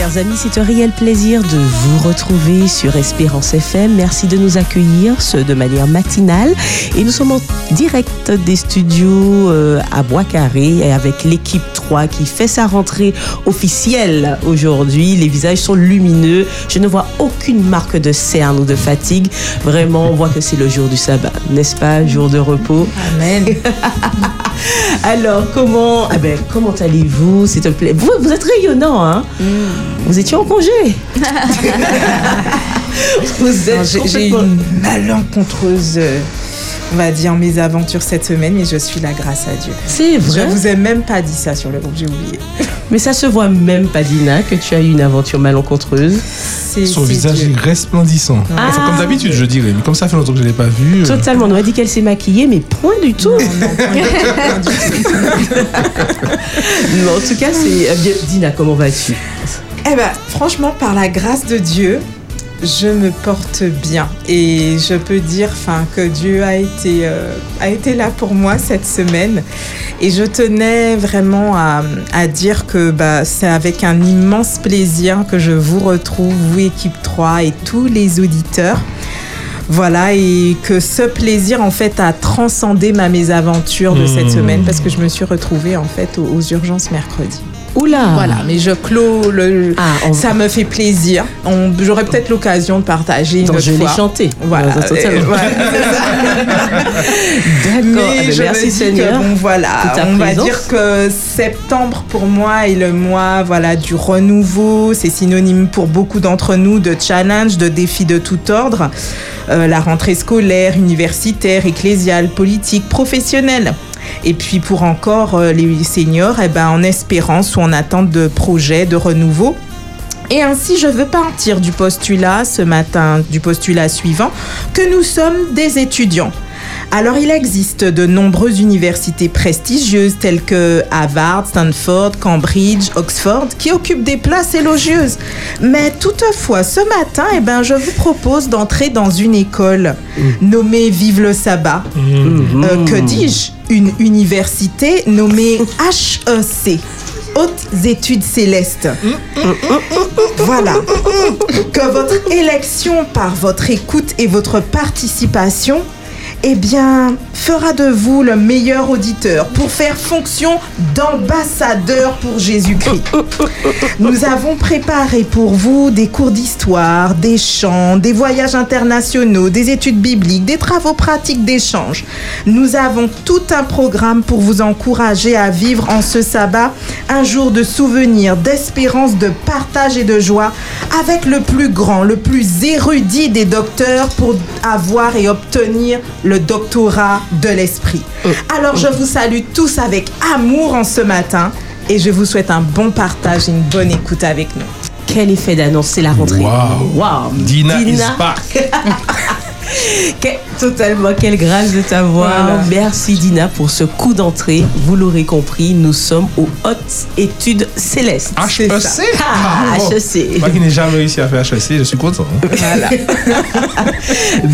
Chers amis, c'est un réel plaisir de vous retrouver sur Espérance FM. Merci de nous accueillir, ce de manière matinale. Et nous sommes en direct des studios euh, à Bois-Carré avec l'équipe 3 qui fait sa rentrée officielle aujourd'hui. Les visages sont lumineux. Je ne vois aucune marque de cerne ou de fatigue. Vraiment, on voit que c'est le jour du sabbat, n'est-ce pas? Jour de repos. Amen. Alors, comment, ah ben, comment allez-vous? S'il te plaît. Vous, vous êtes rayonnant, hein? Vous étiez en congé. vous êtes J'ai j'ai complètement- une malencontreuse, euh, on va dire, mes aventures cette semaine, mais je suis là grâce à Dieu. C'est Je vrai. vous ai même pas dit ça sur le groupe, j'ai oublié. Mais ça se voit même pas, Dina, que tu as eu une aventure malencontreuse. C'est Son c'est visage Dieu. est resplendissant. Enfin, comme d'habitude, je dirais. Mais comme ça fait longtemps que je ne l'ai pas vu. euh, Totalement. On aurait dit qu'elle s'est maquillée, mais point du tout. Non, point du tout, en tout cas, c'est. euh, bien. Dina, comment vas-tu? Eh ben, franchement, par la grâce de Dieu, je me porte bien. Et je peux dire enfin, que Dieu a été, euh, a été là pour moi cette semaine. Et je tenais vraiment à, à dire que bah, c'est avec un immense plaisir que je vous retrouve, vous, équipe 3 et tous les auditeurs. Voilà, et que ce plaisir, en fait, a transcendé ma mésaventure de cette Mmh. semaine parce que je me suis retrouvée, en fait, aux, aux urgences mercredi. Oula Voilà, mais je clôt le, Ah, on- ça me fait plaisir. On- J'aurai peut-être l'occasion de partager une autre je l'ai chanté. Voilà. Voilà. D'accord. Mais Ah ben, je merci me dis Seigneur. que bon voilà, on va présence. dire que septembre pour moi est le mois voilà du renouveau. C'est synonyme pour beaucoup d'entre nous de challenge, de défis de tout ordre. Euh, la rentrée scolaire, universitaire, ecclésiale, politique, professionnelle. Et puis pour encore euh, les seniors, eh ben, en espérance ou en attente de projets de renouveau. Et ainsi, je veux partir du postulat ce matin, du postulat suivant, que nous sommes des étudiants. Alors, il existe de nombreuses universités prestigieuses telles que Harvard, Stanford, Cambridge, Oxford, qui occupent des places élogieuses. Mais toutefois, ce matin, eh ben, je vous propose d'entrer dans une école nommée Vive le sabbat. Mhm. Euh, que dis-je? Une université nommée HEC. Hautes études célestes. Voilà. Que votre élection par votre écoute et votre participation, eh bien, fera de vous le meilleur auditeur pour faire fonction d'ambassadeur pour Jésus-Christ. Nous avons préparé pour vous des cours d'histoire, des chants, des voyages internationaux, des études bibliques, des travaux pratiques d'échange. Nous avons tout un programme pour vous encourager à vivre en ce sabbat un jour de souvenir, d'espérance, de partage et de joie avec le plus grand, le plus érudit des docteurs pour avoir et obtenir le doctorat de l'esprit. Alors je vous salue tous avec amour en ce matin et je vous souhaite un bon partage et une bonne écoute avec nous. Quel effet d'annoncer la rentrée. Wow. Wow. Dina, is back. Que- totalement, quelle grâce de t'avoir. Voilà. Merci Dina pour ce coup d'entrée. Vous l'aurez compris, nous sommes aux hautes études célestes. HEC Ah. HEC. Moi qui n'ai jamais réussi à faire HEC, je suis content. hein.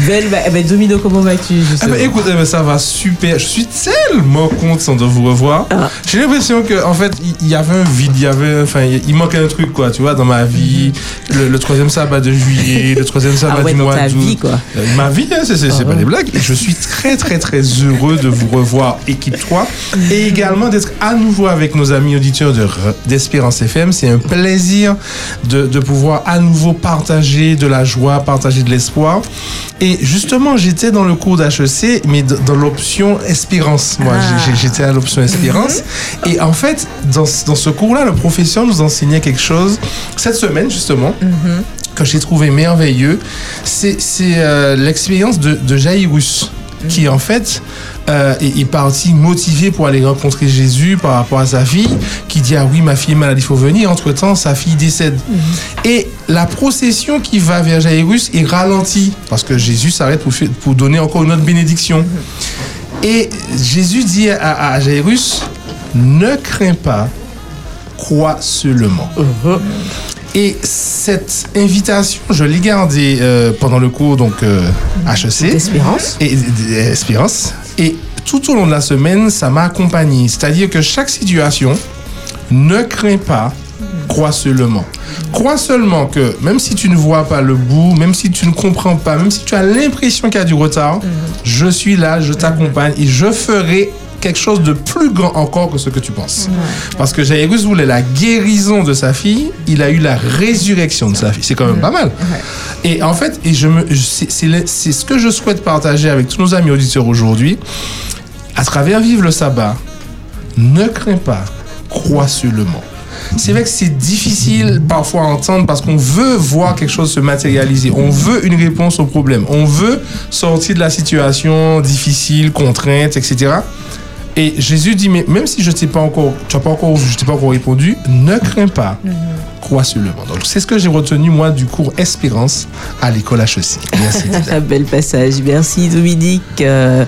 Belle, bah, eh ben, Domino, comment vas-tu? Ah justement bah, écoute, eh ben, ça va super. Je suis tellement content de vous revoir. Ah. J'ai l'impression que en fait, il y avait un vide, il y avait, enfin, il manquait un truc quoi, tu vois, dans ma vie. Le, le troisième sabbat de juillet, le troisième sabbat Ah ouais, du mois d'août. vie, quoi. Euh, Ma hein, c'est Ah pas des blagues. Et je suis très très très heureux de vous revoir, équipe 3, et également d'être à nouveau avec nos amis auditeurs de d'Espérance FM. C'est un plaisir de, de pouvoir à nouveau partager de la joie, partager de l'espoir. Et justement, j'étais dans le cours d'HEC, mais dans l'option Espérance. Moi, Ah. j'étais à l'option Espérance. Et en fait, dans, dans ce cours-là, le professeur nous enseignait quelque chose cette semaine, justement que j'ai trouvé merveilleux, c'est euh, l'expérience de, de Jairus, qui en fait euh, est, est parti motivé pour aller rencontrer Jésus par rapport à sa fille, qui dit ah oui ma fille est malade, il faut venir. Entre temps sa fille décède. Et la procession qui va vers Jairus est ralentie parce que Jésus s'arrête pour, donner encore une autre bénédiction. Et Jésus dit à, à Jairus ne crains pas, crois seulement. Et cette invitation, je l'ai gardée euh, pendant le cours donc euh, HEC. D'espérance. Et d'espérance. Et tout au long de la semaine, ça m'a accompagné. C'est-à-dire que chaque situation, ne crains pas, crois seulement. Crois seulement que même si tu ne vois pas le bout, même si tu ne comprends pas, même si tu as l'impression qu'il y a du retard, je suis là, je t'accompagne et je ferai quelque chose de plus grand encore que ce que tu penses. Parce que Jairus voulait la guérison de sa fille, il a eu la résurrection de sa fille. C'est quand même pas mal. Et en fait, et je me, c'est ce que je souhaite partager avec tous nos amis auditeurs aujourd'hui. À travers Vivre le sabbat, ne crains pas, crois seulement. C'est vrai que c'est difficile parfois à entendre parce qu'on veut voir quelque chose se matérialiser. On veut une réponse au problème. On veut sortir de la situation difficile, contrainte, etc. Et Jésus dit, mais même si je t'ai pas encore, tu n'as pas encore, je t'ai pas encore répondu, ne crains pas, crois seulement. Donc c'est ce que j'ai retenu moi du cours Espérance à l'école HEC. Merci. Un bel passage. Merci Dominique euh,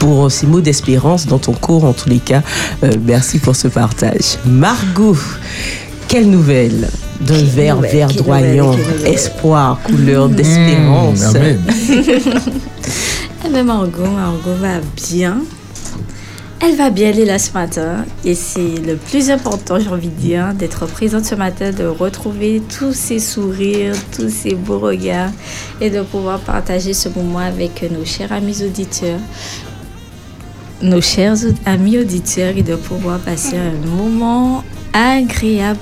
pour ces mots d'espérance dans ton cours en tous les cas. Euh, merci pour ce partage. Margot, quelle nouvelle d'un vert nouvelle, verdoyant, nouvelle, nouvelle. espoir, couleur d'espérance. Mmh, amen. Eh bien, Margot, Margot va bien. Elle va bien, est là ce matin. Et c'est le plus important, j'ai envie de dire, d'être présente ce matin, de retrouver tous ces sourires, tous ces beaux regards et de pouvoir partager ce moment avec nos chers amis auditeurs. Nos chers amis auditeurs et de pouvoir passer un moment agréable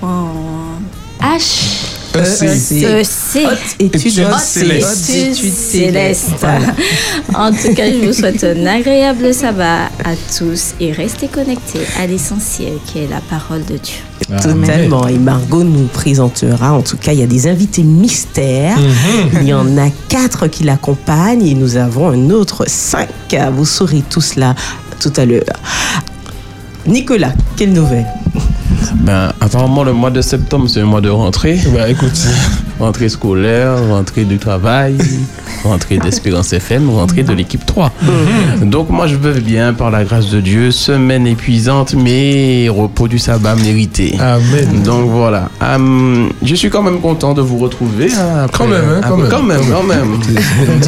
H. EC. Études célestes. En tout cas, je vous souhaite un agréable sabbat à tous et restez connectés à l'essentiel qui est la parole de Dieu. Totalement. Et Margot nous présentera, en tout cas, il y a des invités mystères. Il y en a quatre qui l'accompagnent et nous avons un autre cinq. Vous saurez tout cela tout à l'heure. Nicolas, quelle nouvelle? Ben, apparemment, le mois de septembre, c'est un mois de rentrée. Bah écoute, Rentrée scolaire, rentrée du travail, rentrée d'Espérance FM, rentrée de l'équipe 3. Donc, moi, je vais bien, par la grâce de Dieu. Semaine épuisante, mais repos du sabbat mérité. amen. Donc voilà, Hum, je suis quand même content de vous retrouver. hein, après- Quand même, hein, quand même. quand même, quand même.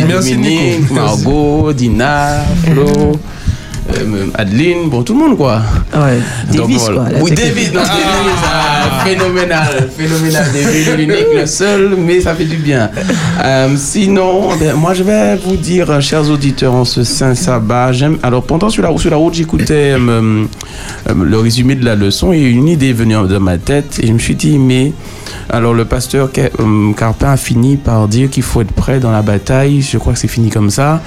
Merci Nico. Margot, Dina, Flo, euh, Adeline, bon tout le monde quoi. Ouais, Donc, Davis, voilà. quoi. oui, David, non, David, ah, phénoménal, phénoménal, David, l'unique, le seul, mais ça fait du bien. Euh, sinon, ben, moi je vais vous dire, euh, chers auditeurs, en ce saint sabbat, j'aime. Alors pendant sur la, sur la route, j'écoutais euh, le résumé de la leçon et une idée est venue dans ma tête et je me suis dit, mais alors le pasteur Ca- Carpin a fini par dire qu'il faut être prêt dans la bataille. Je crois que c'est fini comme ça,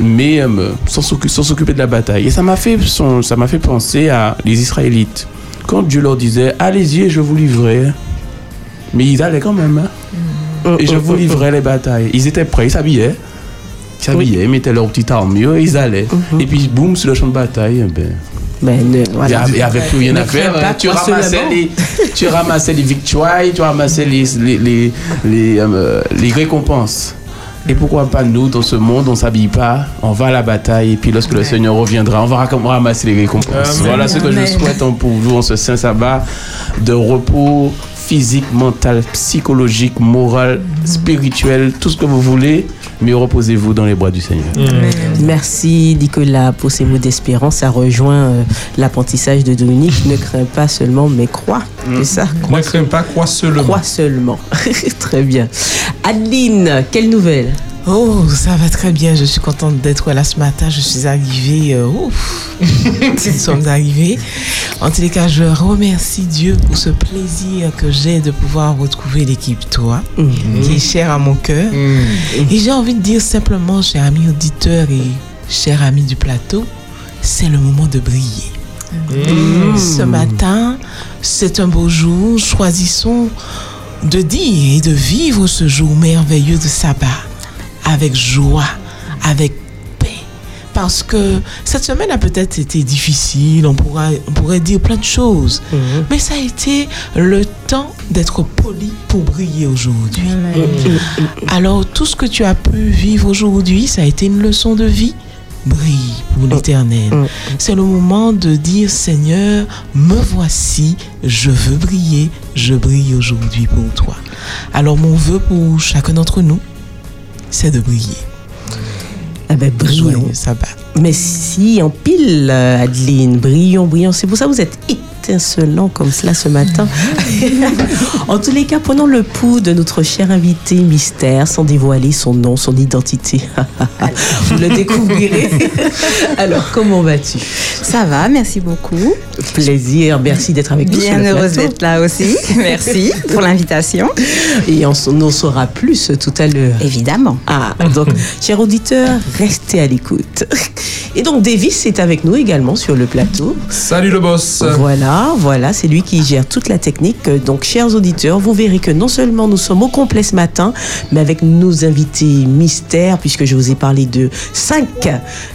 mais sans s'occuper de la bataille. Et ça m'a fait son- ça m'a fait penser à les Israélites quand Dieu leur disait allez-y et je vous livrerai. Mais ils allaient quand même. hein. Et je vous livrerai les batailles. Ils étaient prêts, ils s'habillaient. Ils s'habillaient, ils mettaient leur petite armure et ils allaient. Et puis boum, sur le champ de bataille, eh ben, Ben, ne- il n'y avait plus rien à faire. hein. Tu ramassais, les, tu ramassais les victoires, tu ramassais les, les, les, les, euh, les récompenses. Et pourquoi pas nous, dans ce monde, on s'habille pas, on va à la bataille, et puis lorsque le Seigneur reviendra, on va ram- ramasser les récompenses. Voilà ce que je souhaite hein, pour vous en ce saint sabbat de repos physique, mental, psychologique, moral, spirituel, tout ce que vous voulez, mais reposez-vous dans les bras du Seigneur. Merci Nicolas pour ces mots d'espérance. Ça rejoint euh, l'apprentissage de Dominique. Ne crains pas seulement, mais crois. C'est ça? Ne crains pas, crois seulement. Crois seulement. Très bien. Adeline, quelle nouvelle? Oh, ça va très bien. Je suis contente d'être là ce matin. Je suis arrivée. euh, ouf. Nous sommes arrivés. En tous les cas, je remercie Dieu pour ce plaisir que j'ai de pouvoir retrouver l'équipe Toi, qui est chère à mon cœur. Mm. Et j'ai envie de dire simplement, chers amis auditeurs et chers amis du plateau, c'est le moment de briller. Mm. Ce matin, c'est un beau jour. Choisissons de dire et de vivre ce jour merveilleux de sabbat avec joie, avec paix. Parce que cette semaine a peut-être été difficile, on, pourra, on pourrait dire plein de choses, mais ça a été le temps d'être poli pour briller aujourd'hui. Alors tout ce que tu as pu vivre aujourd'hui, ça a été une leçon de vie. Brille pour l'éternel. Mm. C'est le moment de dire Seigneur, me voici, je veux briller, je brille aujourd'hui pour toi. Alors mon vœu pour chacun d'entre nous, c'est de briller. Ah ben, brillons. Joyeux sabbat. Mais si, en pile, euh, Adeline, brillant, brillant. C'est pour ça que vous êtes étincelant comme cela ce matin. en tous les cas, prenons le pouls de notre cher invité mystère sans dévoiler son nom, son identité. vous le découvrirez. Alors, comment vas-tu? Ça va, merci beaucoup. Plaisir, merci d'être avec nous. sur Bien le heureuse d'être là aussi. Merci pour l'invitation. Et on en saura plus tout à l'heure. Évidemment. Ah, donc, chers auditeurs, restez à l'écoute. Et donc, Davis est avec nous également sur le plateau. Salut le boss. Voilà, voilà, c'est lui qui gère toute la technique. Donc, chers auditeurs, vous verrez que non seulement nous sommes au complet ce matin, mais avec nos invités mystères, puisque je vous ai parlé de cinq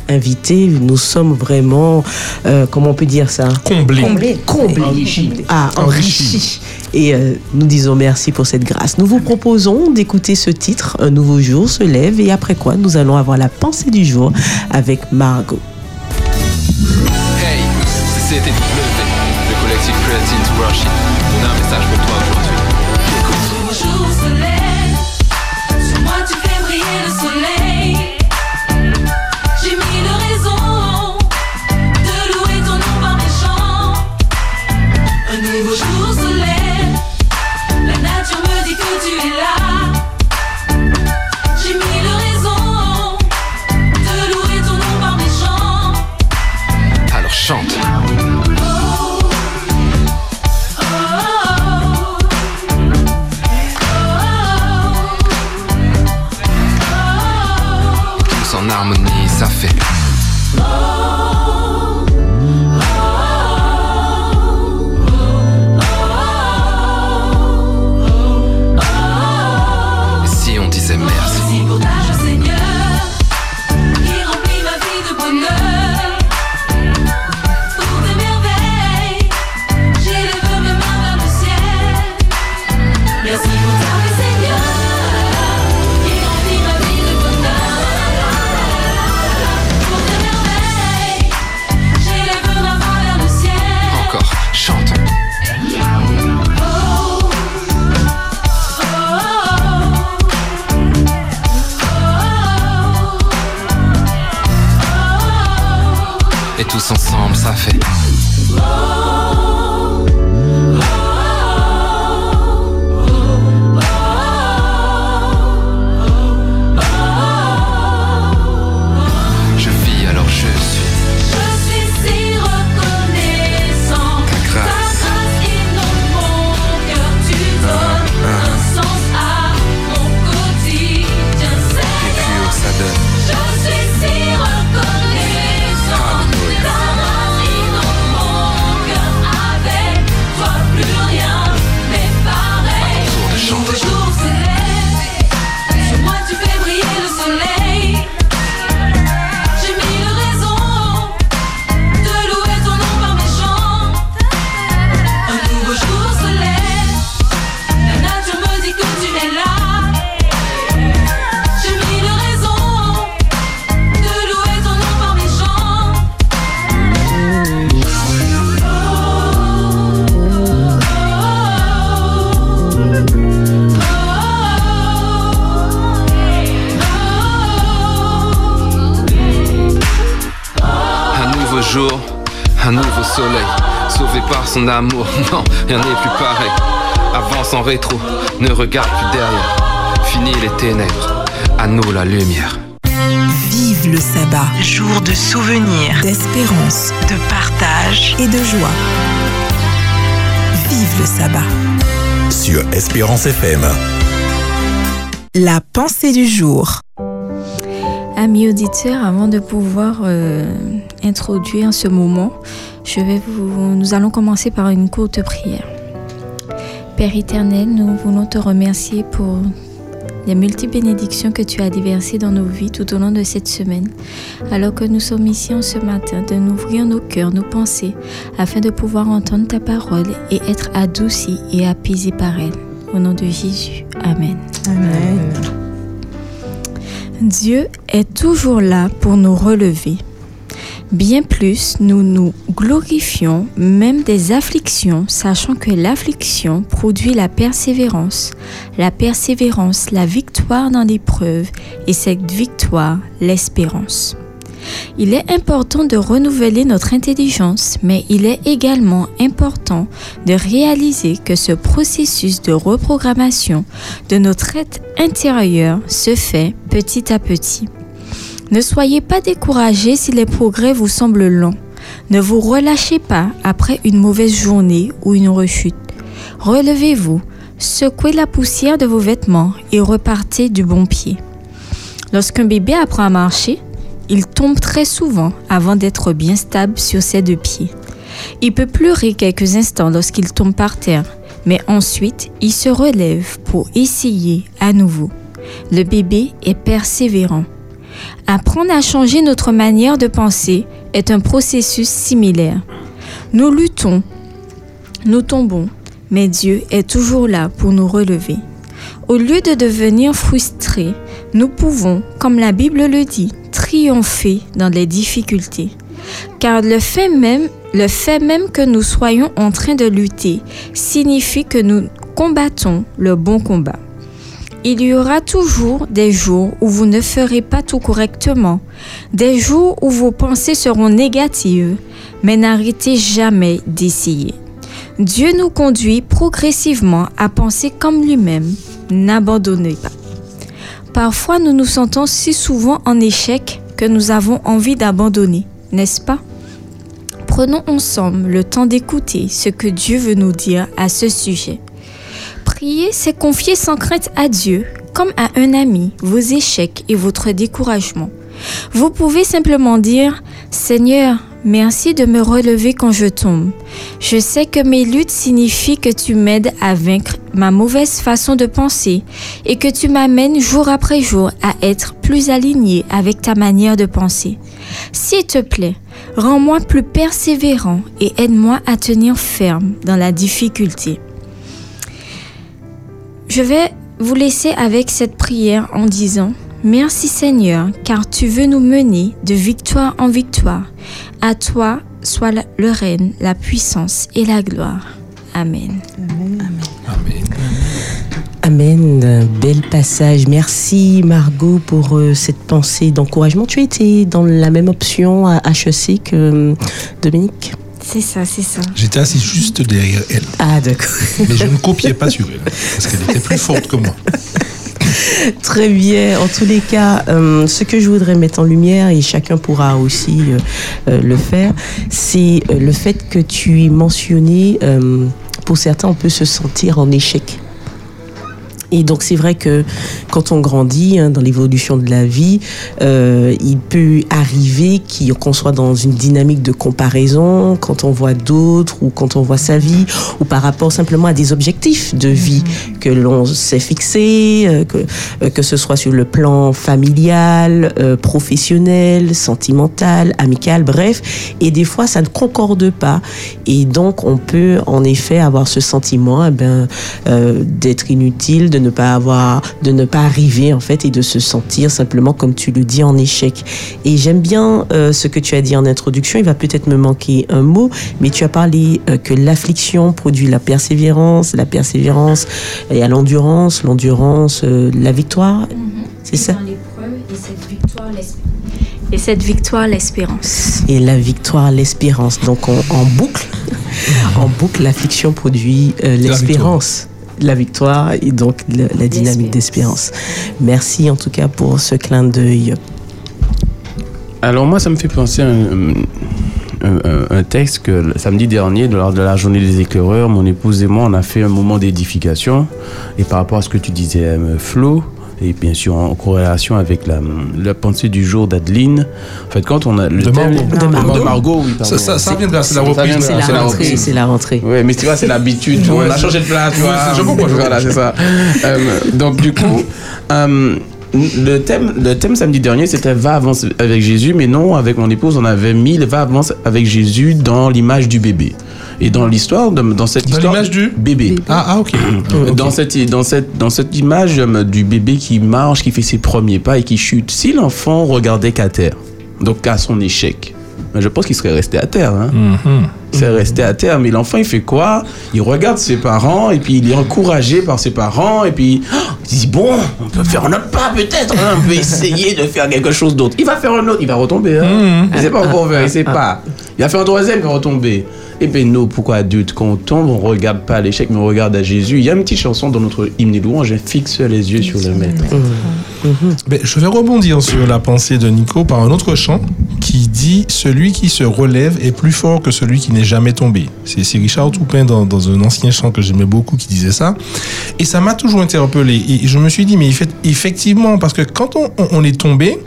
invités, nous sommes vraiment, euh, comment on peut dire ça? Comblé. Comblé. Comblés. Ah, Enrichis. enrichis. Et euh, nous disons merci pour cette grâce. Nous vous proposons d'écouter ce titre, Un nouveau jour se lève, et après quoi, nous allons avoir la pensée du jour avec Margot. Hey, c'est Worship. Un message pour son amour. Non, rien n'est plus pareil. Avance en rétro, ne regarde plus derrière. Fini les ténèbres, à nous la lumière. Vive le sabbat, jour de souvenir, d'espérance, de partage et de joie. Vive le sabbat. sur Espérance FM. La pensée du jour. Amis auditeurs, avant de pouvoir euh, introduire ce moment, je vais vous, nous allons commencer par une courte prière. Père éternel, nous voulons te remercier pour les multiples bénédictions que tu as déversées dans nos vies tout au long de cette semaine, alors que nous sommes ici en ce matin, de nous ouvrir nos cœurs, nos pensées, afin de pouvoir entendre ta parole et être adoucis et apaisés par elle. Au nom de Jésus. Amen. Dieu est toujours là pour nous relever. Bien plus, nous nous glorifions même des afflictions, sachant que l'affliction produit la persévérance, la persévérance, la victoire dans l'épreuve, et cette victoire, l'espérance. Il est important de renouveler notre intelligence, mais il est également important de réaliser que ce processus de reprogrammation de notre être intérieur se fait petit à petit. Ne soyez pas découragés si les progrès vous semblent lents. Ne vous relâchez pas après une mauvaise journée ou une rechute. Relevez-vous, secouez la poussière de vos vêtements et repartez du bon pied. Lorsqu'un bébé apprend à marcher, il tombe très souvent avant d'être bien stable sur ses deux pieds. Il peut pleurer quelques instants lorsqu'il tombe par terre, mais ensuite il se relève pour essayer à nouveau. Le bébé est persévérant. Apprendre à changer notre manière de penser est un processus similaire. Nous luttons, nous tombons, mais Dieu est toujours là pour nous relever. Au lieu de devenir frustrés, nous pouvons, comme la Bible le dit, triompher dans les difficultés. Car le fait même, le fait même que nous soyons en train de lutter signifie que nous combattons le bon combat. Il y aura toujours des jours où vous ne ferez pas tout correctement, des jours où vos pensées seront négatives, mais n'arrêtez jamais d'essayer. Dieu nous conduit progressivement à penser comme lui-même. N'abandonnez pas. Parfois, nous nous sentons si souvent en échec que nous avons envie d'abandonner, n'est-ce pas? Prenons ensemble le temps d'écouter ce que Dieu veut nous dire à ce sujet. Prier, c'est confier sans crainte à Dieu, comme à un ami, vos échecs et votre découragement. Vous pouvez simplement dire, Seigneur, merci de me relever quand je tombe. Je sais que mes luttes signifient que tu m'aides à vaincre ma mauvaise façon de penser et que tu m'amènes jour après jour à être plus aligné avec ta manière de penser. S'il te plaît, rends-moi plus persévérant et aide-moi à tenir ferme dans la difficulté. Je vais vous laisser avec cette prière en disant Merci Seigneur, car tu veux nous mener de victoire en victoire. À toi soit le règne, la puissance et la gloire. Amen. Amen. Un Bel passage. Merci Margot pour euh, cette pensée d'encouragement. Tu as été dans la même option à HEC que euh, Dominique? C'est ça, c'est ça. J'étais assis juste derrière elle. Ah d'accord. Mais je ne copiais pas sur elle. Parce qu'elle était plus forte que moi. Très bien. En tous les cas, euh, ce que je voudrais mettre en lumière, et chacun pourra aussi euh, euh, le faire, c'est le fait que tu aies mentionné, euh, pour certains, on peut se sentir en échec. Et donc c'est vrai que quand on grandit hein, dans l'évolution de la vie, euh, il peut arriver qu'on soit dans une dynamique de comparaison quand on voit d'autres ou quand on voit sa vie ou par rapport simplement à des objectifs de vie que l'on s'est fixés, euh, que, euh, que ce soit sur le plan familial, euh, professionnel, sentimental, amical, bref. Et des fois ça ne concorde pas et donc on peut en effet avoir ce sentiment eh ben, euh, d'être inutile, de ne pas avoir, de ne pas arriver en fait et de se sentir simplement comme tu le dis en échec. Et j'aime bien euh, ce que tu as dit en introduction. Il va peut-être me manquer un mot, mais tu as parlé euh, que l'affliction produit la persévérance, la persévérance et à l'endurance, l'endurance, euh, la victoire. C'est ça? Et cette victoire, l'espérance. Et la victoire, l'espérance. Donc on- en boucle, en boucle, l'affliction produit euh, l'espérance. La victoire et donc le- la dynamique d'espérance. Merci en tout cas pour ce clin d'œil. Alors moi, ça me fait penser à un, un- un- un texte que le samedi dernier, lors de la journée des éclaireurs, mon épouse et moi, on a fait un moment d'édification. Et par rapport à ce que tu disais, euh, Flo, et bien sûr en corrélation avec la, la pensée du jour d'Adeline, en fait, quand on a le De thème- Margot. de De Margot, Margot. oui, Ça- pardon. ça- ça vient de la- c'est la reprise. C'est la rentrée, c'est la rentrée. Ouais, mais tu vois, c'est l'habitude. On a changé de place. tu Ouais, vois. je comprends, Voilà, c'est ça. Euh, donc, du coup, euh, le, thème, le thème samedi dernier, c'était Va avancer avec Jésus, mais non, avec mon épouse, on avait mis le Va avancer avec Jésus dans l'image du bébé. Et dans l'histoire, dans cette Dans histoire. l'image du bébé. Ah, ah, ok. Dans, cette, dans, cette, dans cette image euh, du bébé qui marche, qui fait ses premiers pas et qui chute, si l'enfant regardait qu'à terre, donc à son échec, mais je pense qu'il serait resté à terre. Hein. Mhm. Il serait resté à terre. Mais l'enfant, il fait quoi? Il regarde ses parents et puis il est encouragé par ses parents et puis oh, il dit bon, on peut faire un autre pas peut-être. hein, on peut essayer de faire quelque chose d'autre. Il va faire un autre, il va retomber. Hein. Il sait pas encore faire, il sait pas. Il va faire un troisième, il va retomber. Et ben nous, pourquoi adultes, quand on tombe, on regarde pas à l'échec, mais on regarde à Jésus. Il y a une petite chanson dans notre hymne de louange, fixe les yeux sur le maître. Ben, je vais rebondir sur la pensée de Nico par un autre chant qui dit Celui qui se relève est plus fort que celui qui n'est jamais tombé. C'est Richard Toupin dans, dans un ancien chant que j'aimais beaucoup qui disait ça. Et ça m'a toujours interpellé. Et je me suis dit, mais effect- effectivement, parce que quand on, on- on est tombé,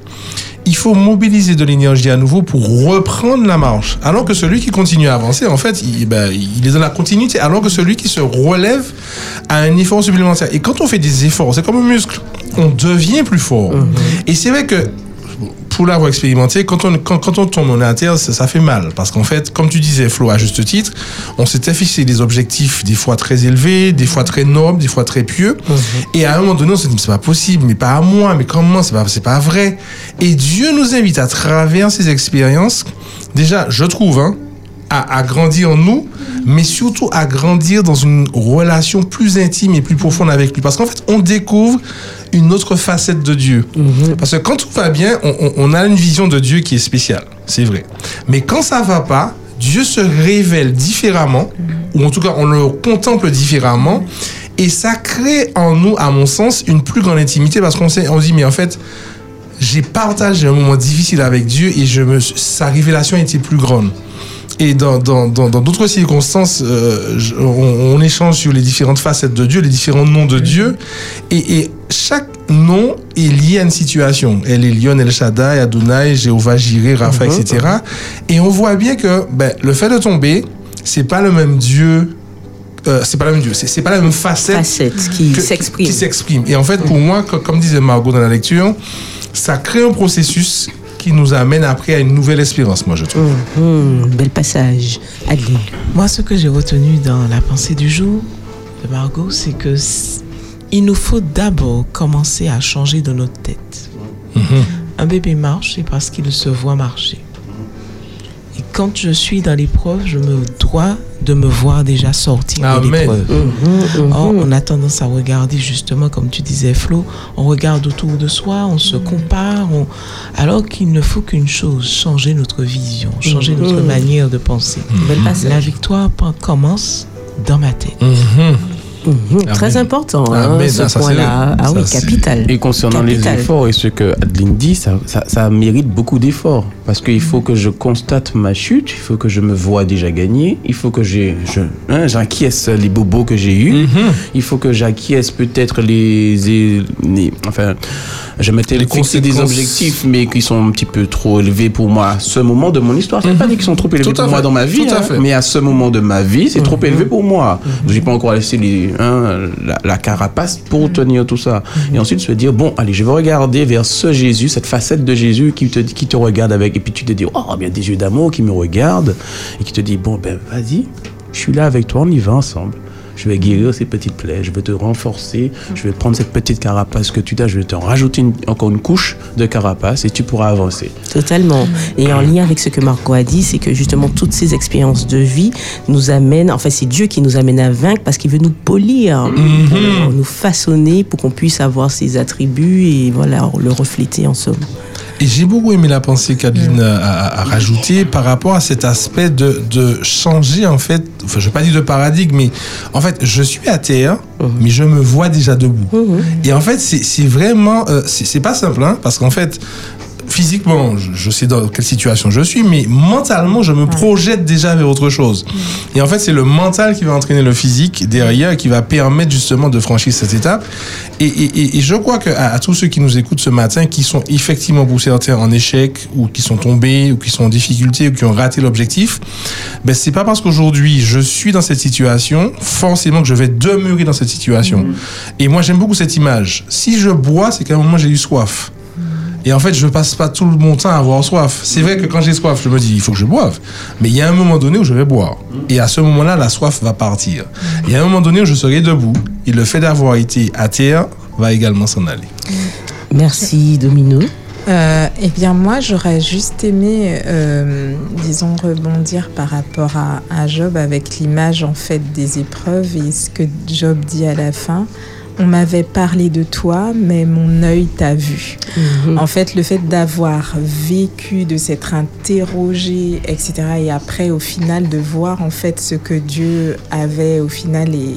il faut mobiliser de l'énergie à nouveau pour reprendre la marche. Alors que celui qui continue à avancer, en fait, il, ben, il est dans la continuité. Alors que celui qui se relève a un effort supplémentaire. Et quand on fait des efforts, c'est comme un muscle. On devient plus fort. Et c'est vrai que pour l'avoir expérimenté, quand on, quand, quand on tombe on est à terre, ça, ça fait mal. Parce qu'en fait, comme tu disais, Flo, à juste titre, on s'était fixé des objectifs des fois très élevés, des fois très nobles, des fois très pieux. Et à un moment donné, on s'est dit, mais c'est pas possible, mais pas à moi, mais comment, c'est pas, c'est pas vrai. Et Dieu nous invite à travers ces expériences, déjà, je trouve, hein, à, à grandir en nous, mais surtout à grandir dans une relation plus intime et plus profonde avec lui. Parce qu'en fait, on découvre une autre facette de Dieu. Parce que quand tout va bien, on, a une vision de Dieu qui est spéciale, c'est vrai. Mais quand ça va pas, Dieu se révèle différemment, ou en tout cas on le contemple différemment, et ça crée en nous, à mon sens, une plus grande intimité parce qu'on on se dit, mais en fait, j'ai partagé un moment difficile avec Dieu et je me, sa révélation était plus grande. Et dans dans- dans- dans d'autres circonstances, euh, on, on échange sur les différentes facettes de Dieu, les différents noms de Dieu. Et, et chaque nom est lié à une situation. El Elyon, El Shaddai, Adonai, Jéhovah, Jireh, Rapha, Mhm. etc. Et on voit bien que ben, le fait de tomber, c'est pas le même Dieu. euh, c'est pas le même Dieu, c'est c'est pas la même facette, Facette qui s'exprime. qui s'exprime. Et en fait, pour moi, co- comme disait Margot dans la lecture, ça crée un processus qui nous amène après à une nouvelle espérance, moi je trouve. Hum, bel passage. Adeline. Moi, ce que j'ai retenu dans la pensée du jour de Margot, c'est que il nous faut d'abord commencer à changer de notre tête. Un bébé marche, c'est parce qu'il se voit marcher. Quand je suis dans l'épreuve, je me dois de me voir déjà sortir de l'épreuve. Mhm, Or, on a tendance à regarder justement, comme tu disais Flo, on regarde autour de soi, on se compare, on- alors qu'il ne faut qu'une chose, changer notre vision, changer Mhm. notre manière de penser. La victoire commence dans ma tête. Mhm. Mhm, Très important, hein, ce c'est point-là. Ah oui, c'est- capital. Et concernant Capital. les efforts et ce que Adeline dit, ça, ça, ça mérite beaucoup d'efforts. Parce qu'il faut que je constate ma chute, il faut que je me vois déjà gagner, il faut que hein, j'acquiesce les bobos que j'ai eus, Mhm. il faut que j'acquiesce peut-être les, les, les- Enfin, je m'étais fixé des objectifs, mais qui sont un petit peu trop élevés pour moi à ce moment de mon histoire. Ne veut pas dire qu'ils sont trop élevés pour moi dans ma vie, hein, mais à ce moment de ma vie, c'est trop élevé pour moi. Je n'ai pas encore laissé les, hein, la, la carapace pour tenir tout ça. Et ensuite, se dire, bon, allez, je vais regarder vers ce Jésus, cette facette de Jésus qui te, qui te regarde avec, et puis tu te dis, oh, bien des yeux d'amour qui me regardent, et qui te dit, bon, ben, vas-y, je suis là avec toi, on y va ensemble. Je vais guérir ces petites plaies, je vais te renforcer, je vais prendre cette petite carapace que tu as, je vais te rajouter une- encore une couche de carapace et tu pourras avancer. Totalement. Et en lien avec ce que Marco a dit, c'est que justement toutes ces expériences de vie nous amènent, enfin c'est Dieu qui nous amène à vaincre parce qu'il veut nous polir, pour nous façonner pour qu'on puisse avoir ses attributs et voilà, le refléter en somme. Et j'ai beaucoup aimé la pensée qu'Adeline a, a- a rajoutée par rapport à cet aspect de, de changer, en fait, enfin, je ne vais pas dire de paradigme, mais en fait, je suis à terre, mais je me vois déjà debout. Et en fait, c'est vraiment, euh, c'est pas simple, hein, parce qu'en fait, physiquement, je, je sais dans quelle situation je suis, mais mentalement, je me projette déjà vers autre chose. Et en fait, c'est le mental qui va entraîner le physique derrière et qui va permettre justement de franchir cette étape. Et, et- et- et je crois que à, à tous ceux qui nous écoutent ce matin, qui sont effectivement pour certains en échec, ou qui sont tombés, ou qui sont en difficulté, ou qui ont raté l'objectif, ben c'est pas parce qu'aujourd'hui je suis dans cette situation, forcément que je vais demeurer dans cette situation. Et moi, j'aime beaucoup cette image. Si je bois, c'est qu'à un moment j'ai eu soif. Et en fait, je passe pas tout mon temps à avoir soif. C'est vrai que quand j'ai soif, je me dis, il faut que je boive. Mais il y a un moment donné où je vais boire. Et à ce moment-là, la soif va partir. Il y a un moment donné où je serai debout. Et le fait d'avoir été à terre va également s'en aller. Merci Domino. Euh, eh bien, moi, j'aurais juste aimé, euh, disons, rebondir par rapport à, à Job avec l'image, en fait, des épreuves et ce que Job dit à la fin. On m'avait parlé de toi, mais mon œil t'a vu. En fait, le fait d'avoir vécu, de s'être interrogé, etc., et après, au final, de voir en fait ce que Dieu avait au final et,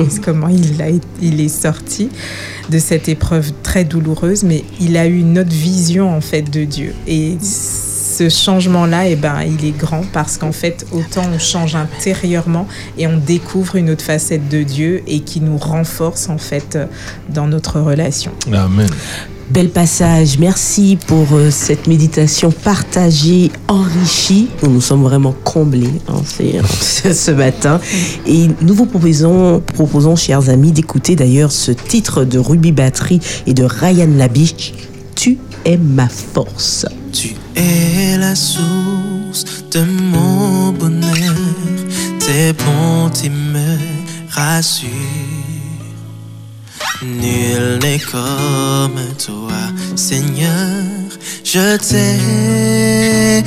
et comment il, a, il est sorti de cette épreuve très douloureuse, mais il a eu une autre vision en fait de Dieu. Et ce changement-là, eh ben, il est grand parce qu'en fait, autant on change intérieurement et on découvre une autre facette de Dieu et qui nous renforce en fait dans notre relation. Amen. Bel passage. Merci pour euh, cette méditation partagée, enrichie. Nous nous sommes vraiment comblés hein, ce matin. Et nous vous proposons, proposons, chers amis, d'écouter d'ailleurs ce titre de Ruby Battery et de Ryan Labiche. Tu es ma force. Tu es la source de mon bonheur, tes bontés me rassurent. Nul n'est comme toi, Seigneur, je t'aime.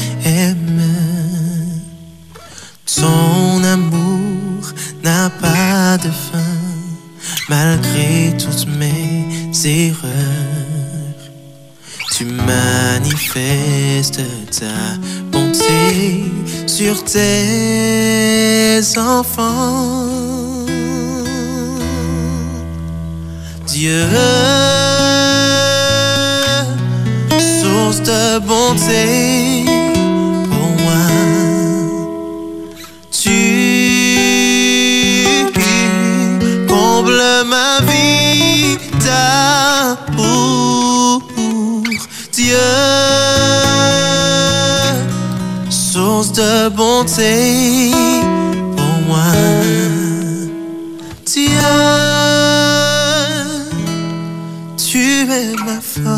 Ton amour n'a pas de fin, malgré toutes mes erreurs. Tu manifestes ta bonté sur tes enfants. Dieu, source de bonté pour moi. Tu combles ma vie. Dieu, source de bonté pour moi. Dieu, tu es ma force.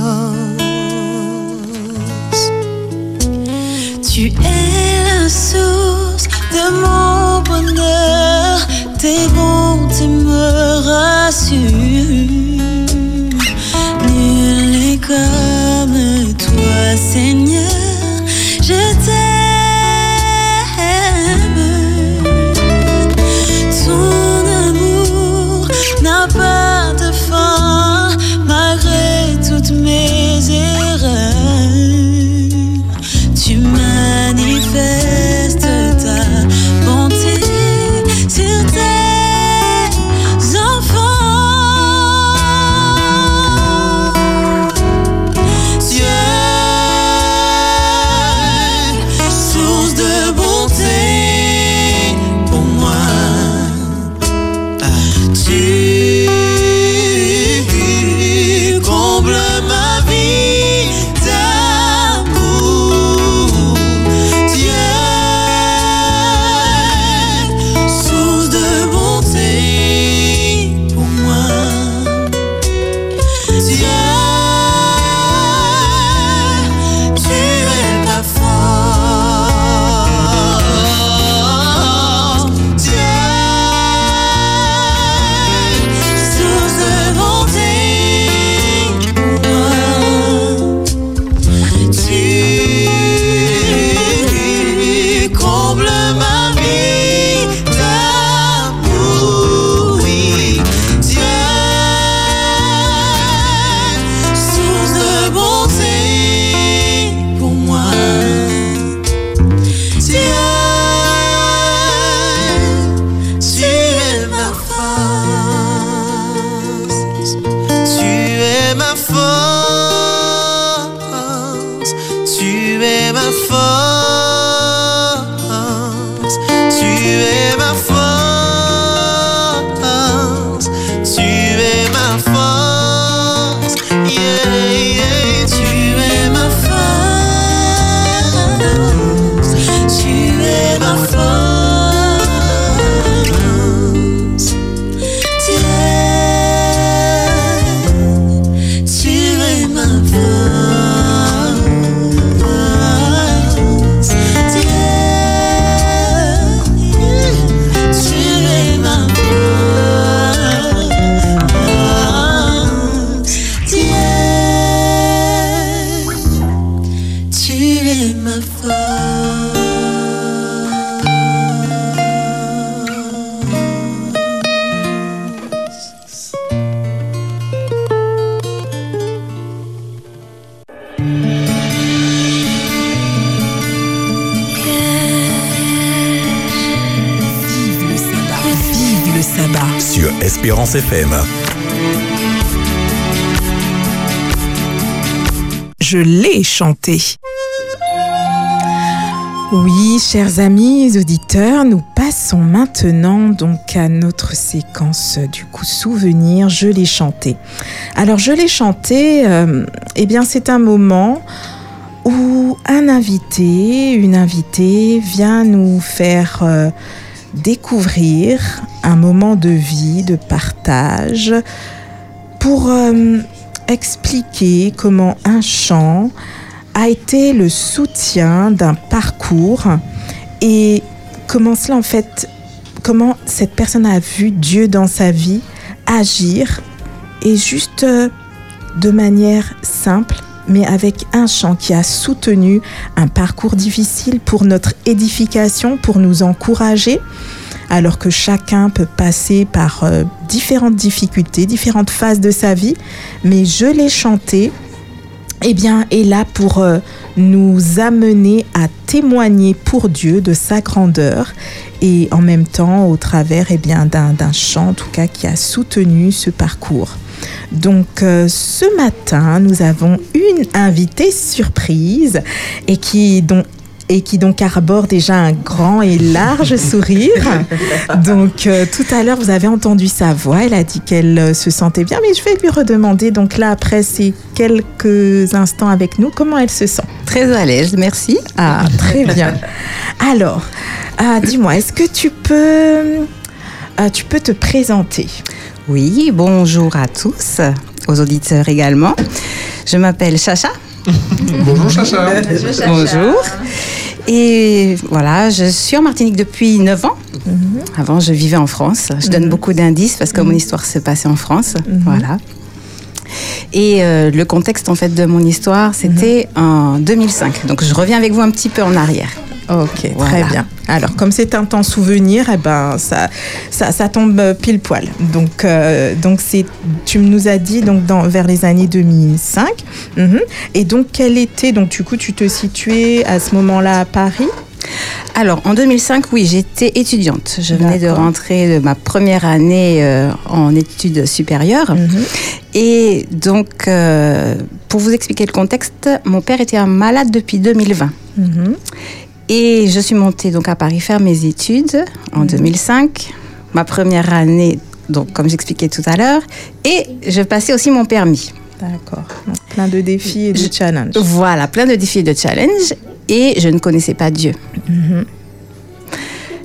Tu es la source de mon bonheur, tes bontés me rassurent. Toi, Je l'ai chanté. Oui, chers amis auditeurs, nous passons maintenant donc à notre séquence du coup souvenir. Je l'ai chanté. Alors je l'ai chanté. euh, eh bien c'est un moment où un invité, une invitée vient nous faire euh, découvrir un moment de vie, de partage, pour euh, expliquer comment un chant a été le soutien d'un parcours et comment cela en fait, comment cette personne a vu Dieu dans sa vie agir et juste euh, de manière simple mais avec un chant qui a soutenu un parcours difficile pour notre édification, pour nous encourager, alors que chacun peut passer par euh, différentes difficultés, différentes phases de sa vie, mais je l'ai chanté eh bien, est là pour euh, nous amener à témoigner pour Dieu de sa grandeur et en même temps au travers eh bien, d'un, chant, en tout cas, qui a soutenu ce parcours. Donc, euh, ce matin, nous avons une invitée surprise et qui, dont et qui donc arbore déjà un grand et large sourire. Donc euh, tout à l'heure, vous avez entendu sa voix, elle a dit qu'elle euh, se sentait bien, mais je vais lui redemander, donc là, après ces quelques instants avec nous, comment elle se sent? Très à l'aise, merci. Ah, très bien. Alors, ah, dis-moi, est-ce que tu peux, ah, tu peux te présenter? Oui, bonjour à tous, aux auditeurs également. Je m'appelle Chacha. Bonjour Chacha. Bonjour. Et voilà, je suis en Martinique depuis 9 ans. Avant, je vivais en France. Je donne beaucoup d'indices parce que mon histoire s'est passée en France. Voilà. Et euh, le contexte en fait de mon histoire, c'était en 2005. Donc je reviens avec vous un petit peu en arrière. Ok, Voilà. très bien. Alors, comme c'est un temps souvenir, eh ben, ça, ça, ça tombe euh, pile poil. Donc, euh, donc c'est, tu nous as dit donc dans, vers les années 2005. Mhm. Et donc, quel était, donc du coup, tu te situais à ce moment-là à Paris? Alors, en 2005, oui, j'étais étudiante. Je venais de rentrer de ma première année euh, en études supérieures. Mhm. Et donc, euh, pour vous expliquer le contexte, mon père était un malade depuis 2020. Mhm. Et je suis montée donc à Paris faire mes études en 2005. Ma première année, donc comme j'expliquais tout à l'heure. Et je passais aussi mon permis. D'accord. Plein de défis et de challenges. Voilà, plein de défis et de challenges. Et je ne connaissais pas Dieu. Mhm.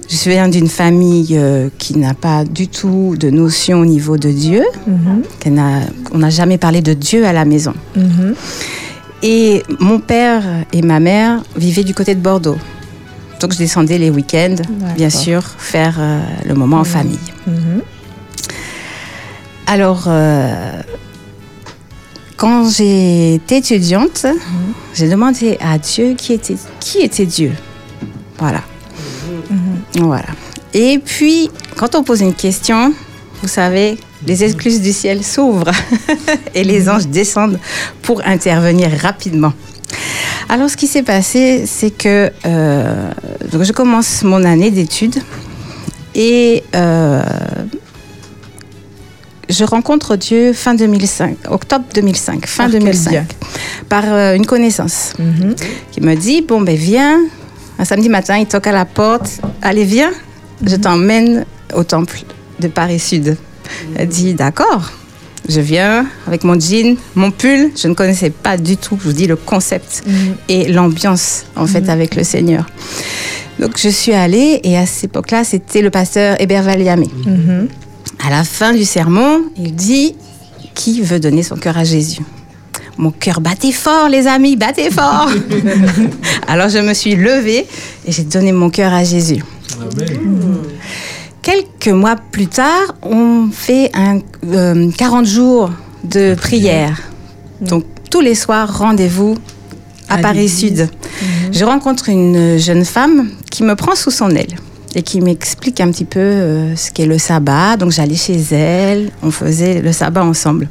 Je viens d'une famille euh, qui n'a pas du tout de notion au niveau de Dieu. Mhm. n'a- On n'a jamais parlé de Dieu à la maison. Mhm. Et mon père et ma mère vivaient du côté de Bordeaux. Donc je descendais les week-ends, bien sûr, faire euh, le moment en famille. Mhm. Alors, euh, quand j'étais étudiante, j'ai demandé à Dieu qui était, qui était Dieu. Voilà. Voilà. Et puis, quand on pose une question, vous savez, les excuses du ciel s'ouvrent et les anges descendent pour intervenir rapidement. Alors, ce qui s'est passé, c'est que euh, donc je commence mon année d'études et euh, je rencontre Dieu fin 2005, octobre 2005, fin Par quel 2005, biais? Par euh, une connaissance Mhm. qui me dit bon ben viens. Un samedi matin il toque à la porte. Allez viens. Je t'emmène au temple de Paris Sud. Elle dit d'accord je viens avec mon jean mon pull. Je ne connaissais pas du tout je vous dis le concept et l'ambiance en fait avec le Seigneur. Donc je suis allée et à cette époque-là c'était le pasteur Hébert Valiamé. Mhm. à la fin du sermon, il dit Qui veut donner son cœur à Jésus? Mon cœur battait fort, les amis, battait fort. Alors je me suis levée et j'ai donné mon cœur à Jésus. Quelques mois plus tard, on fait un, euh, 40 jours de prière. Donc tous les soirs, rendez-vous à À Paris. Sud. Je rencontre une jeune femme qui me prend sous son aile et qui m'explique un petit peu euh, ce qu'est le sabbat. Donc j'allais chez elle, on faisait le sabbat ensemble.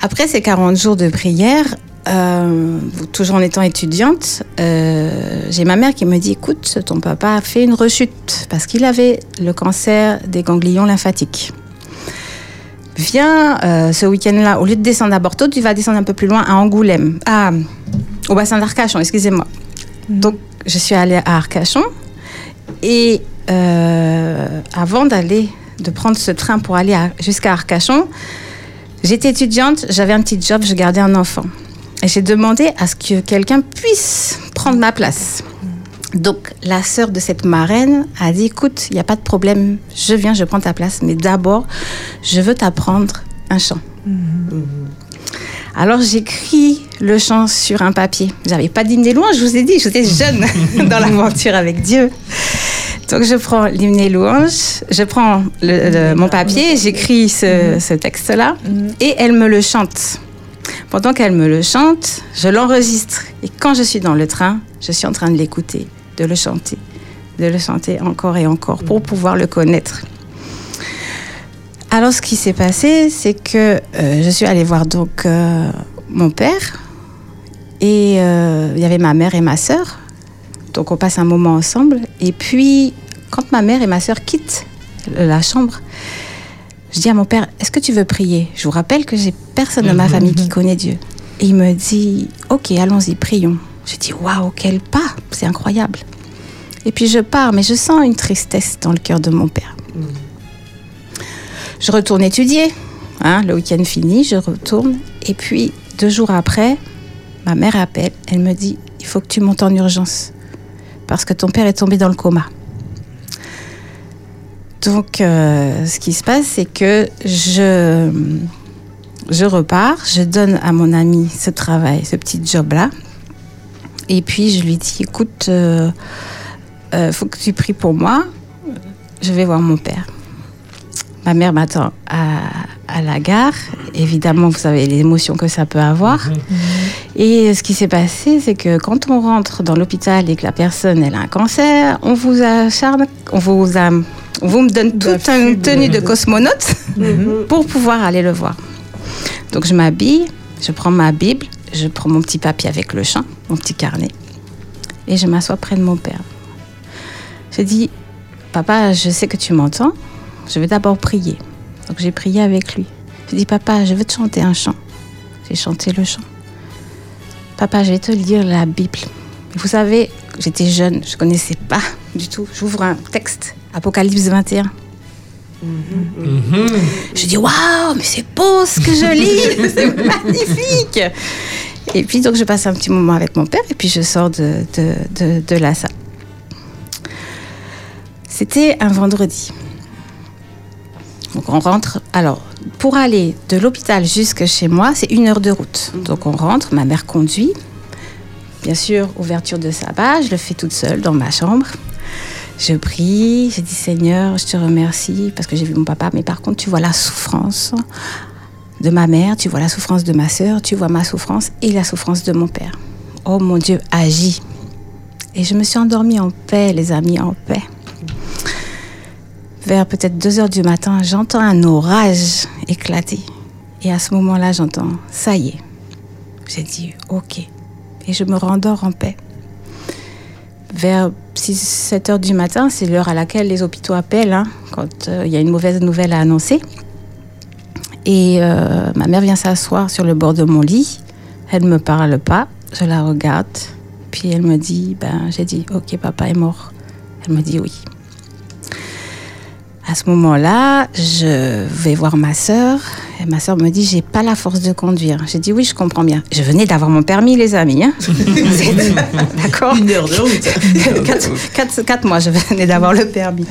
Après ces 40 jours de prière, euh, toujours en étant étudiante, euh, j'ai ma mère qui me dit écoute, ton papa a fait une rechute parce qu'il avait le cancer des ganglions lymphatiques. Viens euh, ce week-end-là, au lieu de descendre à Bordeaux, tu vas descendre un peu plus loin à Angoulême, à, au bassin d'Arcachon, excusez-moi. Donc, je suis allée à Arcachon et avant d'aller, de prendre ce train pour aller jusqu'à Arcachon, j'étais étudiante, j'avais un petit job, je gardais un enfant. J'ai demandé à ce que quelqu'un puisse prendre ma place. Donc, la sœur de cette marraine a dit, écoute, il n'y a pas de problème, je viens, je prends ta place, mais d'abord, je veux t'apprendre un chant. Alors, j'écris le chant sur un papier. J'avais pas d'hymne louange, je vous ai dit, j'étais jeune dans l'aventure avec Dieu. Donc, je prends l'hymne louange, je prends mon papier, j'écris ce texte-là, et elle me le chante. Pendant qu'elle me le chante, je l'enregistre. Et quand je suis dans le train, je suis en train de l'écouter, de le chanter, de le chanter encore et encore pour pouvoir le connaître. Alors, ce qui s'est passé, c'est que euh, je suis allée voir donc euh, mon père et euh, il y avait ma mère et ma sœur. Donc, on passe un moment ensemble. Et puis, quand ma mère et ma sœur quittent la chambre, je dis à mon père, est-ce que tu veux prier? Je vous rappelle que j'ai personne de ma famille qui connaît Dieu. Et il me dit, ok, allons-y, prions. Je dis, waouh, quel pas, c'est incroyable. Et puis je pars, mais je sens une tristesse dans le cœur de mon père. Je retourne étudier. hein, le week-end fini, je retourne. Et puis, deux jours après, ma mère appelle. Elle me dit, il faut que tu montes en urgence. Parce que ton père est tombé dans le coma. Donc, euh, ce qui se passe, c'est que je, je repars, je donne à mon ami ce travail, ce petit job-là. Et puis, je lui dis, écoute, euh, euh, faut que tu pries pour moi. Je vais voir mon père. Ma mère m'attend à, à la gare. Évidemment, vous savez les émotions que ça peut avoir. Et ce qui s'est passé, c'est que quand on rentre dans l'hôpital et que la personne elle a un cancer, on vous acharne, on vous, a- vous me donne toute une tenue de cosmonaute pour pouvoir aller le voir. Donc je m'habille, je prends ma Bible, je prends mon petit papier avec le chant, mon petit carnet, et je m'assois près de mon père. Je dis, papa, je sais que tu m'entends, je vais d'abord prier. Donc j'ai prié avec lui. Je dis, papa, je veux te chanter un chant. J'ai chanté le chant. Papa, je vais te lire la Bible. Vous savez, j'étais jeune, je connaissais pas du tout. J'ouvre un texte, Apocalypse 21. Je dis waouh, mais c'est beau ce que je lis, c'est magnifique. Et puis donc je passe un petit moment avec mon père et puis je sors de, de, de, de la salle. C'était un vendredi. Donc on rentre. Alors pour aller de l'hôpital jusque chez moi, c'est une heure de route. Donc on rentre, ma mère conduit. Bien sûr, ouverture de sabbat, je le fais toute seule dans ma chambre. Je prie, je dis Seigneur, je te remercie parce que j'ai vu mon papa, mais par contre, tu vois la souffrance de ma mère, tu vois la souffrance de ma sœur, tu vois ma souffrance et la souffrance de mon père. Oh mon Dieu, agis. Et je me suis endormie en paix, les amis, en paix. Vers peut-être 2 heures du matin, j'entends un orage éclater. Et à ce moment-là, j'entends, ça y est. J'ai dit, ok. Et je me rendors en paix. Vers 6, 7 heures du matin, c'est l'heure à laquelle les hôpitaux appellent hein, quand euh, il y a une mauvaise nouvelle à annoncer. Et euh, ma mère vient s'asseoir sur le bord de mon lit. Elle ne me parle pas. Je la regarde. Puis elle me dit, ben, j'ai dit, ok, papa est mort. Elle me dit oui. À ce moment-là, je vais voir ma sœur. Et ma sœur me dit, j'ai pas la force de conduire. J'ai dit, oui, je comprends bien. Je venais d'avoir mon permis, les amis. hein. D'accord Une heure de route. quatre, quatre- quatre mois, je venais d'avoir le permis.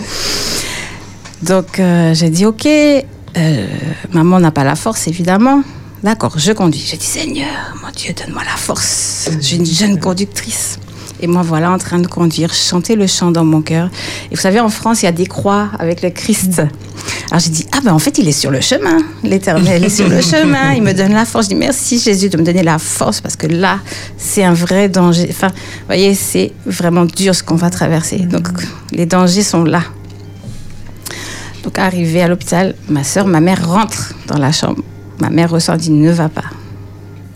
Donc, euh, j'ai dit, ok, euh, maman n'a pas la force, évidemment. D'accord, je conduis. Je dis, Seigneur, mon Dieu, donne-moi la force. Suis une jeune conductrice. Et moi, voilà, en train de conduire, chanter le chant dans mon cœur. Et vous savez, en France, il y a des croix avec le Christ. Alors j'ai dit, ah ben en fait, il est sur le chemin. L'éternel est sur le chemin. Il me donne la force. Je dis, merci Jésus de me donner la force parce que là, c'est un vrai danger. Enfin, vous voyez, c'est vraiment dur ce qu'on va traverser. Donc, les dangers sont là. Donc, arrivé à l'hôpital, ma soeur, ma mère rentre dans la chambre. Ma mère ressent, dit, ne va pas.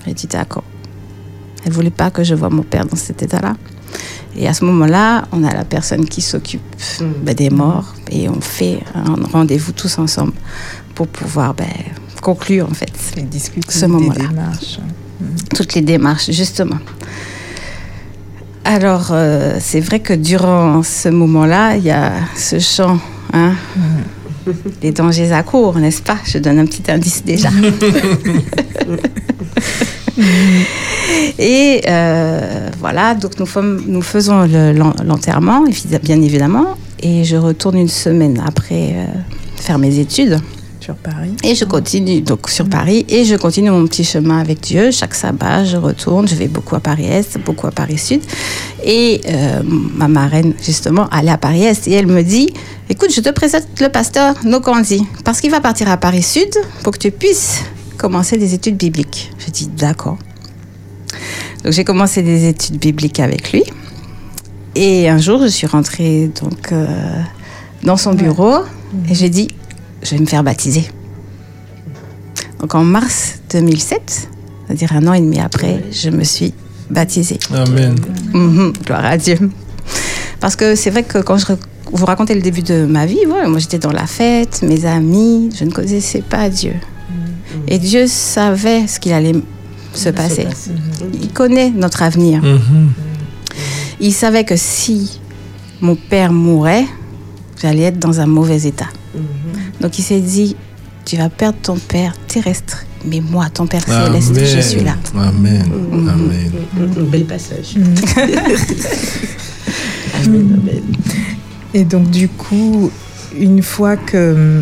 J'ai dit, d'accord. Elle voulait pas que je voie mon père dans cet état-là. Et à ce moment-là, on a la personne qui s'occupe ben, des morts et on fait un rendez-vous tous ensemble pour pouvoir ben, conclure en fait ce moment-là. démarches. Toutes les démarches, justement. Alors, euh, c'est vrai que durant ce moment-là, il y a ce chant, hein, les dangers à court, n'est-ce pas? Je donne un petit indice déjà. Et euh, voilà, donc nous, faisons le- l'en- l'enterrement, bien évidemment, et je retourne une semaine après euh, faire mes études. Sur Paris. Et je continue donc sur Paris et je continue mon petit chemin avec Dieu. Chaque sabbat, je retourne. Je vais beaucoup à Paris Est, beaucoup à Paris Sud. Et euh, ma marraine, justement, allait à Paris Est et elle me dit Écoute, je te présente le pasteur Nokandi parce qu'il va partir à Paris Sud pour que tu puisses commencer des études bibliques. Je dis D'accord. Donc j'ai commencé des études bibliques avec lui. Et un jour, je suis rentrée donc, euh, dans son bureau et j'ai dit Je vais me faire baptiser. Donc en mars 2007, c'est-à-dire un an et demi après, je me suis baptisée. Amen. Mhm, gloire à Dieu. Parce que c'est vrai que quand je vous racontez le début de ma vie, moi j'étais dans la fête, mes amis, je ne connaissais pas Dieu. Et Dieu savait ce qu'il allait se passer. Il connaît notre avenir. Il savait que si mon père mourait, j'allais être dans un mauvais état. Donc il s'est dit, tu vas perdre ton père terrestre, mais moi, ton père céleste, je Amen. suis là. Amen. Mhm. Amen. Bel passage. Et donc du coup, une fois que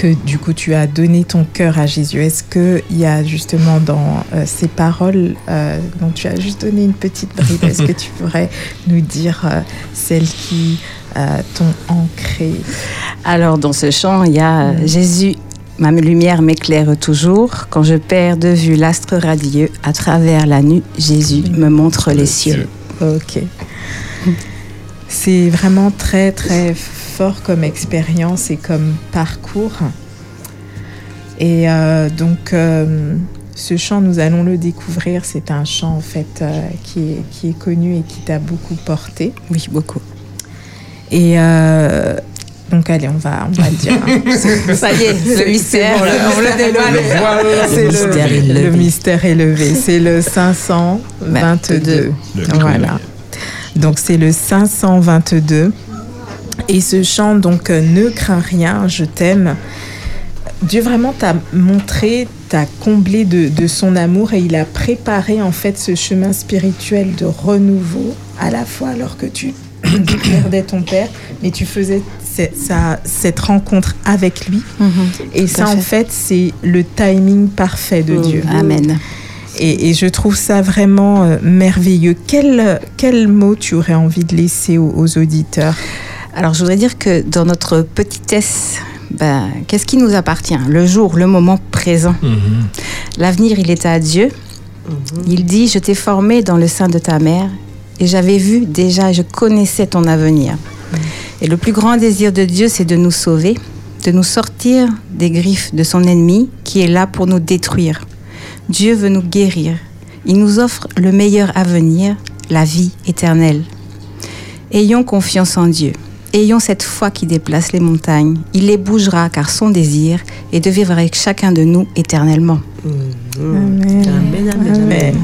que du coup tu as donné ton cœur à Jésus, est-ce qu'il y a justement dans euh, ces paroles euh, dont tu as juste donné une petite bride, est-ce que tu pourrais nous dire euh, celles qui euh, t'ont ancré? Alors, dans ce chant, il y a euh, Jésus, ma lumière m'éclaire toujours. Quand je perds de vue l'astre radieux, à travers la nuit, Jésus me montre les cieux. Ok. C'est vraiment très très fort comme expérience et comme parcours. Et euh, donc euh, ce chant, nous allons le découvrir. C'est un chant en fait euh, qui, est, qui est connu et qui t'a beaucoup porté. Oui, beaucoup. Et euh, donc allez, on va, on va le dire. hein. Ça y est, le mystère, bon, euh, on le dévoile. le voilà. Le C'est mystère est le, levé. le mystère est levé. C'est le 522. Le Voilà. Donc c'est le 522. Et ce chant, donc, euh, ne crains rien, je t'aime. Dieu vraiment t'a montré, t'a comblé de, de son amour et il a préparé en fait ce chemin spirituel de renouveau à la fois alors que tu perdais ton père, mais tu faisais cette rencontre avec lui. Et Tout ça, en fait. c'est le timing parfait de Mm, Dieu. Amen. Et, et je trouve ça vraiment euh, merveilleux. Quel, quel mot tu aurais envie de laisser aux, aux auditeurs? Alors, je voudrais dire que dans notre petitesse, ben, qu'est-ce qui nous appartient? Le jour, le moment présent. L'avenir, il est à Dieu. Il dit, je t'ai formé dans le sein de ta mère et j'avais vu déjà, je connaissais ton avenir. Et le plus grand désir de Dieu, c'est de nous sauver, de nous sortir des griffes de son ennemi qui est là pour nous détruire. Dieu veut nous guérir. Il nous offre le meilleur avenir, la vie éternelle. Ayons confiance en Dieu. Ayons cette foi qui déplace les montagnes. Il les bougera car son désir est de vivre avec chacun de nous éternellement. Amen. Amen, amen, Amen.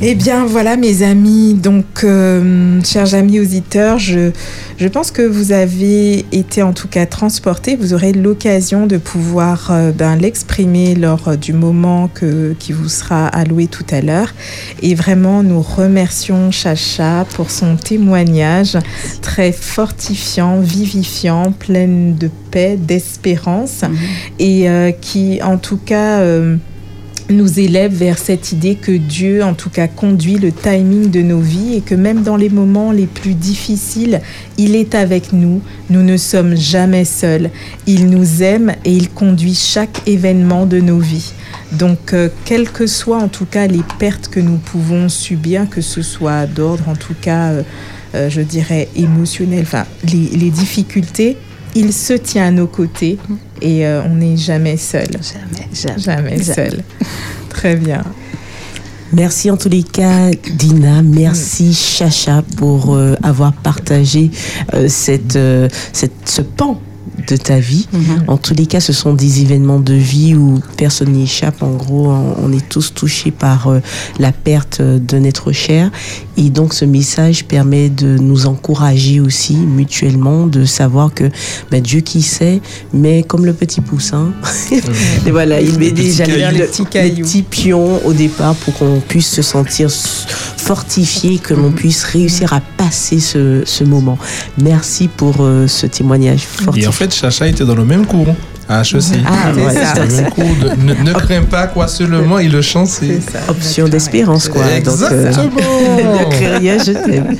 Eh bien voilà mes amis, donc euh, chers amis auditeurs, je, je pense que vous avez été en tout cas transportés, vous aurez l'occasion de pouvoir euh, ben, l'exprimer lors euh, du moment que, qui vous sera alloué tout à l'heure. Et vraiment nous remercions Chacha pour son témoignage très fortifiant, vivifiant, plein de paix, d'espérance. Et euh, qui en tout cas... nous élève vers cette idée que Dieu, en tout cas, conduit le timing de nos vies et que même dans les moments les plus difficiles, il est avec nous. Nous ne sommes jamais seuls. Il nous aime et il conduit chaque événement de nos vies. Donc, euh, quelles que soient en tout cas les pertes que nous pouvons subir, que ce soit d'ordre en tout cas, euh, euh, je dirais, émotionnel, enfin, les difficultés, il se tient à nos côtés et euh, on n'est jamais seul. Jamais, Jamais, jamais. seul. Très bien. Merci en tous les cas, Dina. Merci, Chacha, pour euh, avoir partagé euh, cette, euh, cette, ce pan de ta vie. En tous les cas, ce sont des événements de vie où personne n'y échappe. En gros, on, est tous touchés par euh, la perte d'un être cher. Et donc, ce message permet de nous encourager aussi mutuellement, de savoir que ben, Dieu qui sait, mais comme le petit poussin, et voilà, il met déjà le, Le petit le caillou. petit pion au départ pour qu'on puisse se sentir fortifié, que l'on puisse réussir à passer ce, ce moment. Merci pour euh, ce témoignage fortifiant. Fait, Chacha était dans le même cours à HEC. Ah, le même cours de ne, ne crains pas quoi seulement, il le chante, c'est Option d'espérance, quoi. Donc, euh, Exactement. ne crée rien, je t'aime.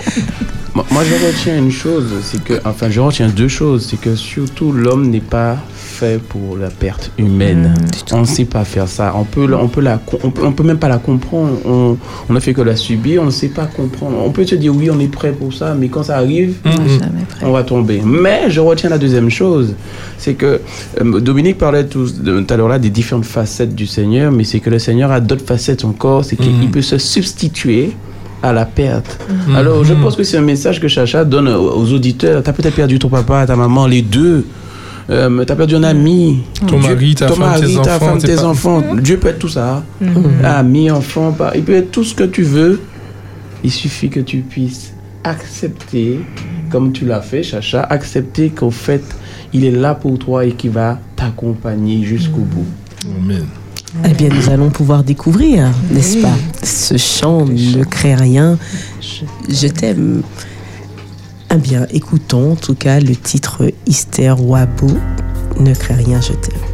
Moi, moi, je retiens une chose, c'est que, enfin, je retiens deux choses, c'est que surtout l'homme n'est pas fait pour la perte humaine. on ne sait pas faire ça. On peut, on peut la, on peut, on peut même pas la comprendre. On, on ne fait que la subir. On ne sait pas comprendre. On peut se dire oui, on est prêt pour ça, mais quand ça arrive, on va tomber. Mais je retiens la deuxième chose, c'est que euh, Dominique parlait tout, à l'heure là des différentes facettes du Seigneur, mais c'est que le Seigneur a d'autres facettes encore. C'est qu'il peut se substituer à la perte. Alors, je pense que c'est un message que Chacha donne aux aux auditeurs. Tu as peut-être perdu ton papa, ta maman, les deux. Euh, tu as perdu un ami. Ton mari, ta ton femme, mari, tes ta enfants, femme, t'es tes pas- enfants. Dieu peut être tout ça. Mhm. Ami, enfant, pas- il peut être tout ce que tu veux. Il suffit que tu puisses accepter, comme tu l'as fait, Chacha, accepter qu'au fait, il est là pour toi et qu'il va t'accompagner jusqu'au bout. Amen. Eh bien, nous allons pouvoir découvrir, n'est-ce pas, ce chant Ne crée rien, je t'aime. Eh bien, écoutons en tout cas le titre Esther Wabo, Ne crée rien, je t'aime.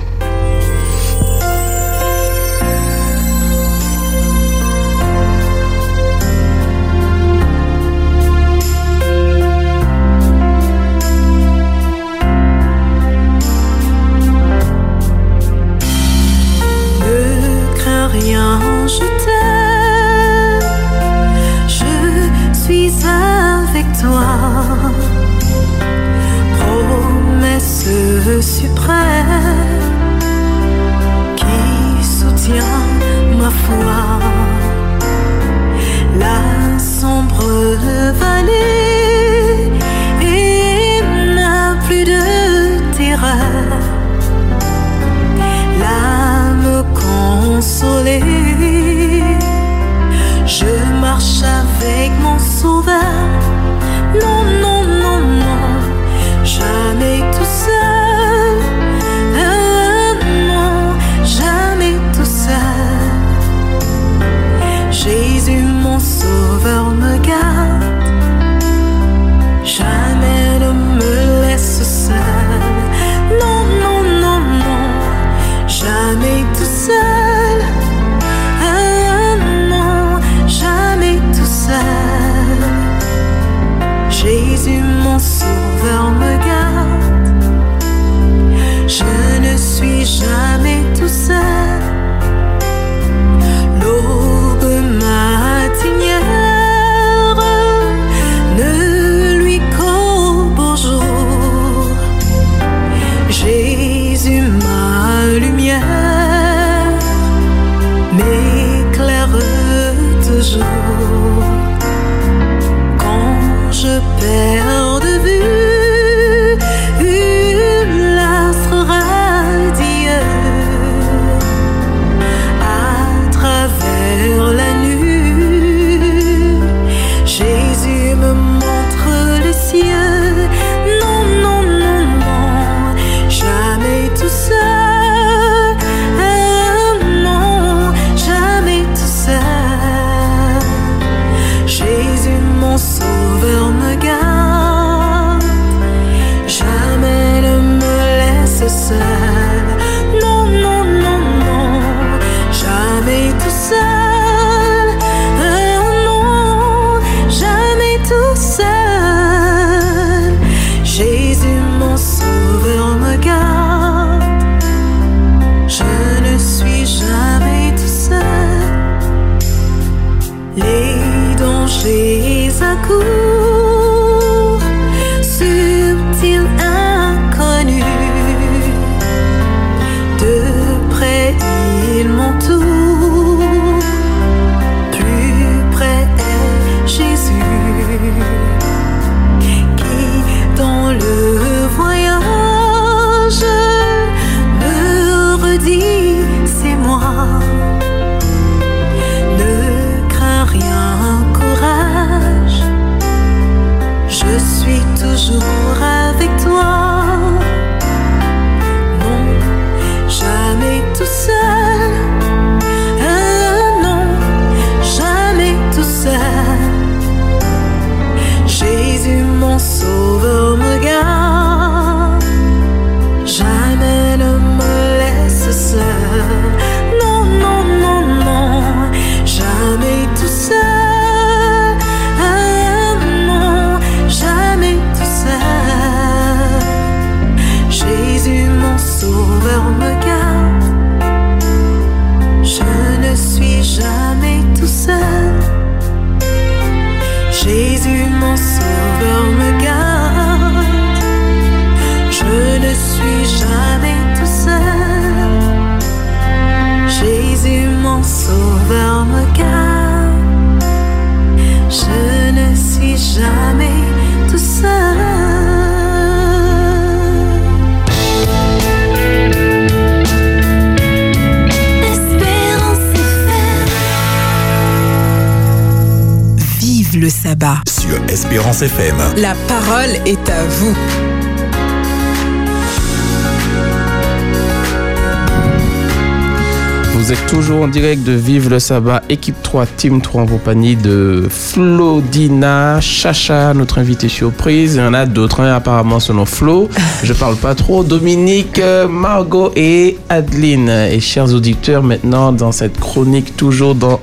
En direct de Vive le Sabbat, équipe 3, Team 3 en compagnie de Flo, Dina, Chacha, notre invité surprise. Il y en a d'autres, hein, apparemment selon Flo. Je parle pas trop. Dominique, euh, Margot et Adeline. Et chers auditeurs, maintenant dans cette chronique, toujours dans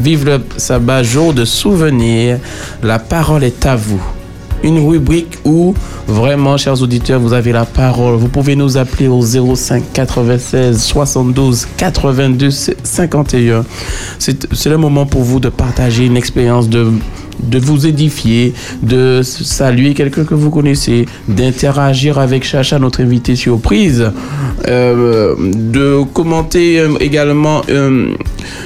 Vive le Sabbat, jour de souvenirs, la parole est à vous une rubrique où vraiment, chers auditeurs, vous avez la parole. Vous pouvez nous appeler au 05 96 72 82 51. C'est le moment pour vous de partager une expérience de de vous édifier, de saluer quelqu'un que vous connaissez, d'interagir avec Chacha, notre invité surprise, euh, de commenter euh, également euh,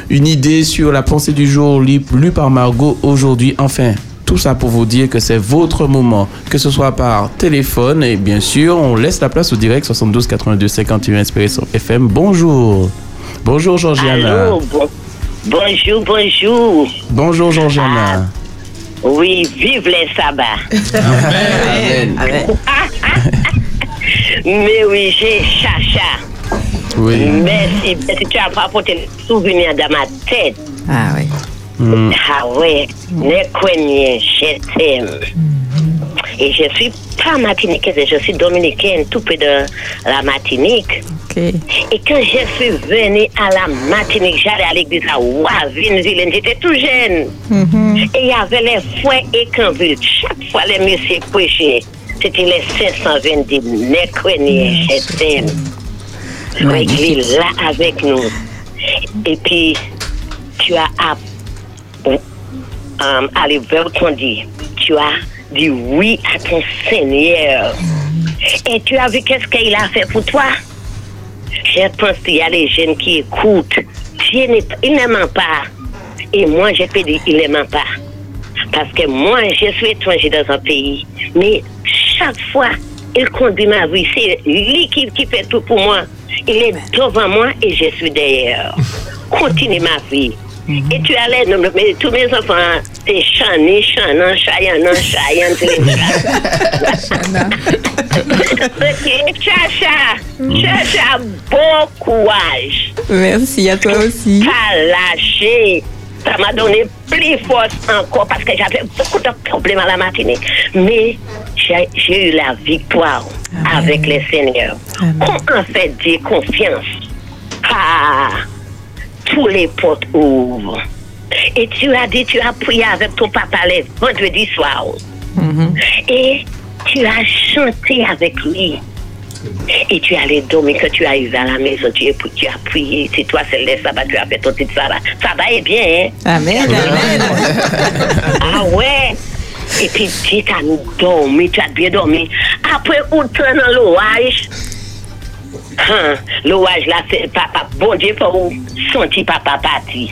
une idée sur la pensée du jour lue par Margot aujourd'hui. Enfin, tout ça pour vous dire que c'est votre moment, que ce soit par téléphone et bien sûr, on laisse la place au direct 72 82 51 Inspiration FM. Bonjour. Bonjour Georgiana. Allô, bon- bonjour, bonjour. Bonjour Georgiana. Oui, vive les sabbats. Amen. Mais oui, j'ai Chacha. Oui. Merci, merci, tu as apporté le souvenir dans ma tête. Ah oui. Mm. Ah ouais, Nekwenye, je t'aime. Et je suis pas martiniquaise, je suis dominicaine, tout près de la Martinique. Et quand je suis venue à la Martinique, j'allais à l'église à Wavinville, j'étais tout jeune. Et il y avait les foins et Canville. Chaque fois, les messieurs prêchaient. C'était les 520 Nekwenye, je t'aime. Est là avec nous. Et puis, tu as app- euh, allé vers ton dit. Tu as dit oui à ton Seigneur. Et tu as vu qu'est-ce qu'il a fait pour toi? Je pense qu'il y a les jeunes qui écoutent. Dieu il ment pas. Et moi, je peux dire ne ment pas. Parce que moi, je suis étranger dans un pays. Mais chaque fois, il conduit ma vie. C'est lui qui fait tout pour moi. Il est devant moi et je suis derrière. Continue ma vie. Et tu allais, non, mais tous mes enfants, c'est Chani, Chanan, Chayanan, Chayan, c'est les Ok, Chacha, Chacha, bon courage. Merci à toi aussi. Pas lâché. Ça m'a donné plus force encore parce que j'avais beaucoup de problèmes à la Martinique. Mais j'ai eu la victoire avec le Seigneur. Quand on fait Dieu confiance, ah, tous les portes ouvrent. Et tu as dit, tu as prié avec ton papa le vendredi soir. Et tu as chanté avec lui. Et tu es allé dormir quand tu arrives à la maison, tu, es- tu as prié. C'est toi, c'est le sabbat, tu as fait ton petit sabbat. Sabbat est bien, hein? Amen. Ah ouais? Et puis tu as dormi, tu as bien dormi. Après, tourne dans l'orage. L'orage là, c'est papa. Bon Dieu, faut sentir papa partir.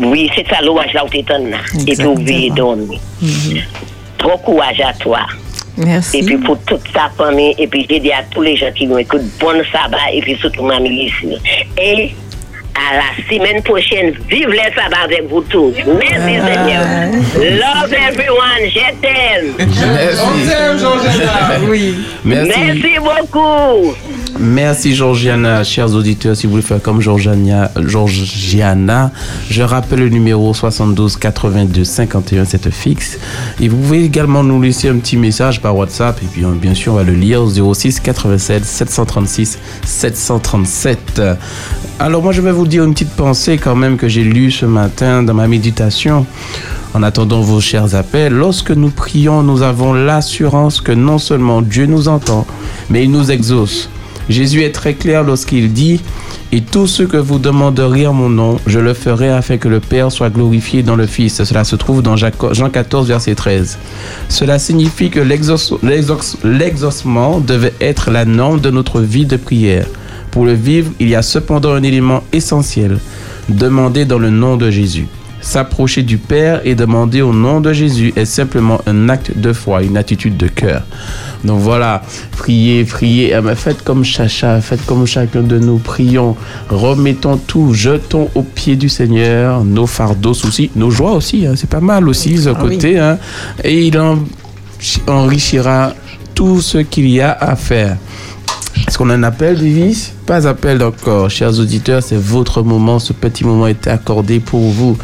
Oui, c'est ça l'orage là où tu es. Et puis, oublier dormir. Trop courage à toi. Merci. Et puis pour toute sa famille, et puis j'ai dit à tous les gens qui nous écoutent, bonne sabbat, et puis surtout ma ici. Et à la semaine prochaine, vive les sabbats avec vous tous. Merci Seigneur. Love everyone, je t'aime. Oui. Merci. Merci beaucoup. Merci Georgiana, chers auditeurs, si vous voulez faire comme Georgiana, je rappelle le numéro 72 82 51, c'est fixe. Et vous pouvez également nous laisser un petit message par WhatsApp et puis bien sûr on va le lire au 06 87 736 737. Alors moi je vais vous dire une petite pensée quand même que j'ai lue ce matin dans ma méditation. En attendant vos chers appels, lorsque nous prions, nous avons l'assurance que non seulement Dieu nous entend, mais il nous exauce. Jésus est très clair lorsqu'il dit Et tout ce que vous demanderiez en mon nom, je le ferai afin que le Père soit glorifié dans le Fils. Cela se trouve dans Jean 14, verset 13. Cela signifie que l'exauce- l'exauce- l'exaucement devait être la norme de notre vie de prière. Pour le vivre, il y a cependant un élément essentiel demander dans le nom de Jésus. S'approcher du Père et demander au nom de Jésus est simplement un acte de foi, une attitude de cœur. Donc voilà, priez, priez, Eh ben, faites comme Chacha, faites comme chacun de nous, prions, remettons tout, jetons au pied du Seigneur nos fardeaux, soucis, nos joies aussi, hein, c'est pas mal aussi ce Ah oui. côté, hein, et il en- enrichira tout ce qu'il y a à faire. Est-ce qu'on a un appel, Davis? Pas appel encore. Chers auditeurs, c'est votre moment. Ce petit moment est accordé pour vous.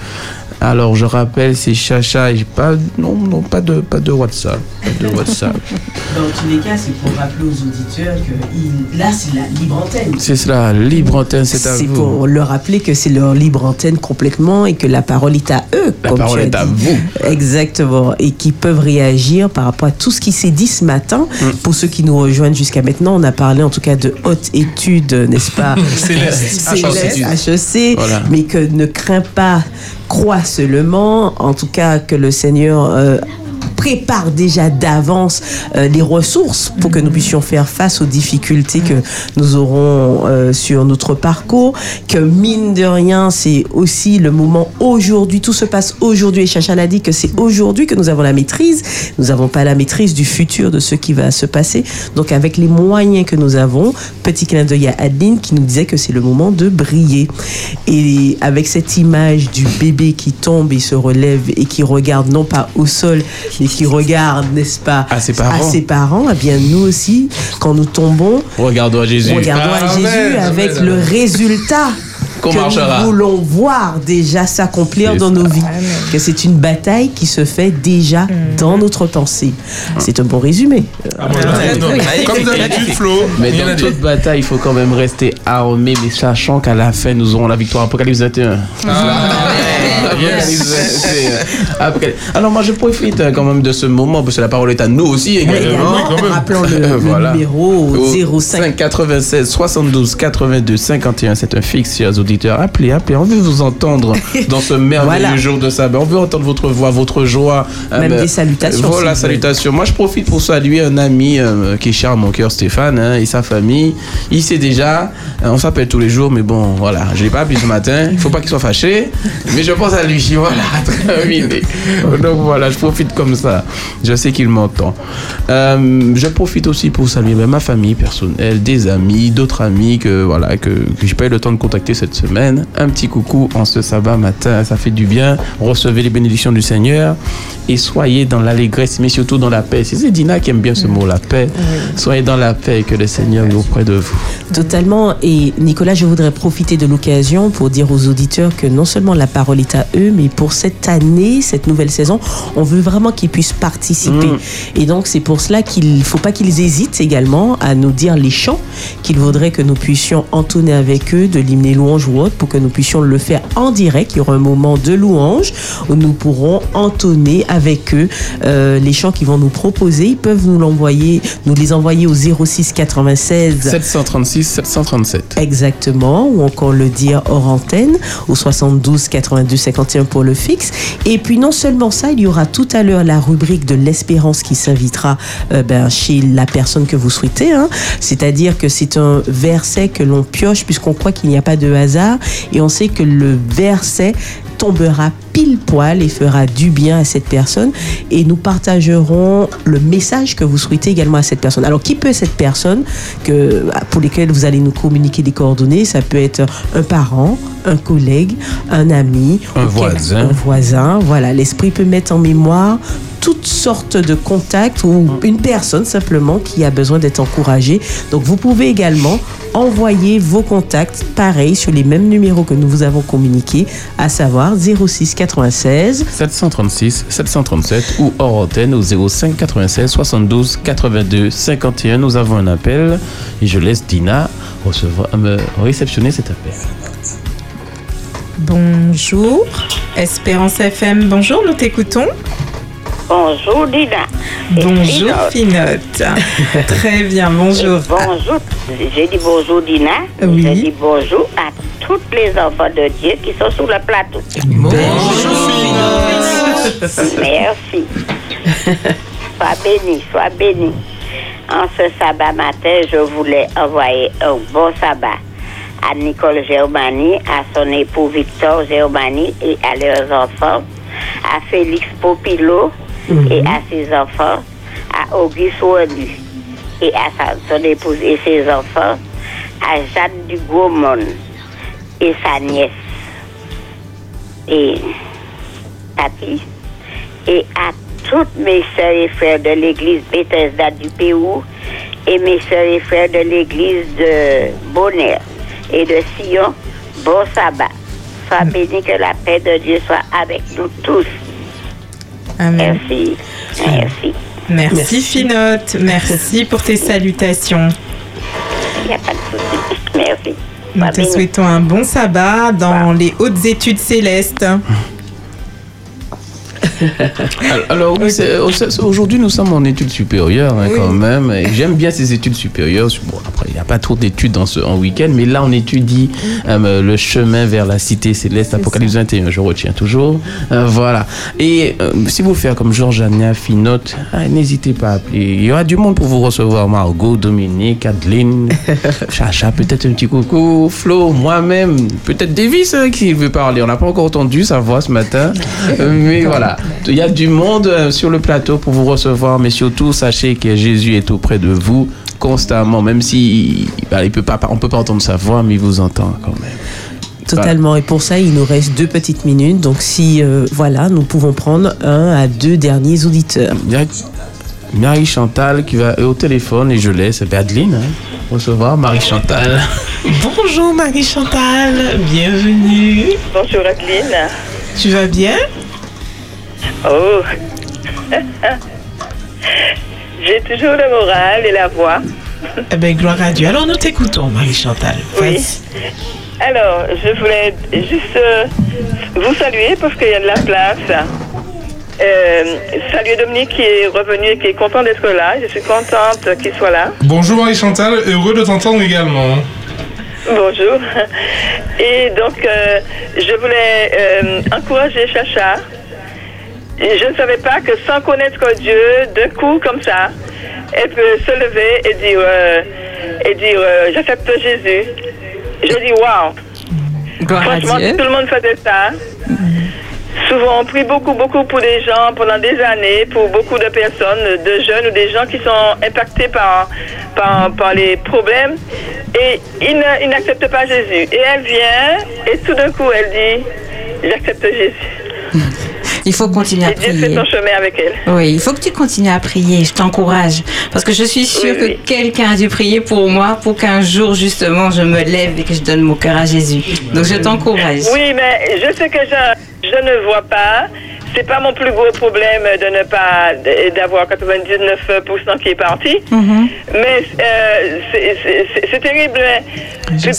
Alors, je rappelle, c'est Chacha. et j'ai Pas, non, non, pas de, pas de WhatsApp. Pas de WhatsApp. Dans tous les cas, c'est pour rappeler aux auditeurs que il- là, c'est la libre antenne. C'est cela, libre antenne, c'est à C'est vous. pour leur rappeler que c'est leur libre antenne complètement et que la parole est à eux. La comme parole tu as est à dit. vous. Exactement. Et qui peuvent réagir par rapport à tout ce qui s'est dit ce matin. Mm. Pour ceux qui nous rejoignent jusqu'à maintenant, on a parlé en tout cas de haute étude, n'est-ce pas Céleste, Céleste, HEC. Voilà. Mais que ne crains pas, crois seulement. En tout cas, que le Seigneur. euh, prépare déjà d'avance euh, les ressources pour que nous puissions faire face aux difficultés que nous aurons euh, sur notre parcours, que mine de rien, c'est aussi le moment aujourd'hui, tout se passe aujourd'hui et Chacha l'a dit que c'est aujourd'hui que nous avons la maîtrise, nous n'avons pas la maîtrise du futur de ce qui va se passer, donc avec les moyens que nous avons, petit clin d'œil à Adeline qui nous disait que c'est le moment de briller. Et avec cette image du bébé qui tombe et se relève et qui regarde non pas au sol mais qui regarde, n'est-ce pas, À ses parents. à ses parents, eh bien nous aussi, quand nous tombons, Regardons à Jésus. regardons à Amen, Jésus avec amen, le amen. résultat que marchera. nous voulons voir déjà s'accomplir dans ça. nos vies. Que c'est une bataille qui se fait déjà dans notre pensée. C'est un bon résumé. Comme d'habitude, Flo, Mais dans toute bataille, il faut quand même rester armé, mais sachant qu'à la fin, nous aurons la victoire. Apocalypse 21. Apocalypse 21. Apocalypse- Alors moi, je profite euh, quand même de ce moment, parce que la parole est à nous aussi également. également, rappelons le- le numéro Au 5 96 72 82 51. C'est un fixe, chers auditeurs. Appelez, appelez. On veut vous entendre dans ce merveilleux Voilà. jour de sabbat. On veut entendre votre voix, votre joie. Même Euh, des salutations, Voilà, plaît. salutations. Moi, je profite pour saluer un ami euh, qui est cher à mon cœur, Stéphane, hein, et sa famille. Il sait déjà, euh, on s'appelle tous les jours, mais bon, voilà, je l'ai pas appelé ce matin. Il faut pas qu'il soit fâché, mais je pense à lui. Voilà, terminé. Donc voilà, je profite comme ça. Je sais qu'il m'entend. Euh, je profite aussi pour saluer ben, ma famille personnelle, des amis, d'autres amis que voilà que, que j'ai pas eu le temps de contacter cette semaine. Un petit coucou en ce sabbat matin, ça fait du bien. Recevez les bénédictions du Seigneur et soyez dans l'allégresse, mais surtout dans la paix. C'est Dina qui aime bien ce mot, la paix. Soyez dans la paix et que le Seigneur est auprès de vous. Totalement. Et Nicolas, je voudrais profiter de l'occasion pour dire aux auditeurs que non seulement la parole est à eux, mais pour cette année, cette nouvelle saison, on veut vraiment qu'ils puissent participer. Mm. Et donc, c'est pour cela qu'il ne faut pas qu'ils hésitent également à nous dire les chants qu'il vaudrait que nous puissions entonner avec eux de l'hymne louange ou autre pour que nous puissions le faire en direct. Il y aura un moment de louange où nous pourrons entonner avec eux euh, les chants qu'ils vont nous proposer. Ils peuvent nous l'envoyer, nous les envoyer au 06 96 736 737. Exactement, ou encore le dire hors antenne au 72 82 51 pour le fixe. Et puis non seulement ça, il y aura tout à l'heure la rubrique de l'espérance qui s'invitera euh, ben, chez la personne que vous souhaitez. hein. C'est-à-dire que c'est un verset que l'on pioche puisqu'on croit qu'il n'y a pas de hasard et on sait que le verset tombera pile poil et fera du bien à cette personne et nous partagerons le message que vous souhaitez également à cette personne. Alors qui peut être cette personne que pour lesquelles vous allez nous communiquer des coordonnées? Ça peut être un parent, un collègue, un ami, Un voisin. Voilà, l'esprit peut mettre en mémoire toutes sortes de contacts ou une personne simplement qui a besoin d'être encouragée. Donc vous pouvez également envoyer vos contacts pareil sur les mêmes numéros que nous vous avons communiqués, à savoir 06 96 736 737 ou hors antenne au 05 96 72 82 51. Nous avons un appel et je laisse Dina recevoir, euh, me réceptionner cet appel. Bonjour, Espérance FM, bonjour, nous t'écoutons. Bonjour Dina. Et Bonjour Finotte. Finotte. Très bien, bonjour. Bonjour. J'ai dit bonjour Dina. Oui. J'ai dit bonjour à tous les enfants de Dieu qui sont sur le plateau. Merci. sois béni, sois béni. En ce sabbat matin, je voulais envoyer un bon sabbat à Nicole Germani, à son époux Victor Germani et à leurs enfants, à Félix Popilo et à ses enfants, à Auguste Wadu et à sa- son épouse et ses enfants, à Jeanne du Gaumont et sa nièce. Et Tati, et à toutes mes sœurs et frères de l'église Bethesda du Pérou et mes sœurs et frères de l'église de Bonheur et de Sion, bon sabbat. Sois béni que la paix de Dieu soit avec nous tous. Amen. Merci. Merci. Merci, Merci. Finote. Merci pour tes salutations. Il n'y a pas de souci. Merci. Nous Sois te souhaitons un bon sabbat dans les hautes études célestes. Alors oui, c'est- aujourd'hui nous sommes en études supérieures hein, quand même. J'aime bien ces études supérieures. Bon, après, il n'y a pas trop d'études dans ce, en week-end, mais là on étudie euh, le chemin vers la cité céleste, Apocalypse 21, je retiens toujours. Euh, voilà. Et euh, si vous faites comme Georges Ania, Finote, ah, n'hésitez pas à appeler. Il y aura du monde pour vous recevoir. Margot, Dominique, Adeline, Chacha, peut-être un petit coucou, Flo, moi-même, peut-être Davis euh, qui veut parler. On n'a pas encore entendu sa voix ce matin. Mais voilà, il y a du monde euh, sur le plateau pour vous recevoir, mais surtout sachez que Jésus est auprès de vous constamment, même si bah, il peut pas, on peut pas entendre sa voix, mais il vous entend quand même. Totalement. Et pour ça, il nous reste deux petites minutes. Donc, si, euh, voilà, nous pouvons prendre un à deux derniers auditeurs. Marie Chantal qui va au téléphone et je laisse Adeline hein, recevoir Marie Chantal. Bonjour Marie-Chantal, bienvenue. Bonjour Adeline. Tu vas bien? Oh. J'ai toujours le moral et la voix. Eh bien, gloire à Dieu. Alors, nous t'écoutons, Marie-Chantal. Oui. Alors, je voulais juste euh, vous saluer parce qu'il y a de la place. Euh, saluer Dominique qui est revenu et qui est content d'être là. Je suis contente qu'il soit là. Bonjour Marie-Chantal, heureux de t'entendre également. Bonjour. Et donc, euh, je voulais euh, encourager Chacha. Je ne savais pas que sans connaître Dieu, d'un coup comme ça, elle peut se lever et dire, euh, et dire euh, j'accepte Jésus. Je dis, waouh. Franchement, si tout le monde faisait ça, souvent on prie beaucoup, beaucoup pour des gens pendant des années, pour beaucoup de personnes, de jeunes ou des gens qui sont impactés par, par, par les problèmes et ils n'acceptent pas Jésus. Et elle vient et tout d'un coup elle dit, j'accepte Jésus. Il faut continuer à prier. son chemin avec elle. Oui, il faut que tu continues à prier. Je t'encourage. Parce que je suis sûre que quelqu'un a dû prier pour moi pour qu'un jour, justement, je me lève et que je donne mon cœur à Jésus. Donc, je t'encourage. Oui, mais je sais que je, je ne vois pas. C'est pas mon plus gros problème de ne pas d'avoir 99% qui est parti. Mhm. Mais euh, c'est- terrible.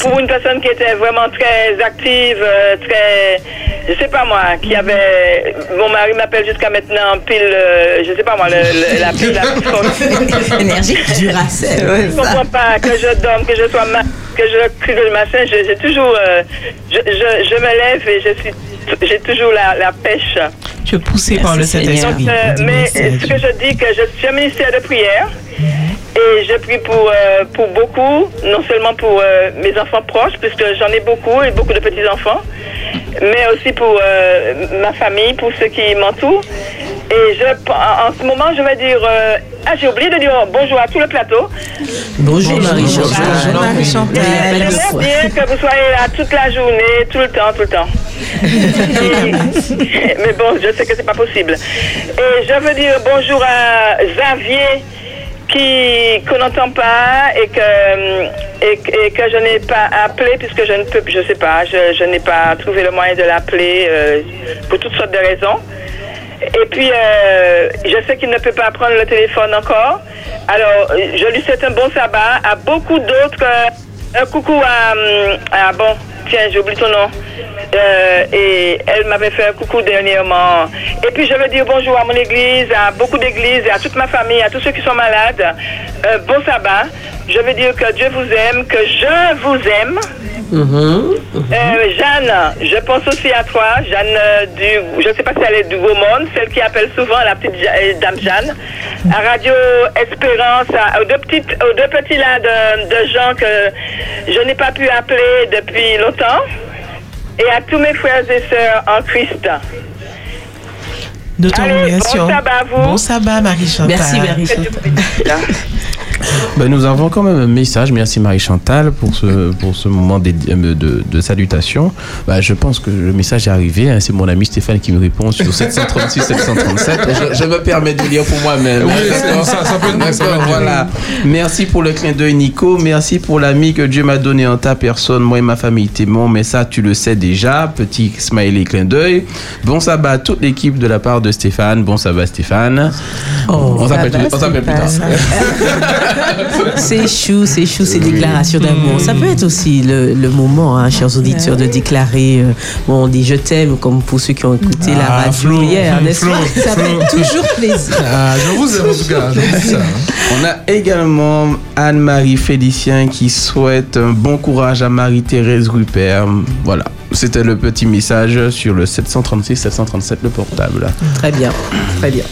Pour une personne qui était vraiment très active, euh, très, je sais pas moi, qui avait, mon mari m'appelle jusqu'à maintenant pile, euh, je sais pas moi, le- le- la pile la. Énergie. Duracell. Je ne comprends pas que je dorme, que je sois mal, que je crie le matin. je- J'ai toujours, euh, je, je, je me lève et je suis, j'ai toujours la, la pêche. Tu es poussé par le euh, mais ce que je dis, que je suis un ministère de prière et je prie pour, euh, pour beaucoup, non seulement pour euh, mes enfants proches, puisque j'en ai beaucoup et beaucoup de petits-enfants, mais aussi pour euh, ma famille, pour ceux qui m'entourent. Et je, en en ce moment, je vais dire, euh, ah, j'ai oublié de dire bonjour à tout le plateau. Bonjour Marie-Chantal. Bonjour Marie-Chantal. J'aimerais bien que vous soyez là toute la journée, tout le temps, tout le temps. Et- mais bon, je sais que c'est pas possible. Et je veux dire bonjour à Xavier qui qu'on n'entend pas et que et, que- je n'ai pas appelé puisque je ne peux je sais pas je, je n'ai pas trouvé le moyen de l'appeler euh, pour toutes sortes de raisons. Et puis euh, je sais qu'il ne peut pas prendre le téléphone encore. Alors euh, je lui souhaite un bon sabbat à beaucoup d'autres euh, un coucou à, à bon tiens j'ai oublié ton nom euh, et elle m'avait fait un coucou dernièrement. Et puis je veux dire bonjour à mon église, à beaucoup d'églises, à toute ma famille, à tous ceux qui sont malades. Euh, bon sabbat. Je veux dire que Dieu vous aime, que je vous aime Euh, Jeanne, je pense aussi à toi. Jeanne du, je ne sais pas si elle est du Gaumont, celle qui appelle souvent la petite dame Jeanne. À Radio Espérance, à- aux deux petites, aux deux petits là de, de gens que je n'ai pas pu appeler depuis longtemps. Et à tous mes frères et sœurs en Christ. Nous te remercions. bon sabbat à vous. Bon sabbat, Marie-Chantal. Merci, Marie-Chantal. Ben, nous avons quand même un message. Merci Marie-Chantal pour ce, pour ce moment de, de, de salutation. Ben, je pense que le message est arrivé. hein. C'est mon ami Stéphane qui me répond sur 736 737. Je, je me permets de lire pour moi-même. Oui, ça- ça peut être ça voilà. Merci pour le clin d'œil, Nico. Merci pour l'ami que Dieu m'a donné en ta personne. Moi et ma famille t'aimons, mais ça, tu le sais déjà. Petit smiley clin d'œil. Bon sabbat à toute l'équipe de la part de Stéphane. Bon sabbat, Stéphane. sabbat, on s'appelle plus tard. C'est chou, c'est chou, ces déclarations d'amour. Ça peut être aussi le, le moment, hein, chers auditeurs, de déclarer, euh, bon, on dit je t'aime, comme pour ceux qui ont écouté la Ah, radio Flo, hier, n'est-ce pas? Ça fait toujours plaisir. Ah, je vous aime en tout cas, ça. hein. On a également Anne-Marie Félicien qui souhaite un bon courage à Marie-Thérèse Rupert. Voilà, c'était le petit message sur le 736-737, le portable. Très bien, très bien.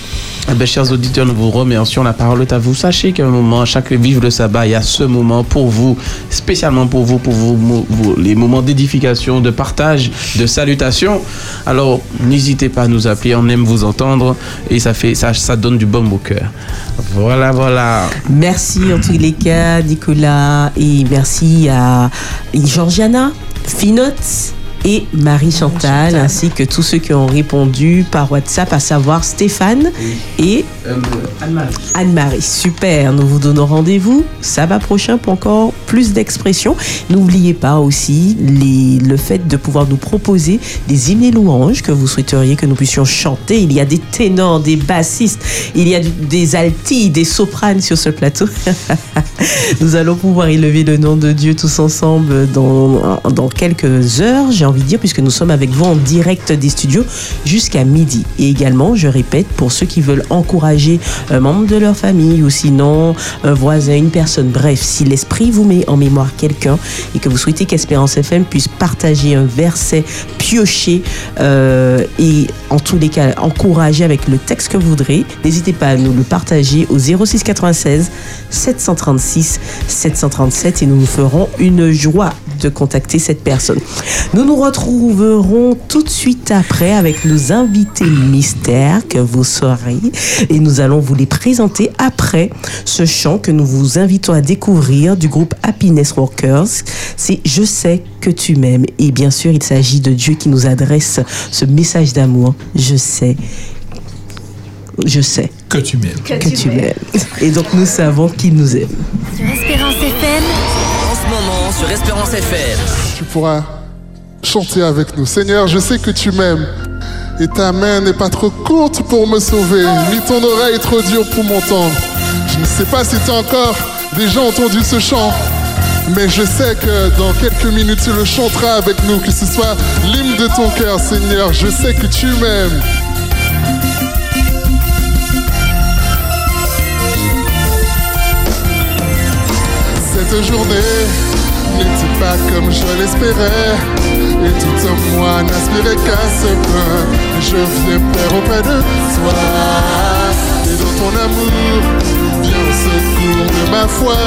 Eh ben, chers auditeurs, nous vous remercions. La parole est à vous. Sachez qu'à un moment, chaque Vive le Sabbat, il y a ce moment pour vous, spécialement pour vous, pour vos- les moments d'édification, de partage, de salutation. Alors, n'hésitez pas à nous appeler. On aime vous entendre et ça fait, ça, ça donne du baume au cœur. Voilà, voilà. Merci en tous les cas, Nicolas, et merci à Georgiana, Finote et Marie-Chantal, ainsi que tous ceux qui ont répondu par WhatsApp, à savoir Stéphane et Anne-Marie. Super, nous vous donnons rendez-vous sabbat prochain pour encore plus d'expressions. N'oubliez pas aussi les- le fait de pouvoir nous proposer des hymnes et louanges que vous souhaiteriez que nous puissions chanter. Il y a des ténors, des bassistes, il y a des altis, des sopranes sur ce plateau. nous allons pouvoir élever le nom de Dieu tous ensemble dans, dans quelques heures, j'ai de dire, puisque nous sommes avec vous en direct des studios jusqu'à midi. Et également, je répète, pour ceux qui veulent encourager un membre de leur famille ou sinon un voisin, une personne, bref, si l'esprit vous met en mémoire quelqu'un et que vous souhaitez qu'Espérance FM puisse partager un verset pioché euh, et en tous les cas encourager avec le texte que vous voudrez, n'hésitez pas à nous le partager au 06 96 736 737 et nous nous ferons une joie de contacter cette personne. Nous nous retrouverons tout de suite après avec nos invités mystères que vous saurez et nous allons vous les présenter après ce chant que nous vous invitons à découvrir du groupe Happiness Workers. C'est Je sais que tu m'aimes et bien sûr il s'agit de Dieu qui nous adresse ce message d'amour. Je sais. Je sais Que tu m'aimes. que, tu m'aimes. Et donc nous savons qu'il nous aime. Sur Espérance FM. En ce moment, sur Espérance FM. tu pourras chanter avec nous. Seigneur, je sais que tu m'aimes. Et ta main n'est pas trop courte pour me sauver, ni ton oreille trop dure pour m'entendre. Je ne sais pas si tu as encore déjà entendu ce chant, mais je sais que dans quelques minutes tu le chanteras avec nous, que ce soit l'hymne de ton cœur, Seigneur. Je sais que tu m'aimes. Cette journée n'était pas comme je l'espérais. Et tout en moi n'aspirait qu'à ce point. Je viens Père auprès de toi. Et dans ton amour, viens au secours de ma foi.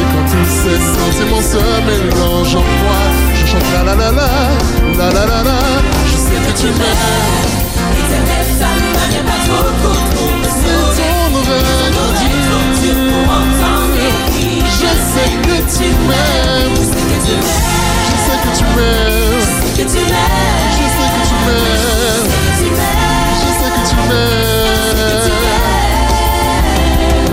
Et quand tous ces sentiments se mélangent en moi, je chante la la la la, la la. Je sais que tu m'aimes. Éternel, ta main n'est pas trop courte pour me. Ton oreille pour entendre. Je sais que tu m'aimes. Je sais que tu m'aimes. Je sais que tu m'aimes. Je sais que tu m'aimes. Je sais que tu m'aimes.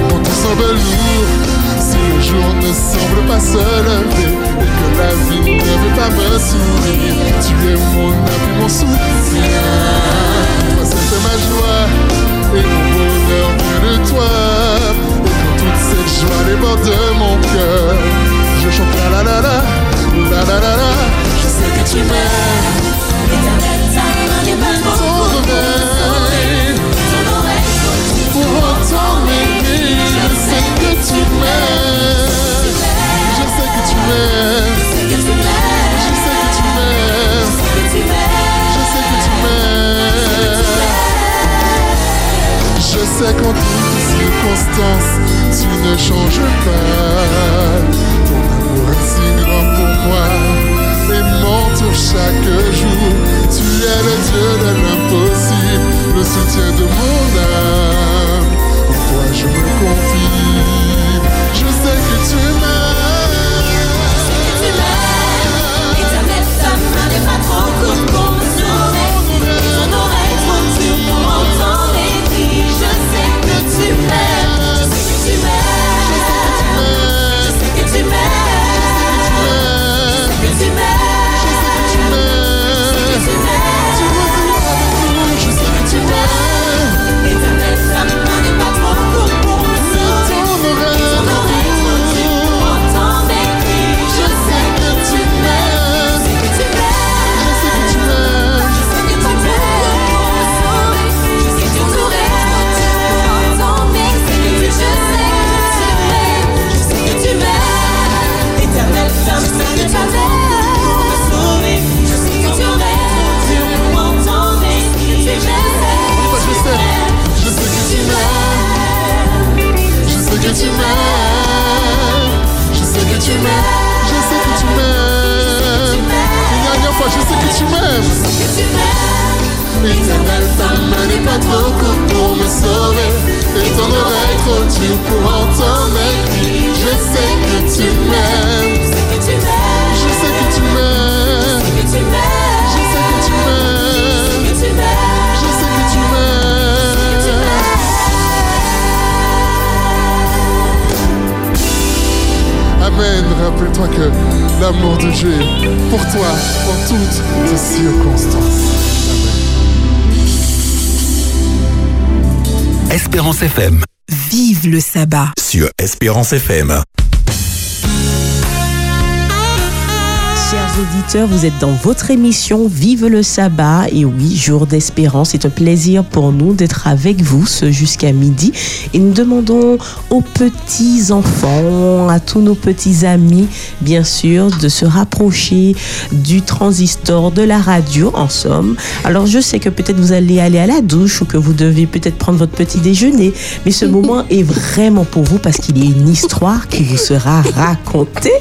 Quand tout semble lourd, si le jour ne semble pas se lever et que la vie ne veut pas me sourire, tu es mon appui, mon soutien. Toi, c'est ma joie et mon bonheur vient de toi. Et quand toute cette joie déborde de mon cœur, je chante la la la la, je sais que tu m'aimes. L'éternel t'a les mains pour sauver. Ton oreille pour autant m'aimer. Je sais que tu m'aimes. Je sais que tu m'aimes. Je sais que tu m'aimes. Je sais que tu m'aimes. Je sais que tu m'aimes. Je sais qu'en toutes circonstances, tu ne changes pas amour si grand pour moi est mort sur chaque jour. Tu es le Dieu de l'impossible, le soutien de mon âme. En toi je me confie, je sais que tu m'aimes. Que tu m'aimes. Je sais que tu m'aimes. Je sais que tu m'aimes. Une dernière fois, je sais que tu m'aimes. Éternel, ta main n'est pas trop courte pour me sauver. Et ton oreille trop dure pour entendre mes cris. Je sais que tu m'aimes. Je sais que tu m'aimes. Je sais que tu m'aimes. Je sais que tu m'aimes. Je sais que tu m'aimes. Amen. Rappelle-toi que l'amour de Dieu est pour toi en toutes tes circonstances. Espérance FM. Vive le sabbat. Sur Espérance FM. Auditeurs, vous êtes dans votre émission Vive le sabbat et oui, jour d'espérance. C'est un plaisir pour nous d'être avec vous ce jusqu'à midi et nous demandons aux petits enfants, à tous nos petits amis, bien sûr, de se rapprocher du transistor, de la radio, en somme. Alors je sais que peut-être vous allez aller à la douche ou que vous devez peut-être prendre votre petit déjeuner, mais ce moment est vraiment pour vous parce qu'il y a une histoire qui vous sera racontée.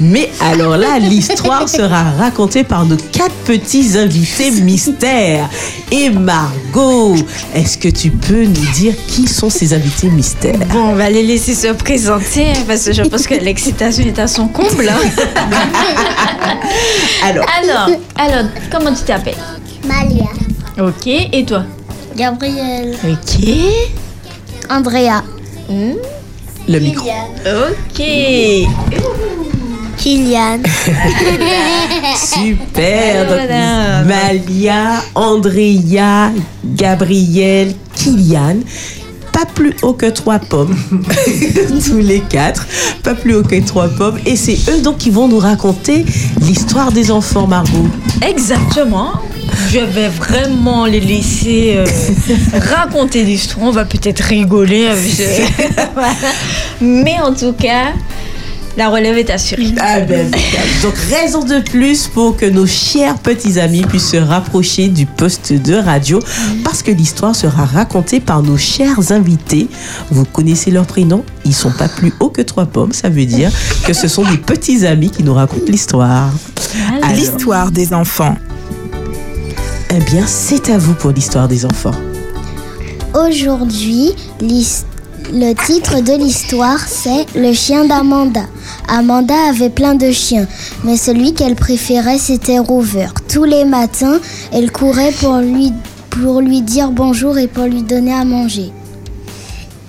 Mais alors là, l'histoire sera racontée par nos quatre petits invités mystères. Et Margot, est-ce que tu peux nous dire qui sont ces invités mystères? Bon, on va les laisser se présenter hein, parce que je pense que l'excitation est à son comble. hein. alors. alors, alors, comment tu t'appelles? Malia. Ok, et toi? Gabriel. Ok. Andrea. Le micro. Ok. Kylian. Super. Donc. Malia, Andrea, Gabriel, Kylian. Pas plus haut que trois pommes. Tous les quatre. Pas plus haut que trois pommes. Et c'est eux donc qui vont nous raconter l'histoire des enfants, Margot. Exactement. Je vais vraiment les laisser euh, raconter l'histoire. On va peut-être rigoler avec. Mais en tout cas, la relève est assurée. Ah ben, impeccable. Donc, raison de plus pour que nos chers petits amis puissent se rapprocher du poste de radio parce que l'histoire sera racontée par nos chers invités. Vous connaissez leur prénom Ils sont pas plus hauts que trois pommes. Ça veut dire que ce sont des petits amis qui nous racontent l'histoire. Alors, L'histoire des enfants. Eh bien, c'est à vous pour l'histoire des enfants. Aujourd'hui, l'his- le titre de l'histoire, c'est Le chien d'Amanda. Amanda avait plein de chiens, mais celui qu'elle préférait, c'était Rover. Tous les matins, elle courait pour lui, dire bonjour et pour lui donner à manger.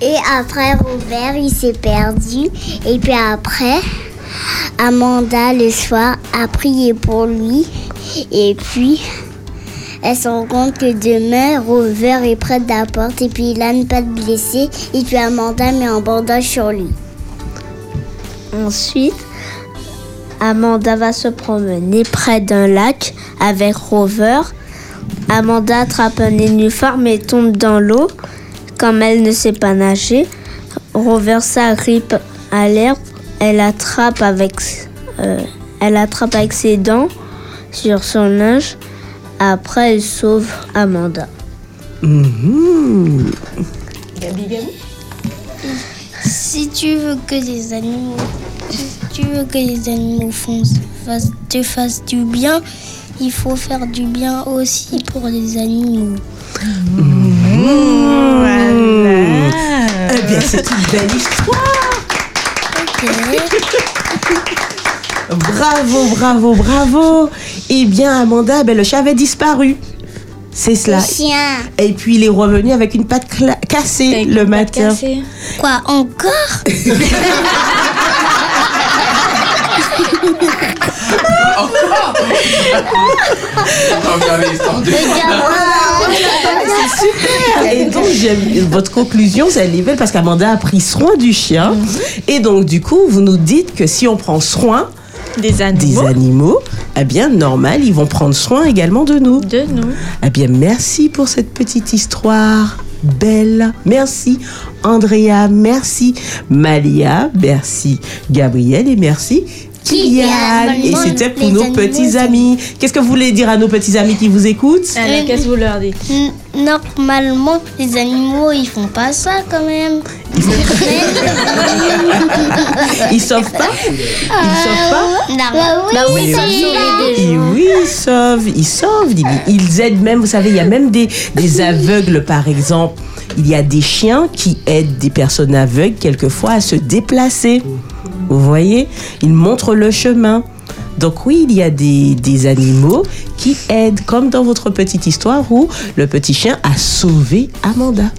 Et après, Robert, il s'est perdu. Et puis après, Amanda, le soir, a prié pour lui. Et puis, elle se rend compte que demain, Rover est près de la porte. Et puis, il a ne pas de blessé. Et puis, Amanda met un bandage sur lui. Ensuite, Amanda va se promener près d'un lac avec Rover. Amanda attrape un nénuphar mais tombe dans l'eau. Comme elle ne sait pas nager, Rover s'agrippe à l'herbe. Elle attrape avec, euh, elle attrape avec ses dents sur son linge. Après, elle sauve Amanda. Mhm. Si tu veux que les animaux, si tu veux que les animaux font- fassent- te fassent du bien, il faut faire du bien aussi pour les animaux. Mmh. Eh bien, c'est une belle histoire. Bravo, bravo, bravo. Eh bien, Amanda, ben, le chat avait disparu. C'est cela. Le chien. Et puis, il est revenu avec une patte cla- cassée le matin. Quoi, encore? C'est super. Et donc, j'aime- votre conclusion, c'est parce qu'Amanda a pris soin du chien. Et donc, du coup, vous nous dites que si on prend soin des animaux, des animaux eh bien, normal, ils vont prendre soin également de nous. De nous. Eh bien, merci pour cette petite histoire belle. Merci, Andrea. Merci, Malia. Merci, Gabriel. Et merci, Kylian. Et c'était pour nos petits amis. Qu'est-ce que vous voulez dire à nos petits amis qui vous écoutent Alors, qu'est-ce que vous leur dites Normalement, les animaux, ils font pas ça quand même. Ils sauvent pas Ils sauvent pas Bah oui, Bah oui, ils oui, ils sauvent, ils sauvent. Ils, ils aident même, vous savez, il y a même des, des aveugles, par exemple. Il y a des chiens qui aident des personnes aveugles, quelquefois, à se déplacer. Vous voyez Ils montrent le chemin. Donc oui, il y a des, des animaux qui aident, comme dans votre petite histoire où le petit chien a sauvé Amanda.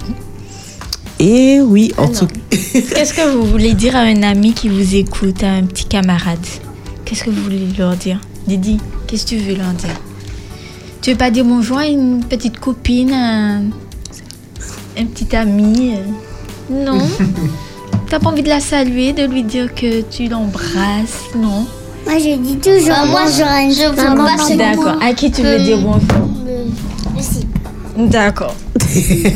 Et oui, en tout Qu'est-ce que vous voulez dire à un ami qui vous écoute, à un petit camarade? Qu'est-ce que vous voulez leur dire? Didi, qu'est-ce que tu veux leur dire? Tu veux pas dire bonjour à une petite copine, un, un petit ami? Euh, Non T'as pas envie de la saluer, de lui dire que tu l'embrasses Non? Moi, je dis toujours. Bah, moi, bonjour je vois maman. pas ce D'accord. À qui tu veux dire bonjour? D'accord.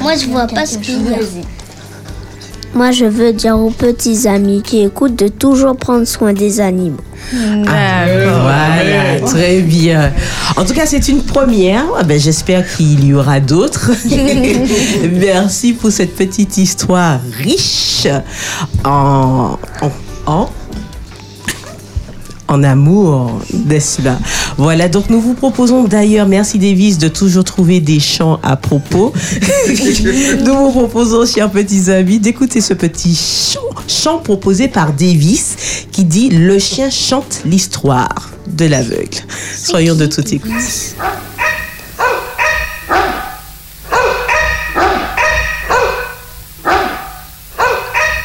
Moi, je vois pas ce qu'il y a. Moi, je veux dire aux petits amis qui écoutent de toujours prendre soin des animaux. Voilà, très bien. En tout cas, c'est une première. Ah ben, J'espère qu'il y aura d'autres. Merci pour cette petite histoire riche en, en, en, en amour, n'est-ce pas? Voilà, donc nous vous proposons d'ailleurs, merci Davis, de toujours trouver des chants à propos. nous vous proposons, chers petits amis, d'écouter ce petit chant, chant proposé par Davis qui dit Le chien chante l'histoire de l'aveugle. Soyons de toute écoute.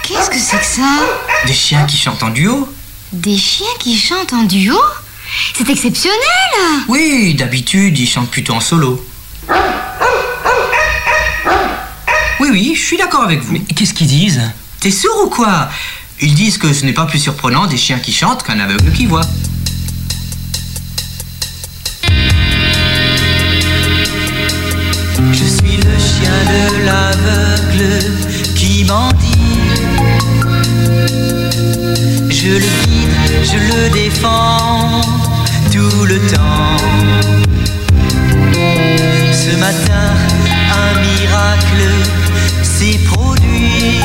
Qu'est-ce que c'est que ça? Des chiens qui chantent en duo? Des chiens qui chantent en duo C'est exceptionnel Oui, d'habitude, ils chantent plutôt en solo. Oui, oui, je suis d'accord avec vous. Mais qu'est-ce qu'ils disent T'es sourd ou quoi Ils disent que ce n'est pas plus surprenant des chiens qui chantent qu'un aveugle qui voit. Je suis le chien de l'aveugle qui mendie. Je le guide, je le défends tout le temps. Ce matin, un miracle s'est produit.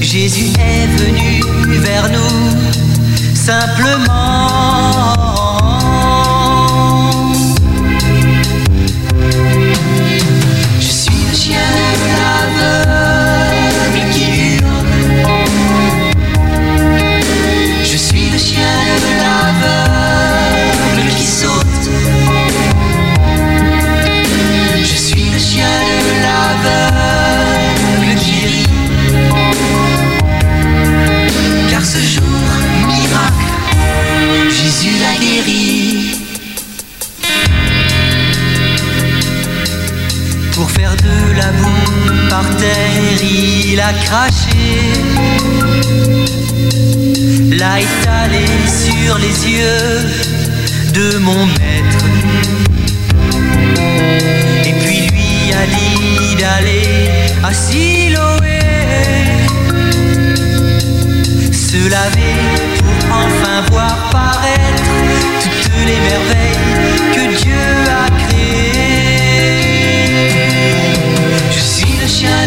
Jésus est venu vers nous simplement. Par terre, il a craché. L'a étalé sur les yeux de mon maître. Et puis lui a dit d'aller à Siloé se laver pour enfin voir paraître toutes les merveilles que Dieu a créées. Je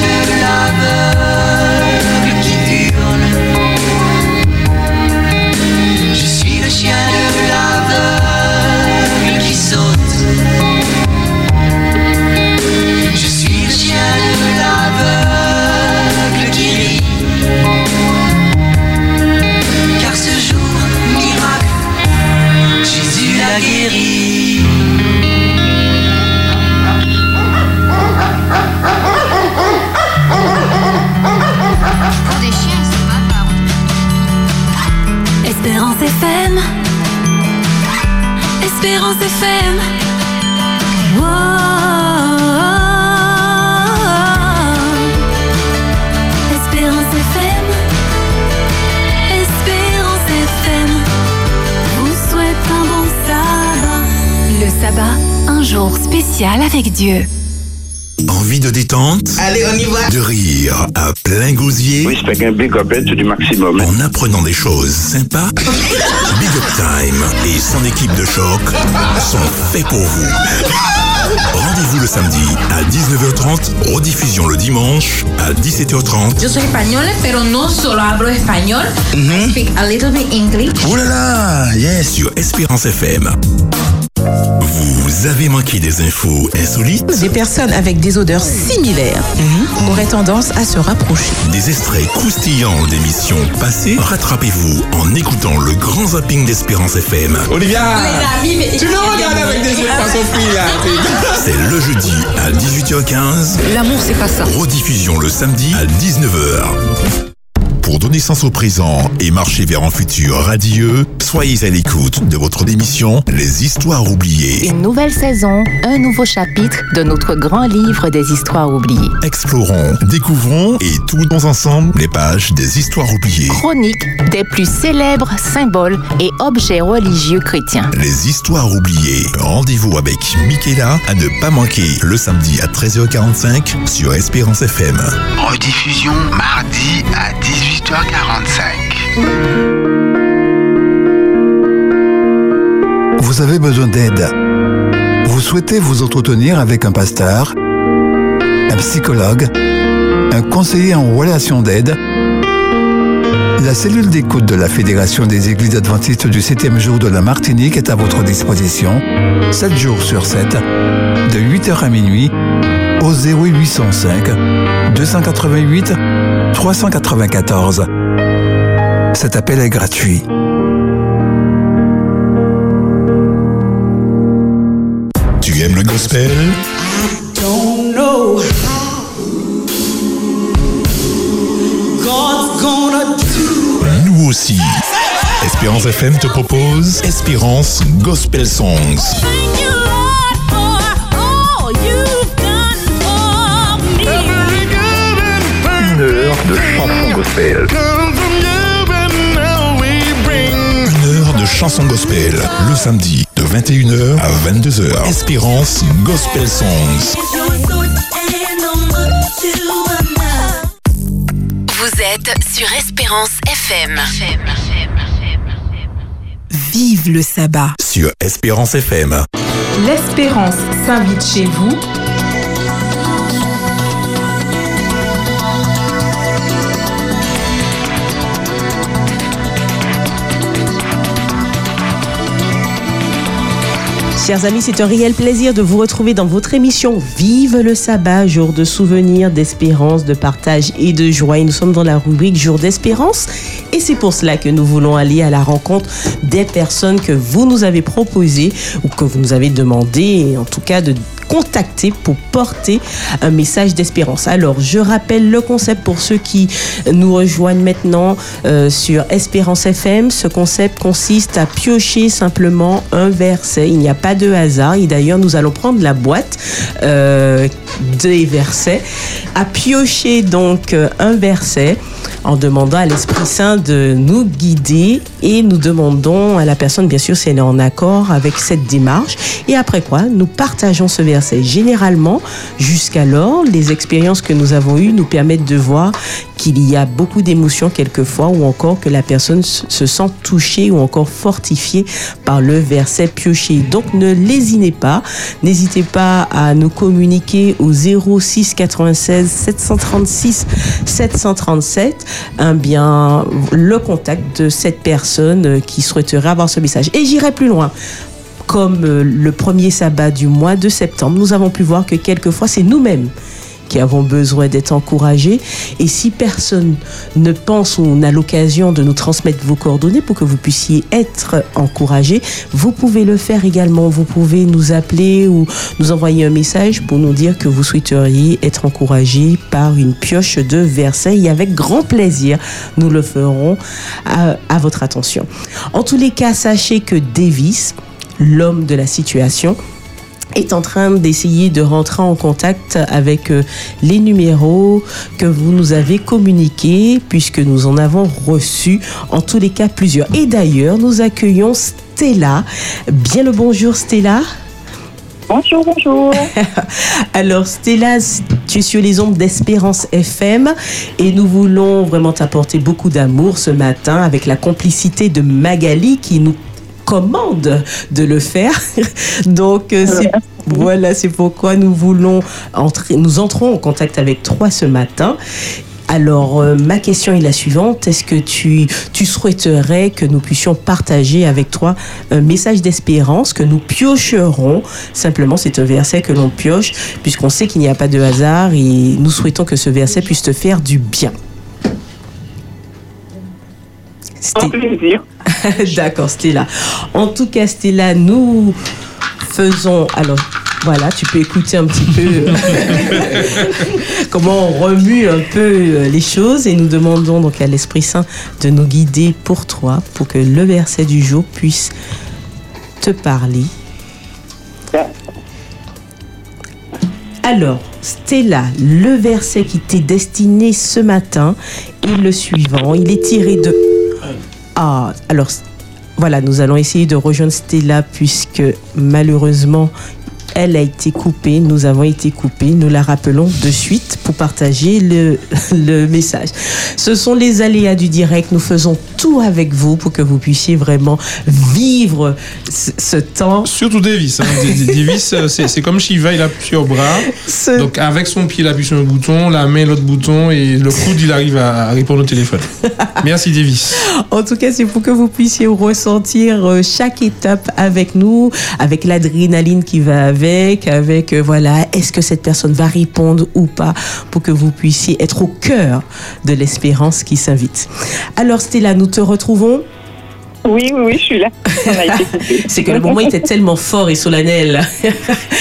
Espérance FM. Wow. Espérance FM. Espérance FM. Vous souhaite un bon sabbat. Le sabbat, un jour spécial avec Dieu. Envie de détente Allez, on y va. De rire à plein gosier Oui, c'est un big up du maximum. En apprenant des choses sympas, Big Up Time et son équipe de choc sont faits pour vous. Rendez-vous le samedi à 19h30, rediffusion le dimanche à 17h30. Yo soy española, pero no solo hablo español. I speak a little bit English. Oh là là, yes, sur Espérance FM. Vous avez manqué des infos insolites Des personnes avec des odeurs similaires auraient tendance à se rapprocher. Des extraits croustillants d'émissions passées Rattrapez-vous en écoutant le grand zapping d'Espérance FM. Olivia Tu me regardes avec des yeux de poisson frit, là. C'est le jeudi à 18h15. L'amour, c'est pas ça. Rediffusion le samedi à 19h. Pour donner sens au présent et marcher vers un futur radieux, soyez à l'écoute de votre émission Les Histoires oubliées. Une nouvelle saison, un nouveau chapitre de notre grand livre des histoires oubliées. Explorons, découvrons et tournons ensemble les pages des histoires oubliées. Chronique des plus célèbres symboles et objets religieux chrétiens. Les histoires oubliées. Rendez-vous avec Michaela à ne pas manquer le samedi à 13h45 sur Espérance FM. Rediffusion mardi à 18h45. Vous avez besoin d'aide. Vous souhaitez vous entretenir avec un pasteur, un psychologue, un conseiller en relation d'aide? La cellule d'écoute de la Fédération des Églises adventistes du 7e jour de la Martinique est à votre disposition, 7 jours sur 7, de 8h à minuit, au 0805 288 394. Cet appel est gratuit. Tu aimes le gospel? Don't know God's gonna do. Nous aussi. Espérance FM te propose Espérance Gospel Songs. Gospel. Une heure de chansons gospel. Le samedi de 21h à 22h. Espérance Gospel Songs. Vous êtes sur Espérance FM. Vive le sabbat. Sur Espérance FM. L'espérance s'invite chez vous. Chers amis, c'est un réel plaisir de vous retrouver dans votre émission Vive le sabbat, jour de souvenirs, d'espérance, de partage et de joie. Nous sommes dans la rubrique Jour d'espérance et c'est pour cela que nous voulons aller à la rencontre des personnes que vous nous avez proposées ou que vous nous avez demandé, en tout cas de contacter pour porter un message d'espérance. Alors, je rappelle le concept pour ceux qui nous rejoignent maintenant euh, sur Espérance FM. Ce concept consiste à piocher simplement un verset. Il n'y a pas de hasard. Et d'ailleurs, nous allons prendre la boîte euh, des versets, à piocher donc euh, un verset en demandant à l'Esprit Saint de nous guider et nous demandons à la personne, bien sûr, si elle est en accord avec cette démarche. Et après quoi, nous partageons ce verset. Généralement, jusqu'alors, les expériences que nous avons eues nous permettent de voir qu'il y a beaucoup d'émotions quelquefois ou encore que la personne se sent touchée ou encore fortifiée par le verset pioché. Donc ne lésinez pas, n'hésitez pas à nous communiquer au 06 96 736 737 un bien le contact de cette personne qui souhaiterait avoir ce message. Et j'irai plus loin comme euh, le premier sabbat du mois de septembre, nous avons pu voir que quelquefois c'est nous-mêmes qui avons besoin d'être encouragés. Et si personne ne pense ou n'a l'occasion de nous transmettre vos coordonnées pour que vous puissiez être encouragés, vous pouvez le faire également. Vous pouvez nous appeler ou nous envoyer un message pour nous dire que vous souhaiteriez être encouragé par une pioche de versets. Et avec grand plaisir, nous le ferons à votre attention. En tous les cas, sachez que Davis, l'homme de la situation, est en train d'essayer de rentrer en contact avec euh, les numéros que vous nous avez communiqués puisque nous en avons reçu en tous les cas plusieurs. Et d'ailleurs, nous accueillons Stella. Bien le bonjour Stella. Bonjour, bonjour. Alors Stella, tu es sur les ondes d'Espérance FM et nous voulons vraiment t'apporter beaucoup d'amour ce matin avec la complicité de Magali qui nous commande de le faire. Donc euh, c'est voilà, c'est pourquoi nous voulons entrer, nous entrons en contact avec toi ce matin. Alors, euh, ma question est la suivante. Est-ce que tu, tu souhaiterais que nous puissions partager avec toi un message d'espérance que nous piocherons? Simplement, c'est un verset que l'on pioche, puisqu'on sait qu'il n'y a pas de hasard et nous souhaitons que ce verset puisse te faire du bien. En plaisir. D'accord, Stella. En tout cas, Stella, nous faisons. Alors, voilà, tu peux écouter un petit peu comment on remue un peu euh, les choses et nous demandons donc à l'Esprit Saint de nous guider pour toi, pour que le verset du jour puisse te parler. Alors, Stella, le verset qui t'est destiné ce matin est le suivant. Il est tiré de... Ah, alors, voilà, nous allons essayer de rejoindre Stella puisque malheureusement, elle a été coupée, nous avons été coupés, nous la rappelons de suite pour partager le, le message. Ce sont les aléas du direct, nous faisons tout avec vous pour que vous puissiez vraiment vivre ce, ce temps. Surtout Davis. hein. Davis, euh, c'est comme Shiva, il a plusieurs bras. Donc avec son pied, il appuie sur un bouton, la main, l'autre bouton, et le coude, il arrive à, à répondre au téléphone. Merci Davis. En tout cas, c'est pour que vous puissiez ressentir euh, chaque étape avec nous, avec l'adrénaline qui va avec, avec euh, voilà, est-ce que cette personne va répondre ou pas, pour que vous puissiez être au cœur de l'espérance qui s'invite. Alors Stella, nous te retrouvons. Oui, oui, oui, je suis là. C'est que le moment était tellement fort et solennel.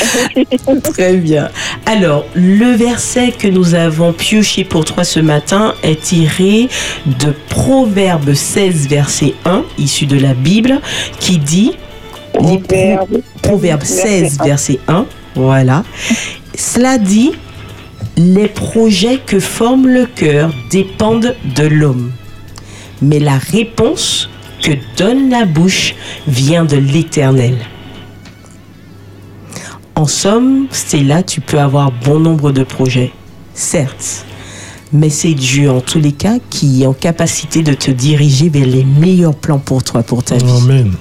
Très bien. Alors, le verset que nous avons pioché pour toi ce matin est tiré de Proverbe 16, verset 1, issu de la Bible, qui dit... les Pro- Proverbe 16, verset 1, voilà. Cela dit, les projets que forme le cœur dépendent de l'homme mais la réponse que donne la bouche vient de l'Éternel. En somme, Stella, tu peux avoir bon nombre de projets, certes, mais c'est Dieu en tous les cas qui est en capacité de te diriger vers les meilleurs plans pour toi, pour ta vie. Amen.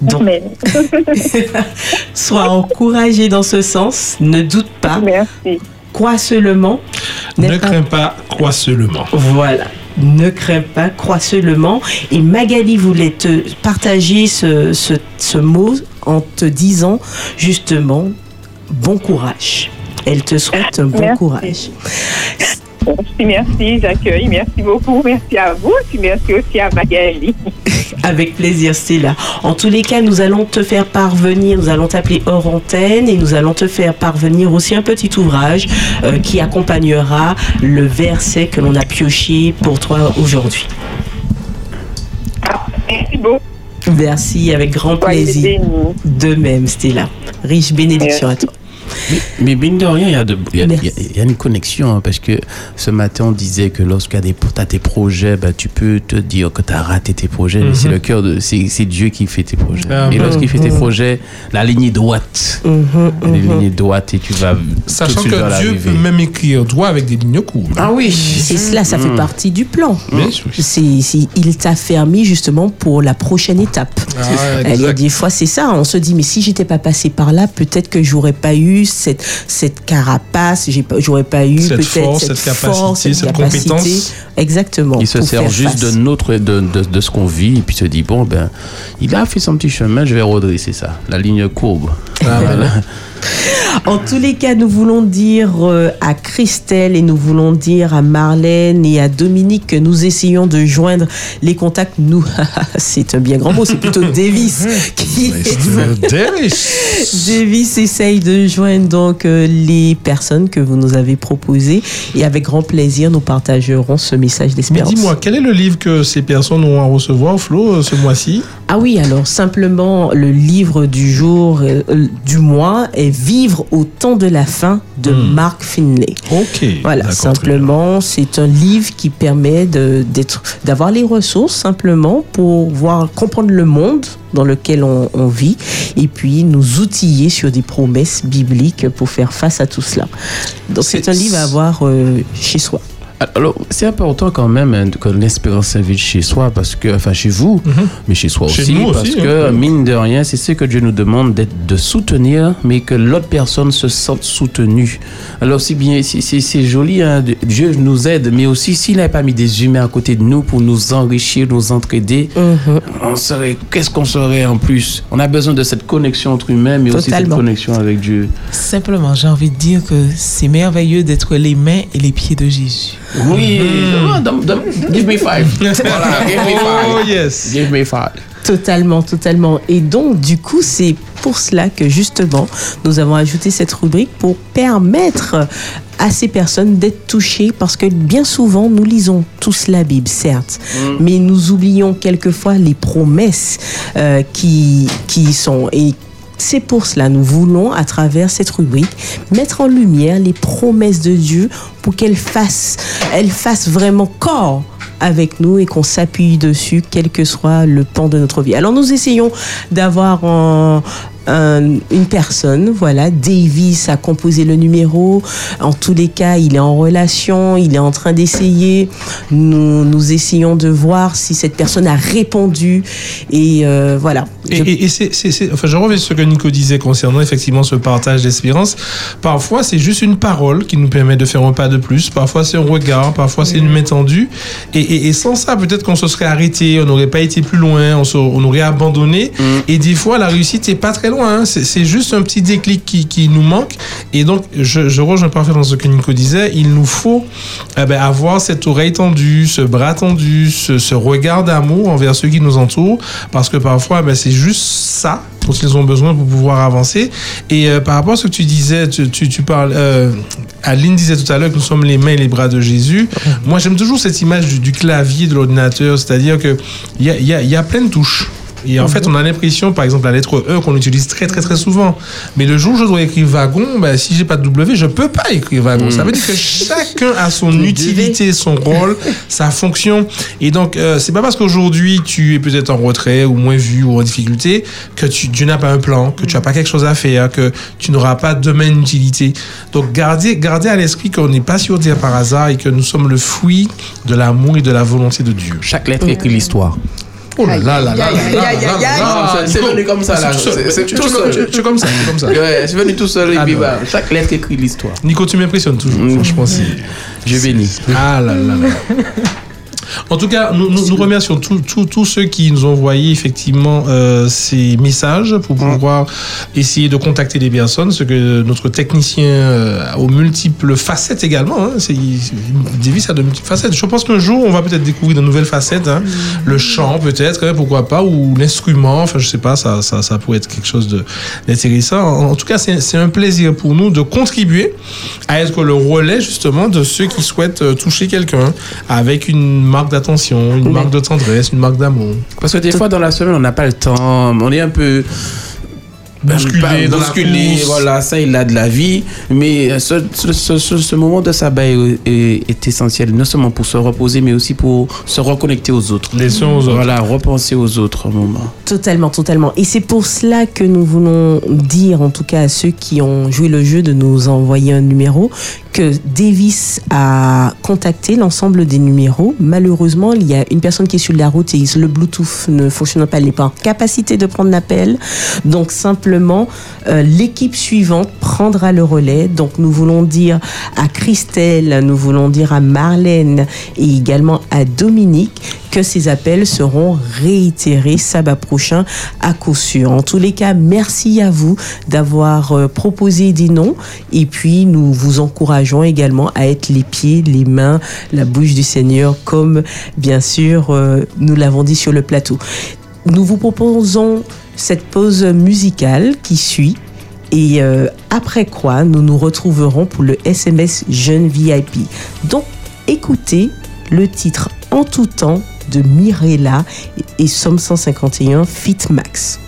Donc, sois encouragé dans ce sens, ne doute pas. Merci. Crois seulement. Ne crains pas, crois seulement. Voilà. Ne crains pas, crois seulement. Et Magali voulait te partager ce, ce, ce mot en te disant justement bon courage. Elle te souhaite un bon Merci. courage. Merci, merci, j'accueille. Merci beaucoup. Merci à vous. Puis merci aussi à Magali. Avec plaisir, Stella. En tous les cas, nous allons te faire parvenir, nous allons t'appeler hors antenne et nous allons te faire parvenir aussi un petit ouvrage euh, qui accompagnera le verset que l'on a pioché pour toi aujourd'hui. Merci beaucoup. Merci, avec grand plaisir. De même, Stella. Riche bénédiction à toi. Mais mine de rien, il y, a de- il y a- il y a- il y a une connexion, hein, parce que ce matin, on disait que lorsqu'il y a des, t'as tes projets, bah, tu peux te dire que tu as raté tes projets, mais Mhm. c'est le cœur de, c'est, Dieu qui fait tes projets. Ah, et lorsqu'il fait tes Mhm. projets, la ligne est droite. La ligne est droite et tu vas. Sachant que Dieu peut même écrire droit avec des lignes courtes. Ah oui, c'est cela, ça fait Mm. partie du plan. C'est, il t'a fermé justement pour la prochaine étape. Ah, il y a des fois, c'est ça. On se dit, mais si j'étais pas passé par là, peut-être que j'aurais pas eu cette, cette carapace, j'aurais pas eu Cette peut-être force, cette, cette force, capacité, cette compétence. Exactement. Il se sert juste face. de notre de, de, de ce qu'on vit et puis se dit bon ben il a fait son petit chemin je vais redresser ça la ligne courbe Ah, Voilà. En tous les cas, nous voulons dire euh, à Christelle et nous voulons dire à Marlène et à Dominique que nous essayons de joindre les contacts. Nous, c'est un bien grand mot, c'est plutôt Davis qui Davis. Davis essaye de joindre donc euh, les personnes que vous nous avez proposées et avec grand plaisir, nous partagerons ce message d'espérance. dis-moi, quel est le livre que ces personnes ont à recevoir, Flo, euh, ce mois-ci? Ah oui, alors simplement le livre du jour, euh, du mois est Vivre au temps de la fin de Mark Finlay. Ok. Voilà, simplement, c'est un livre qui permet d'avoir les ressources simplement pour voir, comprendre le monde dans lequel on, on vit et puis nous outiller sur des promesses bibliques pour faire face à tout cela. Donc c'est un livre à avoir euh, chez soi. Alors, c'est important quand même hein, que l'espérance s'invite chez soi, parce que, enfin chez vous, mais chez soi Mhm. Chez aussi, nous parce aussi, que, hein. mine de rien, c'est ce que Dieu nous demande d'être, de soutenir, mais que l'autre personne se sente soutenue. Alors, c'est bien, c'est, joli, hein, Dieu nous aide, mais aussi s'il n'avait pas mis des humains à côté de nous pour nous enrichir, nous entraider, on serait, qu'est-ce qu'on serait en plus? On a besoin de cette connexion entre humains, mais aussi cette Totalement. connexion avec Dieu. Simplement, j'ai envie de dire que c'est merveilleux d'être les mains et les pieds de Jésus. Oui, Ah, dom- dom- give me five. Voilà, give me five. Oh, yes. Give me five. Totalement, totalement. Et donc, du coup, c'est pour cela que justement, nous avons ajouté cette rubrique pour permettre à ces personnes d'être touchées parce que bien souvent, nous lisons tous la Bible, certes, mais nous oublions quelquefois les promesses euh, qui, qui sont. Et c'est pour cela, nous voulons, à travers cette rubrique, mettre en lumière les promesses de Dieu pour qu'elles fassent, elles fassent vraiment corps avec nous et qu'on s'appuie dessus, quel que soit le pan de notre vie. Alors nous essayons d'avoir un- un- une personne, voilà, Davis a composé le numéro. En tous les cas, il est en relation, il est en train d'essayer. Nous, nous essayons de voir si cette personne a répondu. Et euh, voilà. Et, et- et c'est, enfin, je reviens sur ce que Nico disait concernant effectivement ce partage d'espérance. Parfois, c'est juste une parole qui nous permet de faire un pas de plus. Parfois, c'est un regard. Parfois, c'est une main tendue. Et, sans ça, peut-être qu'on se serait arrêté, on n'aurait pas été plus loin, on, se- on aurait abandonné. Et des fois, la réussite n'est pas très loin. Hein. C'est, juste un petit déclic qui, qui nous manque. Et donc, je, je rejoins parfaitement ce que Nico disait. Il nous faut eh ben, avoir cette oreille tendue, ce bras tendu, ce, ce regard d'amour envers ceux qui nous entourent. Parce que parfois, ben, c'est juste ça dont ils ont besoin pour pouvoir avancer. Et euh, par rapport à ce que tu disais, tu, tu, tu parles, euh, Aline disait tout à l'heure que nous sommes les mains et les bras de Jésus. Moi, j'aime toujours cette image du, du clavier de l'ordinateur, c'est-à-dire que il y a, il y, a, il y a plein de touches. Et en fait, on a l'impression, par exemple, la lettre E qu'on utilise très très très souvent. Mais le jour où je dois écrire wagon, ben, si j'ai pas de W, je peux pas écrire wagon. Ça veut dire que chacun a son utilité, son rôle, sa fonction. Et donc, euh, c'est pas parce qu'aujourd'hui tu es peut-être en retrait ou moins vu ou en difficulté que tu, tu n'as pas un plan, que tu as pas quelque chose à faire, que tu n'auras pas demain une utilité. Donc, gardez, gardez à l'esprit qu'on n'est pas sur Terre par hasard et que nous sommes le fruit de l'amour et de la volonté de Dieu. Chaque lettre écrit l'histoire. Oh là là là là C'est venu comme ça ah, là. C'est tout seul. Je suis comme ça. comme ça. Ouais, c'est venu tout seul et ah, puis chaque lettre écrit l'histoire. Nico, tu m'impressionnes toujours. Mm. Franchement, c'est. Je bénis. Ah là là là. En tout cas, nous, nous, nous remercions tous ceux qui nous ont envoyé effectivement euh, ces messages pour pouvoir essayer de contacter des personnes, ce que notre technicien euh, aux multiples facettes également. Hein, c'est, Davis a de multiples facettes. Je pense qu'un jour, on va peut-être découvrir de nouvelles facettes. hein. Le chant, peut-être, hein, pourquoi pas, ou l'instrument. Enfin, je sais pas, ça, ça, ça pourrait être quelque chose de- d'intéressant. En, en tout cas, c'est c'est un plaisir pour nous de contribuer à être le relais justement de ceux qui souhaitent euh, toucher quelqu'un avec une marque d'attention, une marque de tendresse, une marque d'amour. Parce que des fois, dans la semaine, on n'a pas le temps. On est un peu. Bousculé dans la bousculé, voilà, ça il a de la vie, mais ce, ce, ce- ce- moment de sabbat est, est- est essentiel, non seulement pour se reposer, mais aussi pour se reconnecter aux autres. Les uns aux autres. Voilà, repenser aux autres un moment. Totalement, totalement. Et c'est pour cela que nous voulons dire, en tout cas à ceux qui ont joué le jeu de nous envoyer un numéro, que Davis a contacté l'ensemble des numéros. Malheureusement, il y a une personne qui est sur la route et le Bluetooth ne fonctionne pas, elle n'est pas en capacité de prendre l'appel. Donc simplement, euh, l'équipe suivante prendra le relais. Donc nous voulons dire à Christelle, nous voulons dire à Marlène et également à Dominique que ces appels seront réitérés sabbat prochain à coup sûr. En tous les cas, merci à vous d'avoir euh, proposé des noms et puis nous vous encourageons également à être les pieds, les mains, la bouche du Seigneur comme bien sûr euh, nous l'avons dit sur le plateau. Nous vous proposons cette pause musicale qui suit et euh, après quoi nous nous retrouverons pour le SMS Jeune VIP. Donc écoutez le titre en tout temps de Mirella et Somme 151 Fit Max.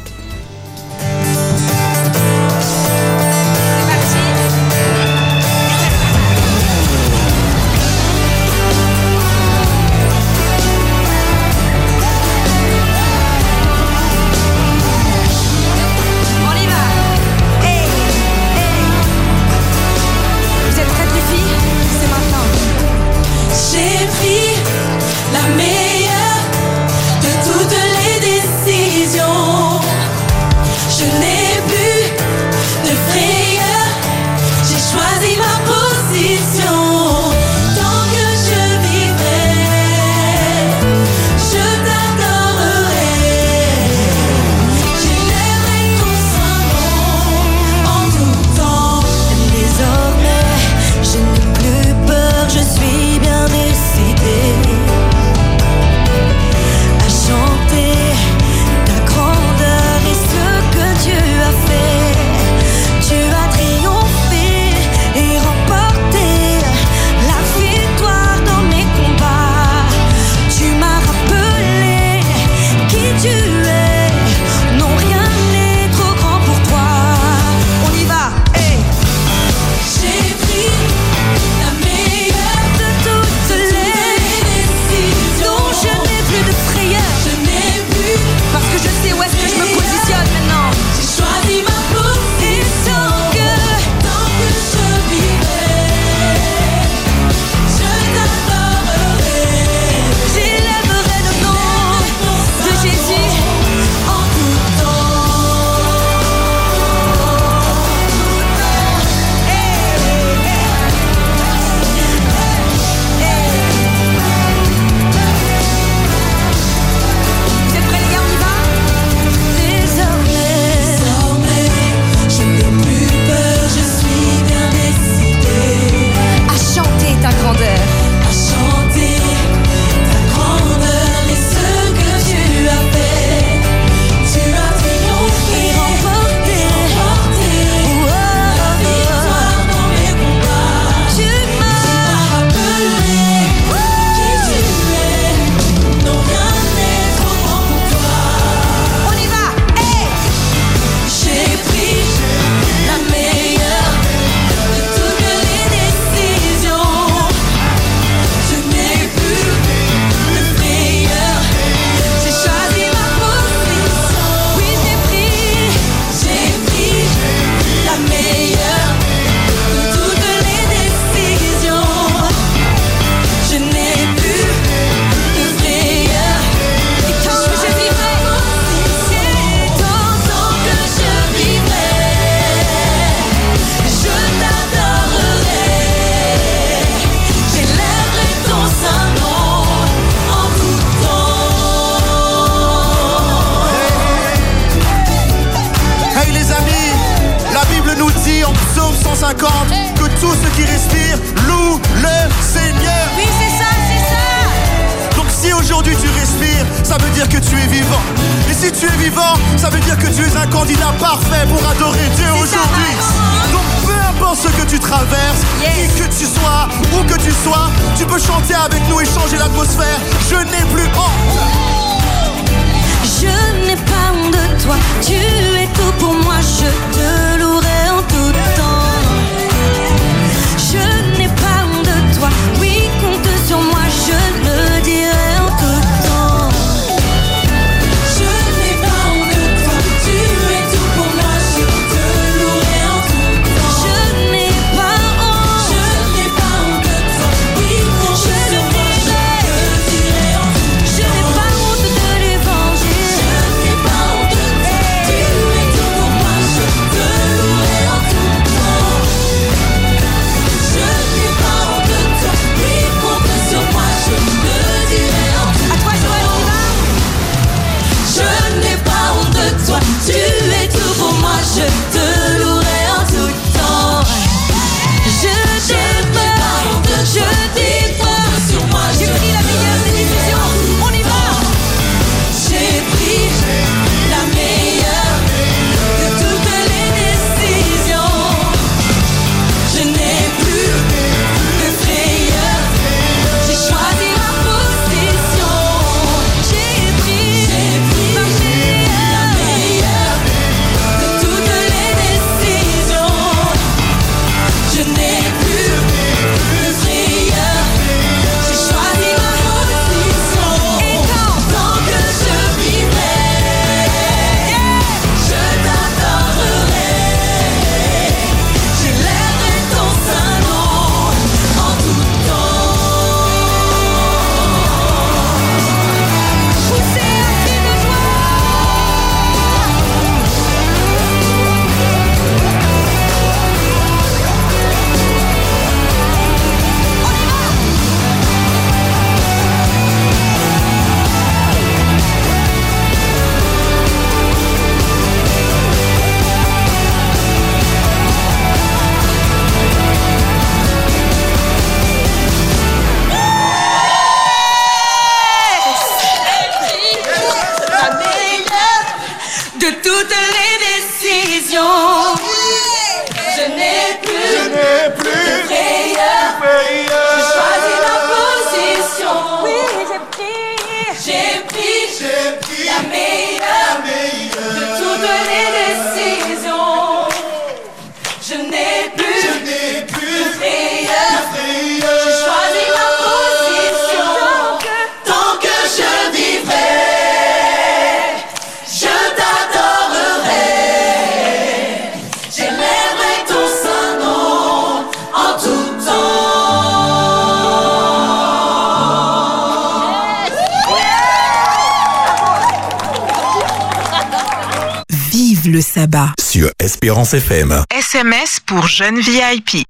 Espérance FM. SMS pour jeunes VIP.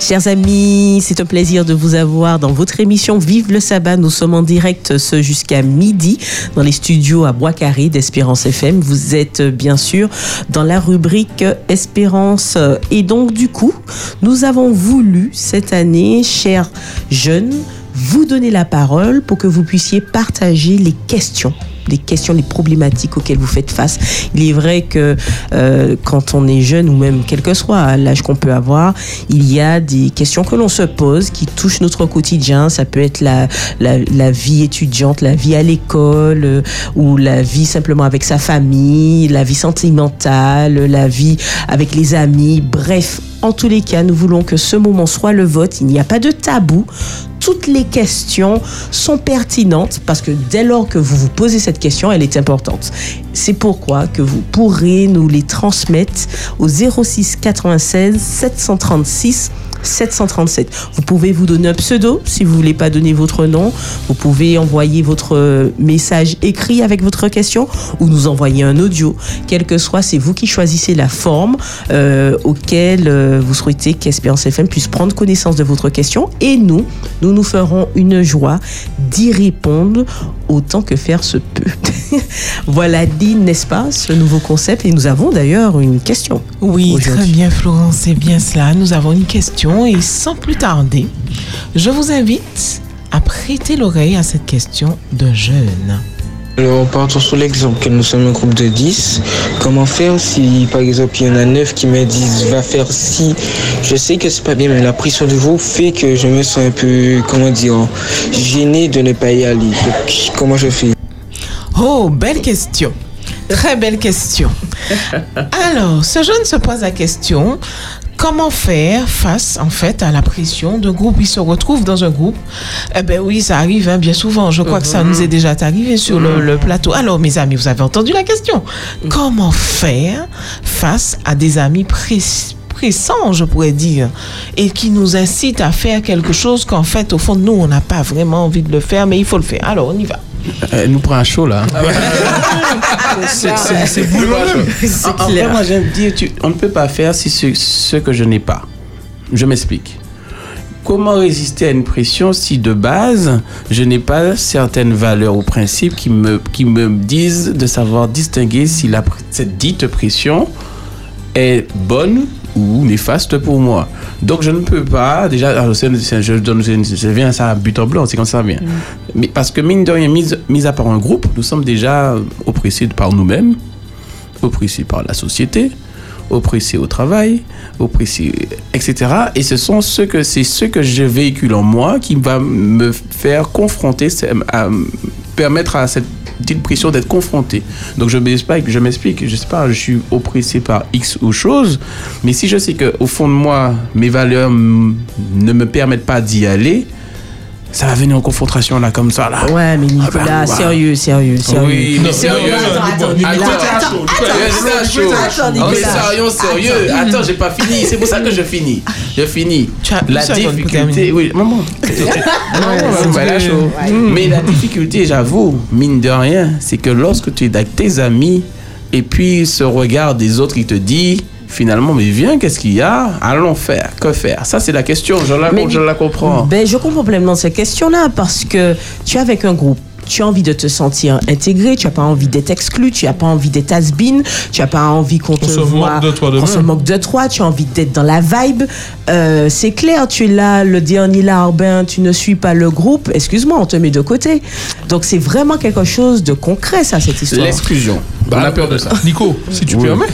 Chers amis, c'est un plaisir de vous avoir dans votre émission Vive le sabbat. Nous sommes en direct ce jusqu'à midi dans les studios à Bois-Carré d'Espérance FM. Vous êtes bien sûr dans la rubrique Espérance. Et donc du coup, nous avons voulu cette année, chers jeunes, vous donner la parole pour que vous puissiez partager les questions les questions, les problématiques auxquelles vous faites face. Il est vrai que euh, quand on est jeune ou même quel que soit l'âge qu'on peut avoir, il y a des questions que l'on se pose qui touchent notre quotidien. Ça peut être la, la, vie étudiante, la vie à l'école euh, ou la vie simplement avec sa famille, la vie sentimentale, la vie avec les amis. Bref, en tous les cas, nous voulons que ce moment soit le vote. Il n'y a pas de tabou. Toutes les questions sont pertinentes parce que dès lors que vous vous posez cette question, elle est importante. C'est pourquoi que vous pourrez nous les transmettre au 06 96 736 737. Vous pouvez vous donner un pseudo si vous voulez pas donner votre nom. Vous pouvez envoyer votre message écrit avec votre question ou nous envoyer un audio. Quel que soit, c'est vous qui choisissez la forme euh, auquel euh, vous souhaitez qu'Espérance FM puisse prendre connaissance de votre question. Et nous, nous nous ferons une joie d'y répondre autant que faire se peut. voilà dit, n'est-ce pas, ce nouveau concept? Et nous avons d'ailleurs une question. Oui, très bien Florence, c'est bien cela. Nous avons une question et sans plus tarder, je vous invite à prêter l'oreille à cette question d'un jeune. Alors, partons sur l'exemple que nous sommes un groupe de 10. Comment faire si, par exemple, il y en a 9 qui me disent va faire si Je sais que c'est pas bien, mais la pression du groupe fait que je me sens un peu, comment dire, gêné de ne pas y aller. Donc, comment je fais? Oh, belle question. Très belle question. Alors, ce jeune se pose la question comment faire face en fait à la pression d'un groupe? Il se retrouve dans un groupe. Eh ben oui, ça arrive hein, bien souvent. Je crois que ça nous est déjà arrivé sur le, le plateau. Alors, mes amis, vous avez entendu la question. Comment faire face à des amis précis pressants, je pourrais dire, et qui nous incitent à faire quelque chose qu'en fait, au fond nous, on n'a pas vraiment envie de le faire, mais il faut le faire. Alors, on y va. Elle nous prend un chaud là. C'est- c'est- c'est boulot. En- en fait, moi j'aime dire, tu- on ne peut pas faire si ce, ce que je n'ai pas. Je m'explique. comment résister à une pression si de base, je n'ai pas certaines valeurs ou principes qui me, qui me disent de savoir distinguer si la, cette dite pression est bonne ou néfaste pour moi. Donc je ne peux pas, déjà, alors, c'est- je, donne, je, viens à ça à but en blanc, c'est comme ça vient. Mais parce que mine de rien, mis, mis à part un groupe, nous sommes déjà oppressés par nous-mêmes, oppressés par la société, oppressés au travail, oppressés, etc. Et ce sont ceux que c'est ce que je véhicule en moi qui va me faire confronter, à me permettre à cette dite pression d'être confronté. Donc je m'explique, je m'explique, je sais pas, je suis oppressé par X ou chose, mais si je sais que au fond de moi, mes valeurs ne me permettent pas d'y aller, ça va venir en confrontation là comme ça là. Ouais, mais Nicolas, bah, bah. sérieux, sérieux, sérieux. Oui, mais sérieux. Attends, attends, Attends, Oh, mais Nicolas. sérieux, sérieux. Attends. Attends, j'ai pas fini. C'est pour ça que je finis. Je finis. La difficulté, oui, maman. Non, chaud. Mais la difficulté, j'avoue, mine de rien, c'est que lorsque tu es avec tes amis et puis ce regard des autres, il te dit finalement, mais viens, qu'est-ce qu'il y a? Allons faire. Que faire? Ça, c'est la question. Je la, Mais- je la comprends. Ben, je comprends pleinement cette question-là parce que tu es avec un groupe. Tu as envie de te sentir intégré, tu n'as pas envie d'être exclu, tu n'as pas envie d'être has-been, tu n'as pas envie qu'on te se voit, moque de toi de qu'on se moque de toi, tu as envie d'être dans la vibe. Euh, c'est clair, tu es là, le dernier larbin, tu ne suis pas le groupe, excuse-moi, on te met de côté. Donc c'est vraiment quelque chose de concret, ça, cette histoire. L'exclusion. On a peur de ça. Nico, si tu Oui. permets.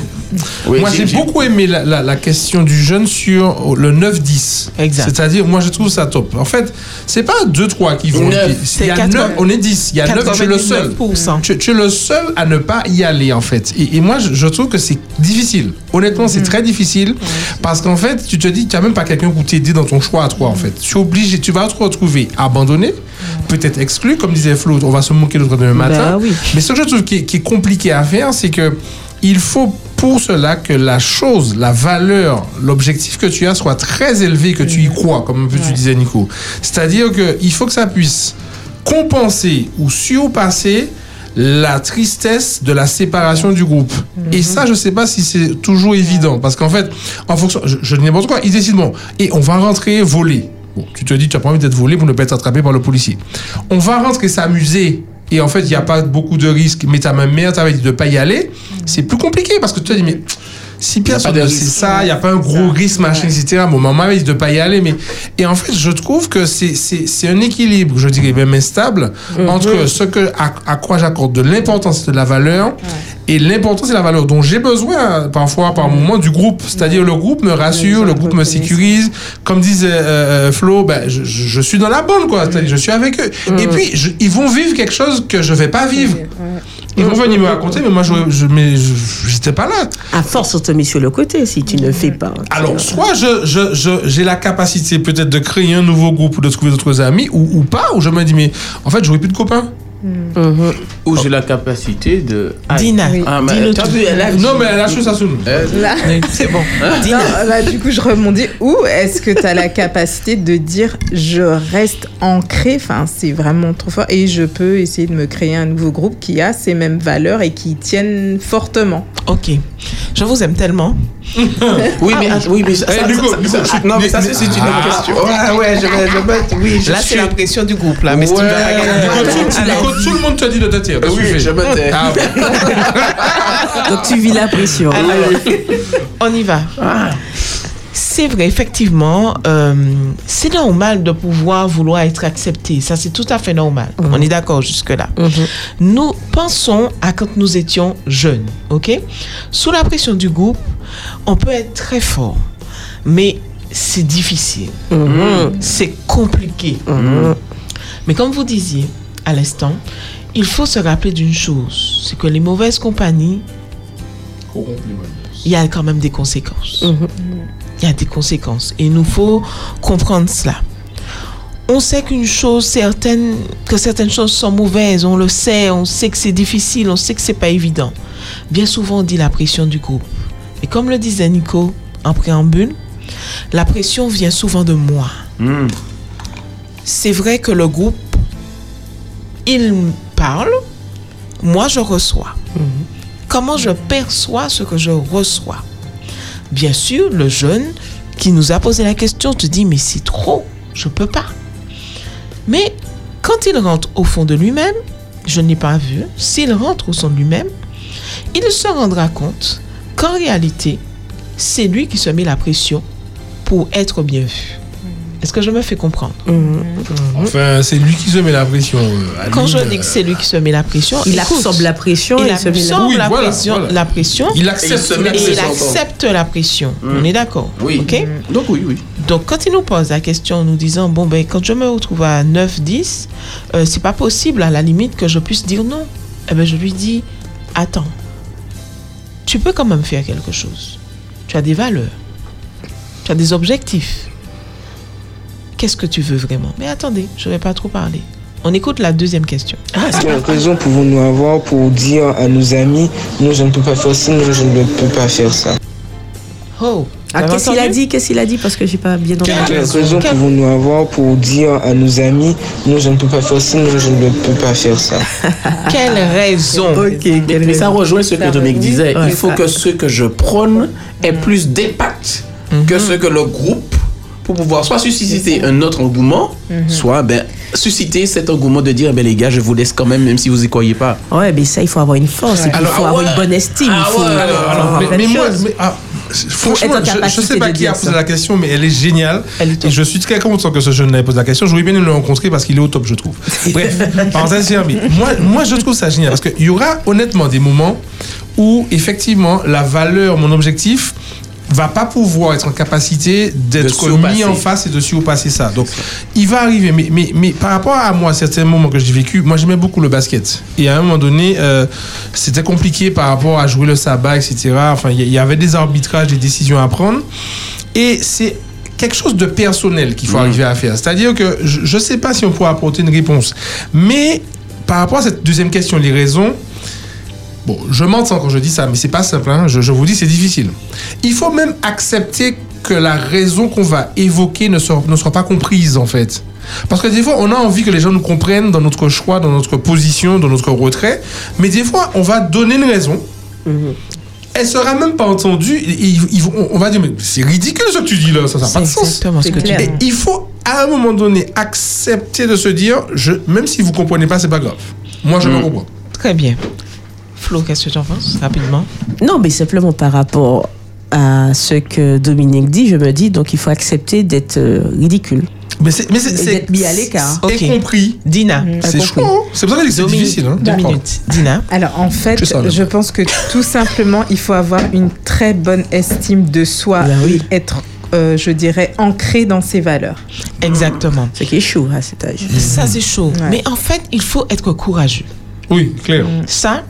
Oui, moi, j'ai- beaucoup aimé la, la- la question du jeune sur le 9-10. C'est-à-dire, moi, je trouve ça top. En fait, c'est pas 2-3 qui vont. Neuf. Il y C'est a 80. 9, on est 10. Il y a 9, tu es le seul. 99%. Tu, tu es le seul à ne pas y aller, en fait. Et, et moi, je, je trouve que c'est difficile. Honnêtement, c'est très difficile. Parce qu'en fait, tu te dis, tu n'as même pas quelqu'un pour t'aider dans ton choix à toi, en fait. Tu es obligé, tu vas te retrouver abandonné, peut-être exclu, comme disait Flo, on va se moquer de toi demain matin. Ben oui. Mais ce que je trouve qui est, qui est compliqué à faire, c'est que il faut pour cela que la chose, la valeur, l'objectif que tu as soit très élevé, que tu y crois, comme un peu tu disais Nico. C'est-à-dire qu'il faut que ça puisse compenser ou surpasser la tristesse de la séparation du groupe. Et ça, je sais pas si c'est toujours évident. Parce qu'en fait, en fonction, je, je n'importe quoi, ils décident, bon, et on va rentrer voler. Bon, tu te dis, tu as pas envie d'être volé pour ne pas être attrapé par le policier. On va rentrer s'amuser. Et en fait, il n'y a pas beaucoup de risques, mais ta mère t'avait dit de ne pas y aller. C'est plus compliqué parce que tu te dis, mais si personne ne sait risque. ça, il n'y a pas un gros risque, machin, etc. Bon, maman dit de ne pas y aller. Mais... Et en fait, je trouve que c'est- un équilibre, je dirais même instable, entre ce que, à, à quoi j'accorde de l'importance et de la valeur et l'importance et la valeur dont j'ai besoin parfois par moment du groupe. C'est-à-dire le groupe me rassure, le groupe me sécurise. Comme disait euh, euh, Flo, ben, je, je- suis dans la bonne, quoi. C'est-à-dire je suis avec eux. Et puis, je- ils vont vivre quelque chose que je vais pas vivre. Ils vont venir me raconter, mais moi, je je- mais je- j'étais pas là. À force, on te met sur le côté si tu ne fais pas. Alors, soit je, je, je- j'ai la capacité peut-être de créer un nouveau groupe ou de trouver d'autres amis, ou, ou pas, ou je me dis, mais en fait, j'aurais plus de copains. Ou j'ai la capacité de. Ah, Dina, Ah, mais t'as vu, elle a- Non, mais elle a chose ça sous C'est bon. non, là, du coup, je rebondis. Ou est-ce que tu as la capacité de dire je reste ancré, enfin, c'est vraiment trop fort, et je peux essayer de me créer un nouveau groupe qui a ces mêmes valeurs et qui tiennent fortement? Ok. Je vous aime tellement. Oui, mais, ah, oui, mais ça, Eh, ça- chut, non, mais ça, c'est c'est une autre ah, question. Ouais, ouais, je vais, je vais, oui, je Là, c'est suis- la pression du groupe, là. Mais si tu Ouais. Nico, tout, Alors, tout le monde te dit de te que Oui, je me tais. Ah, Donc tu vis la pression. Alors, on y va. C'est vrai, effectivement, euh, c'est normal de pouvoir vouloir être accepté. Ça, c'est tout à fait normal. On est d'accord jusque-là. Nous pensons à quand nous étions jeunes, ok? Sous la pression du groupe, on peut être très fort, mais c'est difficile. C'est compliqué. Mais comme vous disiez à l'instant, il faut se rappeler d'une chose, c'est que les mauvaises compagnies, il y a quand même des conséquences. Il y a des conséquences. Et il nous faut comprendre cela. On sait qu'une chose certaine, que certaines choses sont mauvaises, on le sait, on sait que c'est difficile, on sait que c'est pas évident. Bien souvent, on dit la pression du groupe. Et comme le disait Nico en préambule, la pression vient souvent de moi. Hmm. C'est vrai que le groupe, il parle, moi je reçois. Comment je perçois ce que je reçois? Bien sûr, le jeune qui nous a posé la question te dit, mais c'est trop. Je peux pas. Mais quand il rentre au fond de lui-même, je n'ai pas vu, s'il rentre au fond de lui-même, il se rendra compte qu'en réalité, c'est lui qui se met la pression pour être bien vu. Est-ce que je me fais comprendre Enfin, c'est lui qui se met la pression. euh, Quand je euh, dis que c'est lui qui se met la pression, Il écoute, absorbe la pression il et il se met la- absorbe Oui, la, voilà, pression, voilà. la pression. Il accepte Et il se met et la il pression. accepte la pression. On est d'accord. Oui. Donc oui, oui. Donc quand il nous pose la question en nous disant bon ben quand je me retrouve à 9 10 euh, c'est pas possible à la limite que je puisse dire non. Eh ben je lui dis attends. Tu peux quand même faire quelque chose. Tu as des valeurs. Tu as des objectifs. Qu'est-ce que tu veux vraiment? Mais attendez, je vais pas trop parler. On écoute la deuxième question. Quelle raison pouvons-nous avoir pour dire à nos amis, non, je ne peux pas faire non, je ne peux pas faire ça? Oh. Ah, qu'est-ce qu'il a dit? Qu'est-ce qu'il a dit? Parce que j'ai pas bien entendu. Quelle raison pouvons-nous avoir pour dire à nos amis, non, je ne peux pas faire non, je ne peux pas faire ça? Quelle raison? Mais, mais ça rejoint ce que Ça Dominique disait. Ouais, Il faut ça. que ce que je prône ait plus d'impact que ce que le groupe pour pouvoir soit susciter un autre engouement, Mhm. soit ben, susciter cet engouement de dire ben, les gars, je vous laisse quand même, même si vous y croyez pas. Ouais, mais ça, il faut avoir une force, et puis il faut ah avoir ouais. une bonne estime. Ah il faut ouais, alors, faut Alors, avoir mais, moi, mais, ah, franchement, je, je capacité sais pas qui a posé ça. la question, mais elle est géniale. et je suis très content que ce jeune ait posé la question. J'aurais bien aimé le rencontrer parce qu'il est au top, je trouve. Bref, parenthèse fermée. Moi, moi, je trouve ça génial parce qu'il y aura honnêtement des moments où, effectivement, la valeur, mon objectif, va pas pouvoir être en capacité d'être mis en face et de surpasser ça. Donc, il va arriver. Mais, mais, mais par rapport à moi, certains moments que j'ai vécu, moi, j'aimais beaucoup le basket. Et à un moment donné, euh, c'était compliqué par rapport à jouer le sabbat, etc. Enfin, il y- il y avait des arbitrages, des décisions à prendre. Et c'est quelque chose de personnel qu'il faut arriver à faire. C'est-à-dire que je ne sais pas si on pourra apporter une réponse. Mais par rapport à cette deuxième question, les raisons, Bon, je m'entends quand je dis ça, mais c'est pas simple. hein. Je, je vous dis, c'est difficile. Il faut même accepter que la raison qu'on va évoquer ne sera pas comprise, en fait. Parce que des fois, on a envie que les gens nous comprennent dans notre choix, dans notre position, dans notre retrait. Mais des fois, on va donner une raison. Elle sera même pas entendue. et on va dire, mais c'est ridicule ce que tu dis là, ça n'a pas de C'est sens. exactement ce que tu Et dis. il faut, à un moment donné, accepter de se dire, je, même si vous comprenez pas, c'est pas grave. Moi, je me comprends. Très bien. Flo, qu'est-ce que tu en penses rapidement? Non, mais simplement par rapport à ce que Dominique dit, je me dis donc il faut accepter d'être euh, ridicule. Mais c'est mais c'est- mis à l'écart. c'est compris. Dina. C'est chaud. hein. C'est pour ça que c'est Dominique, difficile. hein. deux minutes. Dina. Alors en fait, Je pense que tout simplement, il faut avoir une très bonne estime de soi et être, euh, je dirais, ancré dans ses valeurs. Exactement. Ce qui est chaud à cet âge. Ça, c'est chaud. Ouais. Mais en fait, il faut être courageux. Oui, clair. Ça,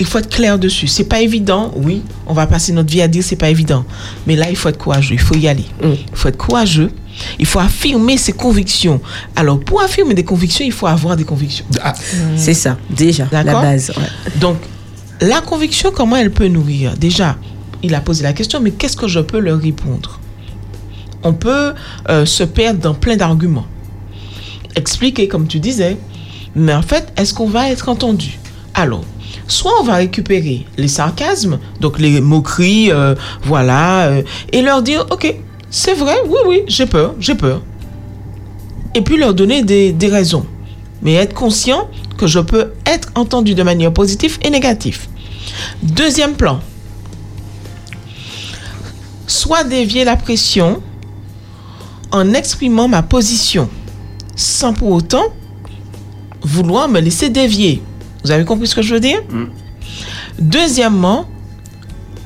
il faut être clair dessus. C'est pas évident, oui. On va passer notre vie à dire c'est pas évident. Mais là, il faut être courageux. Il faut y aller. Il faut être courageux. Il faut affirmer ses convictions. Alors, pour affirmer des convictions, il faut avoir des convictions. C'est ça, déjà, la base. ouais. Donc, la conviction, comment elle peut nourrir? Déjà, il a posé la question, mais qu'est-ce que je peux leur répondre? On peut euh, se perdre dans plein d'arguments. Expliquer, comme tu disais. Mais en fait, est-ce qu'on va être entendu? Alors, soit on va récupérer les sarcasmes, donc les moqueries, euh, voilà, euh, et leur dire, ok, c'est vrai, oui, oui, j'ai peur, j'ai peur. Et puis leur donner des, des raisons. Mais être conscient que je peux être entendu de manière positive et négative. Deuxième plan. Soit dévier la pression en exprimant ma position sans pour autant vouloir me laisser dévier. Vous avez compris ce que je veux dire? Deuxièmement,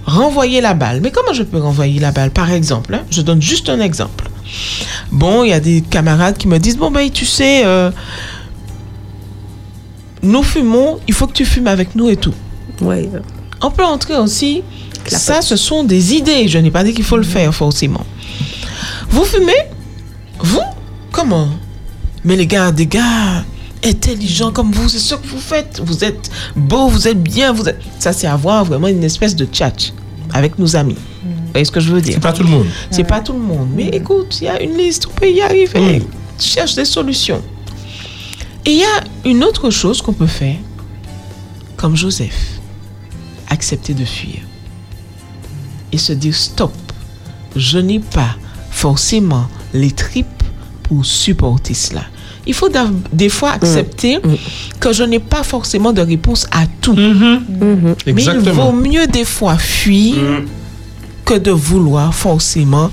renvoyer la balle. Mais comment je peux renvoyer la balle? Par exemple, hein, je donne juste un exemple. Bon, il y a des camarades qui me disent, bon, ben, tu sais, euh, nous fumons, il faut que tu fumes avec nous et tout. Ouais. On peut entrer aussi, ça, ce sont des idées. Je n'ai pas dit qu'il faut le faire forcément. Vous fumez? Vous? Comment? Mais les gars, des gars intelligents comme vous, c'est ce que vous faites. Vous êtes beau, vous êtes bien, vous êtes... Ça, c'est avoir vraiment une espèce de chat avec nos amis. Vous voyez ce que je veux dire? C'est pas tout le monde. C'est pas tout le monde. Mais écoute, il y a une liste, on peut y arriver. Cherche des solutions. Et il y a une autre chose qu'on peut faire, comme Joseph, accepter de fuir et se dire stop, je n'ai pas forcément les tripes pour supporter cela. Il faut des fois accepter que je n'ai pas forcément de réponse à tout. Mais il vaut mieux des fois fuir que de vouloir forcément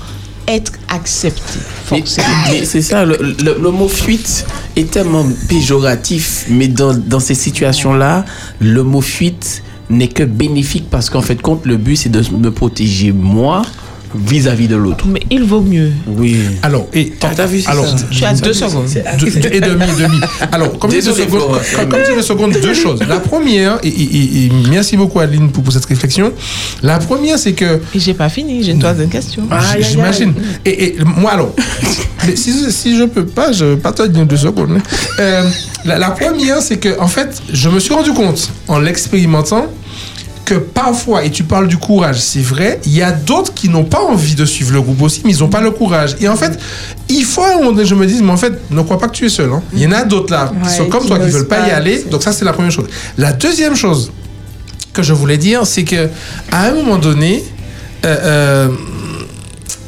être accepté. Mais, mais c'est ça, le, le- le mot fuite est tellement péjoratif, mais dans, dans ces situations-là, le mot fuite n'est que bénéfique parce qu'en fait, compte, le but, c'est de me protéger moi vis-à-vis de l'autre. Mais il vaut mieux. Oui. Alors, et t'as vu, c'est alors, ça. Tu as deux secondes. Deux- deux- et demi, demi. Alors, comme dis deux secondes, comme, comme deux secondes, deux choses. La première, et, et- et- et merci beaucoup Adeline pour, pour cette réflexion. La première, c'est que. Et j'ai pas fini, j'ai une troisième question. J- J'imagine. Et, et moi, alors, mais si, je- si je peux pas, je partage deux secondes. Euh, la, la première, c'est que, en fait, je me suis rendu compte, en l'expérimentant, que parfois, et tu parles du courage, c'est vrai, il y a d'autres qui n'ont pas envie de suivre le groupe aussi, mais ils n'ont pas le courage. Et en fait, il faut à un moment donné, je me dis, mais en fait, ne crois pas que tu es seul. hein. Il y en a d'autres là, qui Ouais, sont comme qui toi, qui n'osent veulent pas y aller. Donc ça, c'est la première chose. La deuxième chose que je voulais dire, c'est que à un moment donné, euh, euh,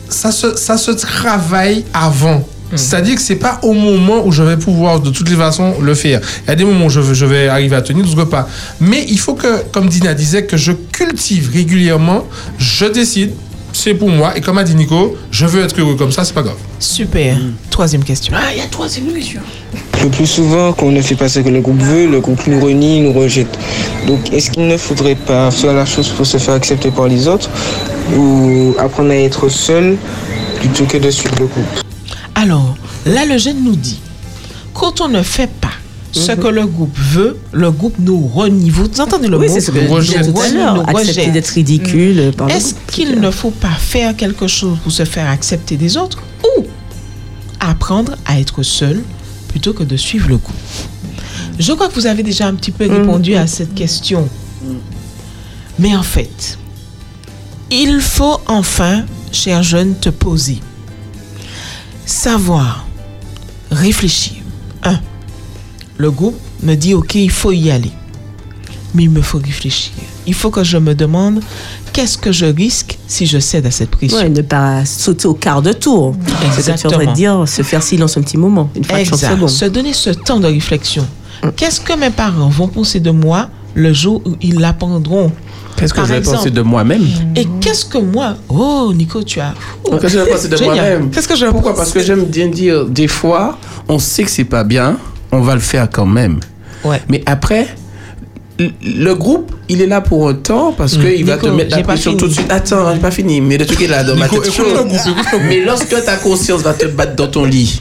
ça, se, ça se travaille avant. C'est-à-dire que c'est pas au moment où je vais pouvoir de toutes les façons le faire. Il y a des moments où je, vais- je vais arriver à tenir, d'autres pas. Mais il faut que, comme Dina disait, que je cultive régulièrement, je décide, c'est pour moi. Et comme a dit Nico, je veux être heureux comme ça, c'est pas grave. Super. Troisième question. Ah, il y a troisième question. Le plus souvent, quand on ne fait pas ce que le groupe veut, le groupe nous renie, nous rejette. Donc, est-ce qu'il ne faudrait pas faire la chose pour se faire accepter par les autres ou apprendre à être seul plutôt que de suivre le groupe? Alors, là, le jeune nous dit, quand on ne fait pas ce que le groupe veut, le groupe nous renie. Vous entendez le Oui, mot c'est ce que tout à l'heure. Accepter d'être ridicule le Est-ce qu'il ne faut pas faire quelque chose pour se faire accepter des autres ou apprendre à être seul plutôt que de suivre le groupe? Je crois que vous avez déjà un petit peu répondu à cette question. Mais en fait, il faut enfin, cher jeune, te poser. Savoir, réfléchir. Un, le groupe me dit, OK, il faut y aller. Mais il me faut réfléchir. Il faut que je me demande qu'est-ce que je risque si je cède à cette pression? Ouais, ne pas sauter au quart de tour. C'est Exactement. de dire, se faire silence un petit moment, une fraction de Exact. seconde. Se donner ce temps de réflexion. Qu'est-ce que mes parents vont penser de moi le jour où ils l'apprendront? Qu'est-ce que Par je vais exemple. penser de moi-même Et qu'est-ce que moi Oh, Nico, tu as. Oh, Qu'est-ce que je vais penser de moi-même Qu'est-ce que je vais Pourquoi Parce que j'aime bien dire, des fois, on sait que c'est pas bien, on va le faire quand même. Ouais. Mais après, le- groupe, il est là pour un temps parce qu'il va te mettre la j'ai pas pression fini. tout de suite. Attends, j'ai pas fini. Mais le truc est là dans ma tête. écoute. Mais lorsque ta conscience va te battre dans ton lit.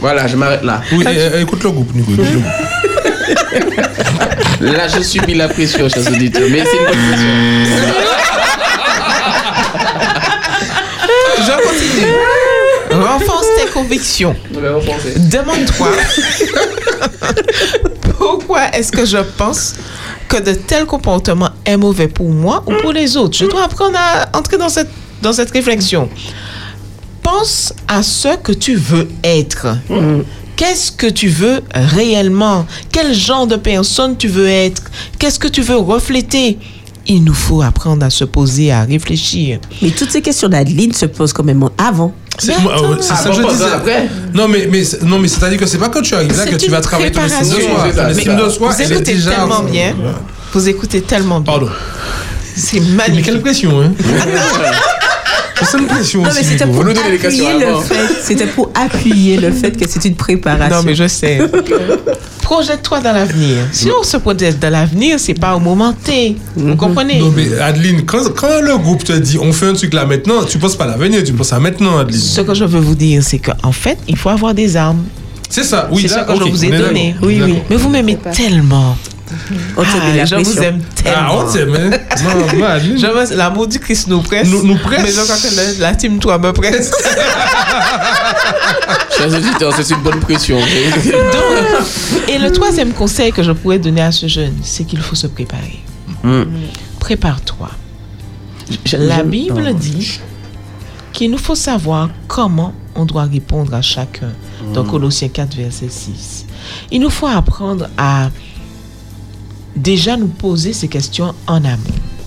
Voilà, je m'arrête là. Oui, euh, écoute le groupe, Nico. écoute le groupe. Là, je subis la pression, chers auditeurs. Mais c'est une bonne pression. Je continue. Renforce tes convictions. Demande-toi pourquoi est-ce que je pense que de tels comportements est mauvais pour moi ou pour les autres. Je dois apprendre à entrer dans cette, dans cette réflexion. Pense à ce que tu veux être. Qu'est-ce que tu veux réellement? Quel genre de personne tu veux être? Qu'est-ce que tu veux refléter? Il nous faut apprendre à se poser, à réfléchir. Mais toutes ces questions d'Adeline se posent quand même avant. C'est euh, ça que je disais. Non, mais, non, mais c'est-à-dire que c'est pas quand tu arrives là que tu vas travailler ton estime de soi. Ton estime de soi, Vous elle est écoutez déjà. tellement bien. Vous écoutez tellement bien. Pardon. C'est magnifique. Mais quelle pression, hein Je sens une pression Non, aussi. mais c'était pour appuyer le fait. C'était pour appuyer le fait que c'est une préparation. Non, mais je sais. Projette-toi dans l'avenir. Si on se projette dans l'avenir, c'est pas au moment T. Vous comprenez? Non, mais Adeline, quand, quand le groupe te dit on fait un truc là maintenant, tu penses pas à l'avenir, tu penses à maintenant, Adeline. Ce que je veux vous dire, c'est qu'en fait, il faut avoir des armes. C'est ça, oui, C'est ça que je vous ai donné. Oui, oui. Mais vous m'aimez tellement. On te met Ah, la je pression. vous aime tellement. Ah, on t'aime, hein Non, non, Adeline. Je veux- L'amour du Christ nous presse. Nous- nous presse. Mais que la, la team toi me presse. Chers auditeurs, c'est une bonne pression. Donc, et le troisième conseil que je pourrais donner à ce jeune, c'est qu'il faut se préparer. Hmm. Prépare-toi. La Bible non. dit qu'il nous faut savoir comment on doit répondre à chacun. Dans Mm. Colossiens 4, verset 6. Il nous faut apprendre à déjà nous poser ces questions en amont.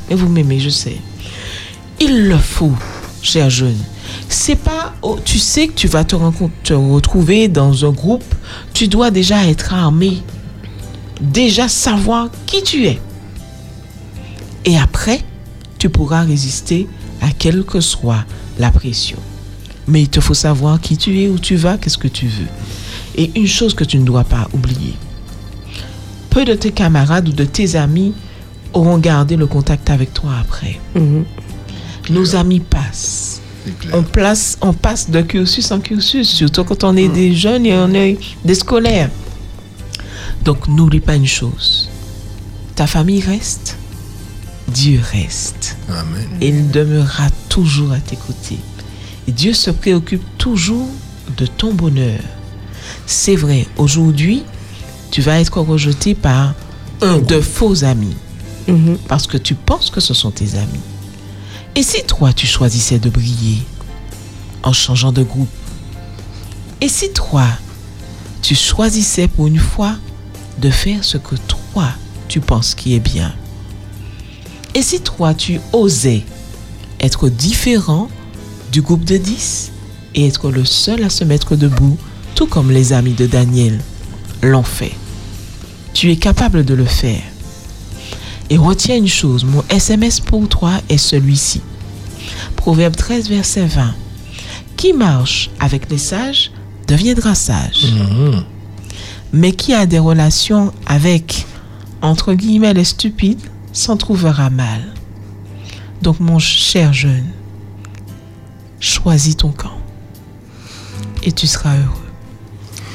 Et vous m'aimez, je sais. Il le faut. cher jeune, c'est pas. oh, tu sais que tu vas te, te retrouver dans un groupe, tu dois déjà être armé, déjà savoir qui tu es. Et après, tu pourras résister à quelle que soit la pression. Mais il te faut savoir qui tu es, où tu vas, qu'est-ce que tu veux. Et une chose que tu ne dois pas oublier. Peu de tes camarades ou de tes amis auront gardé le contact avec toi après. Nos amis passent. On, place, on passe de cursus en cursus, surtout quand on est des jeunes et on est des scolaires. Donc n'oublie pas une chose. Ta famille reste, Dieu reste. Et il demeurera toujours à tes côtés. Et Dieu se préoccupe toujours de ton bonheur. C'est vrai, aujourd'hui, tu vas être rejeté par de faux amis. Parce que tu penses que ce sont tes amis. Et si toi, tu choisissais de briller en changeant de groupe Et si toi, tu choisissais pour une fois de faire ce que toi, tu penses qui est bien Et si toi, tu osais être différent du groupe de 10 et être le seul à se mettre debout, tout comme les amis de Daniel l'ont fait. Tu es capable de le faire. Et retiens une chose, mon SMS pour toi est celui-ci. Proverbe 13, verset 20. Qui marche avec les sages deviendra sage. Mais qui a des relations avec, entre guillemets, les stupides s'en trouvera mal. Donc mon cher jeune, choisis ton camp. Et tu seras heureux.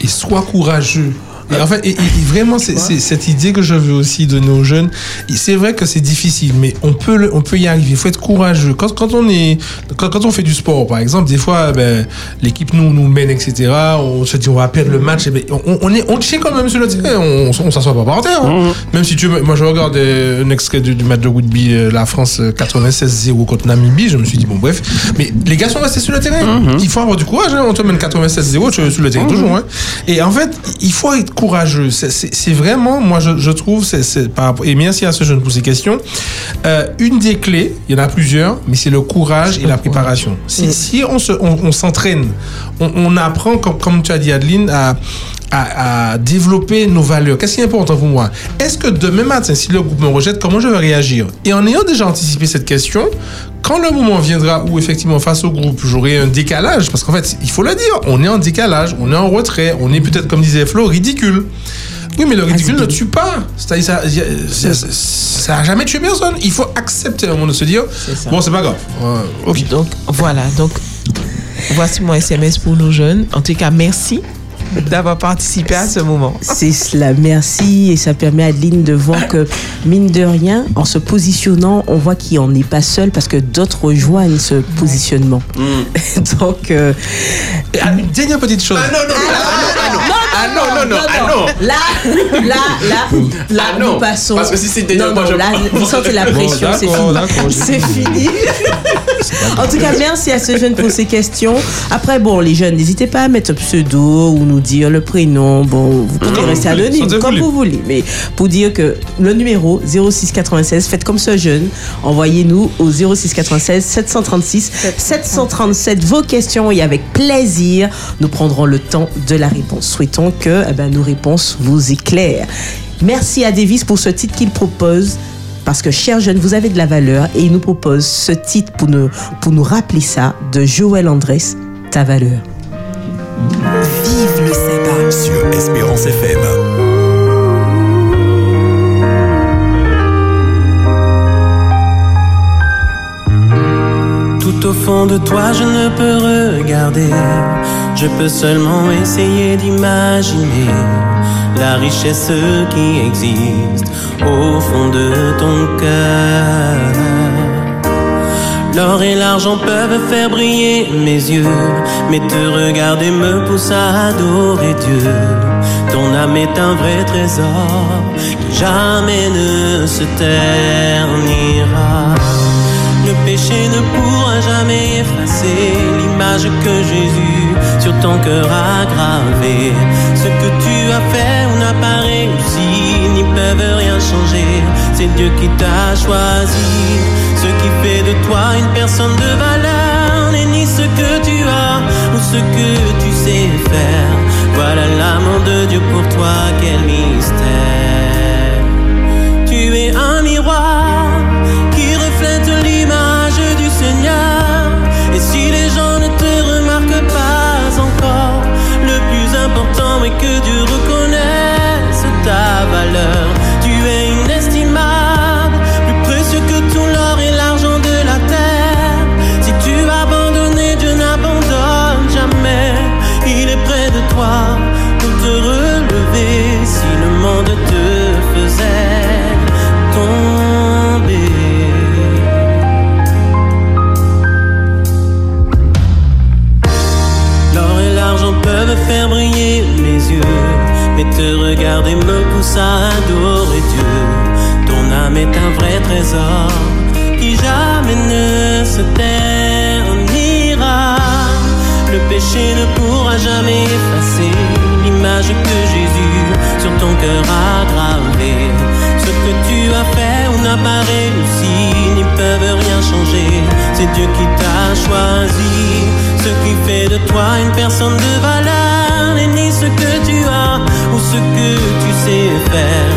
et sois courageux. Et en fait, et- et- et vraiment, c'est cette idée que je veux aussi de nos jeunes. C'est vrai que c'est difficile, mais on peut, le- on peut y arriver. Il faut être courageux. Quand, quand on est, quand, quand on fait du sport, par exemple, des fois, ben, l'équipe nous nous mène, etc. On se dit on va perdre le match. Et ben, on, on est, on tient quand même sur le terrain. On, on s'assoit pas par terre. hein. Même si tu, moi, je regarde euh, un extrait du, du match de rugby, euh, la France euh, 96-0 contre Namibie. Je me suis dit bon, bref. Mais les gars sont restés sur le terrain. Il faut avoir du courage. hein. On te mène 96-0, tu es sur le terrain toujours. hein. Et en fait, il faut être courageux. C'est- vraiment, moi, je, je trouve, c'est- c'est par rapport- et merci à ce jeune pour ces questions. Euh, une des clés, il y en a plusieurs, mais c'est le courage et la préparation. Si, si on se- on, on s'entraîne, on, on apprend, comme, comme tu as dit, Adeline, à, à, à développer nos valeurs. Qu'est-ce qui est important pour moi? Est-ce que demain matin, si le groupe me rejette, comment je vais réagir? Et en ayant déjà anticipé cette question, quand le moment viendra où effectivement face au groupe j'aurai un décalage, parce qu'en fait il faut le dire, on est en décalage, on est en retrait, on est peut-être comme disait Flo ridicule. Oui, mais le ridicule ne tue pas. Ça, y a- ça, ça- ça a jamais tué personne. Il faut accepter un moment de se dire, bon, c'est pas grave. Euh. Donc voilà, donc voici mon SMS pour nos jeunes. En tout cas, merci d'avoir participé à ce moment. C'est cela, merci. Et ça permet à Adeline de voir que, mine de rien, en se positionnant, on voit qu'il n'en est pas seul parce que d'autres rejoignent ce positionnement. Donc. euh, Une dernière petite chose. Ah non, non, ah non, non, non, ah non. Là, là, là, là, Ah non, nous passons. parce que si c'est Non, moi, non, je- là, vous sentez la pression, c'est fini. C'est fini. En tout cas, merci à ce jeune pour ses questions. Après, bon, les jeunes, n'hésitez pas à mettre un pseudo ou nous dire le prénom. Bon, vous pouvez rester anonyme, comme vous voulez. Mais pour dire que le numéro 0696, faites comme ce jeune. Envoyez-nous au 0696 736 737 vos questions et avec plaisir, nous prendrons le temps de la réponse. Souhaitons que eh ben, nos réponses vous éclairent. Merci à Davis pour ce titre qu'il propose. Parce que, chers jeunes, vous avez de la valeur et il nous propose ce titre pour nous, pour nous rappeler ça de Joël Andrés, Ta valeur. Vive le sabbat. Sur Espérance FM. Tout au fond de toi, je ne peux regarder. Je peux seulement essayer d'imaginer la richesse qui existe au fond de ton cœur. L'or et l'argent peuvent faire briller mes yeux, mais te regarder me pousse à adorer Dieu. Ton âme est un vrai trésor qui jamais ne se ternira. Le péché ne pourra jamais effacer l'image que Jésus sur ton cœur a gravée. Ce que tu as fait ou n'a pas réussi, n'y peuvent rien changer. C'est Dieu qui t'a choisi, ce qui fait de toi une personne de valeur. n'est ni ce que tu as ou ce que tu sais faire. Voilà l'amour de Dieu pour toi, quel mystère. Trésor qui jamais ne se ternira. Le péché ne pourra jamais effacer l'image que Jésus sur ton cœur a gravée. Ce que tu as fait ou n'as pas réussi n'y peuvent rien changer. C'est Dieu qui t'a choisi. Ce qui fait de toi une personne de valeur n'est ni ce que tu as ou ce que tu sais faire.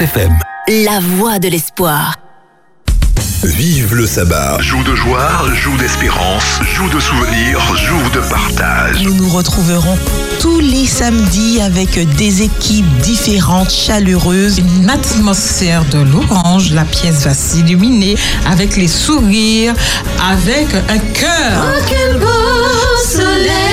Espérance FM. La voix de l'espoir. Vive le sabbat. Joue de joie, joue d'espérance, joue de souvenirs, joue de partage. Nous nous retrouverons tous les samedis avec des équipes différentes, chaleureuses. Une atmosphère de l'orange, la pièce va s'illuminer avec les sourires, avec un cœur. Oh, quel beau soleil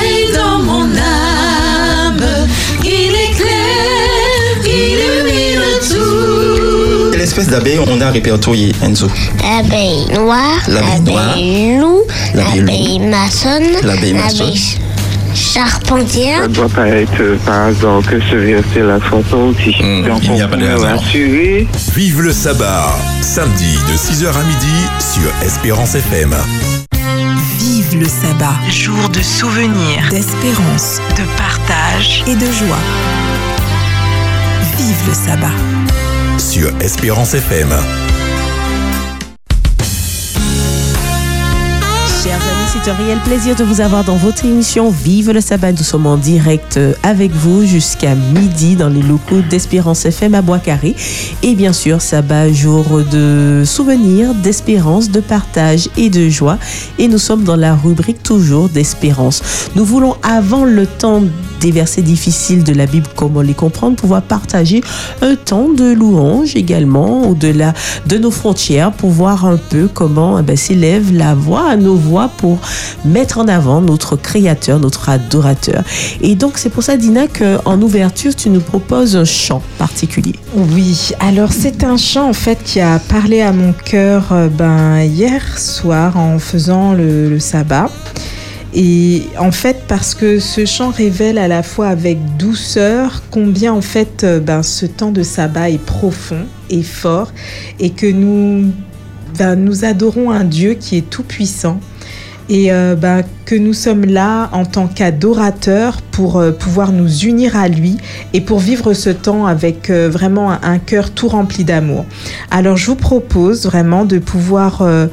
tout. Quelle espèce d'abeille on a répertorié, Enzo L'abeille noire, L'abeille noire. l'abeille loup, L'abeille maçonne, L'abeille charpentière. Ça doit pas être par hasard que ce verset la soit sorti. Donc il n'y a pas de hasard. Vive le sabbat. Samedi de 6h à midi sur Espérance FM. Vive le sabbat, jour de souvenirs, d'espérance, de partage et de joie. Vive le sabbat. Espérance FM. Chers c'est un réel plaisir de vous avoir dans votre émission Vive le sabbat. Nous sommes en direct euh, avec vous jusqu'à midi dans les locaux d'Espérance FM à Bois-Carré. Et bien sûr, sabbat, jour de souvenirs, d'espérance, de partage et de joie. Et nous sommes dans la rubrique toujours d'espérance. Nous voulons, avant le temps des versets difficiles de la Bible, comment les comprendre, pouvoir partager un temps de louange également au-delà de nos frontières pour voir un peu comment eh ben, s'élève la voix à nos voix pour mettre en avant notre créateur, notre adorateur. Et donc c'est pour ça Dina qu'en ouverture tu nous proposes un chant particulier. Oui, alors c'est un chant en fait qui a parlé à mon cœur euh, ben, hier soir en faisant le, le sabbat. Et en fait, parce que ce chant révèle à la fois avec douceur combien en fait euh, ben, ce temps de sabbat est profond et fort et que nous, ben, nous adorons un Dieu qui est tout puissant et euh, ben, que nous sommes là en tant qu'adorateurs pour euh, pouvoir nous unir à lui et pour vivre ce temps avec euh, vraiment un, un cœur tout rempli d'amour. Alors je vous propose vraiment de pouvoir euh,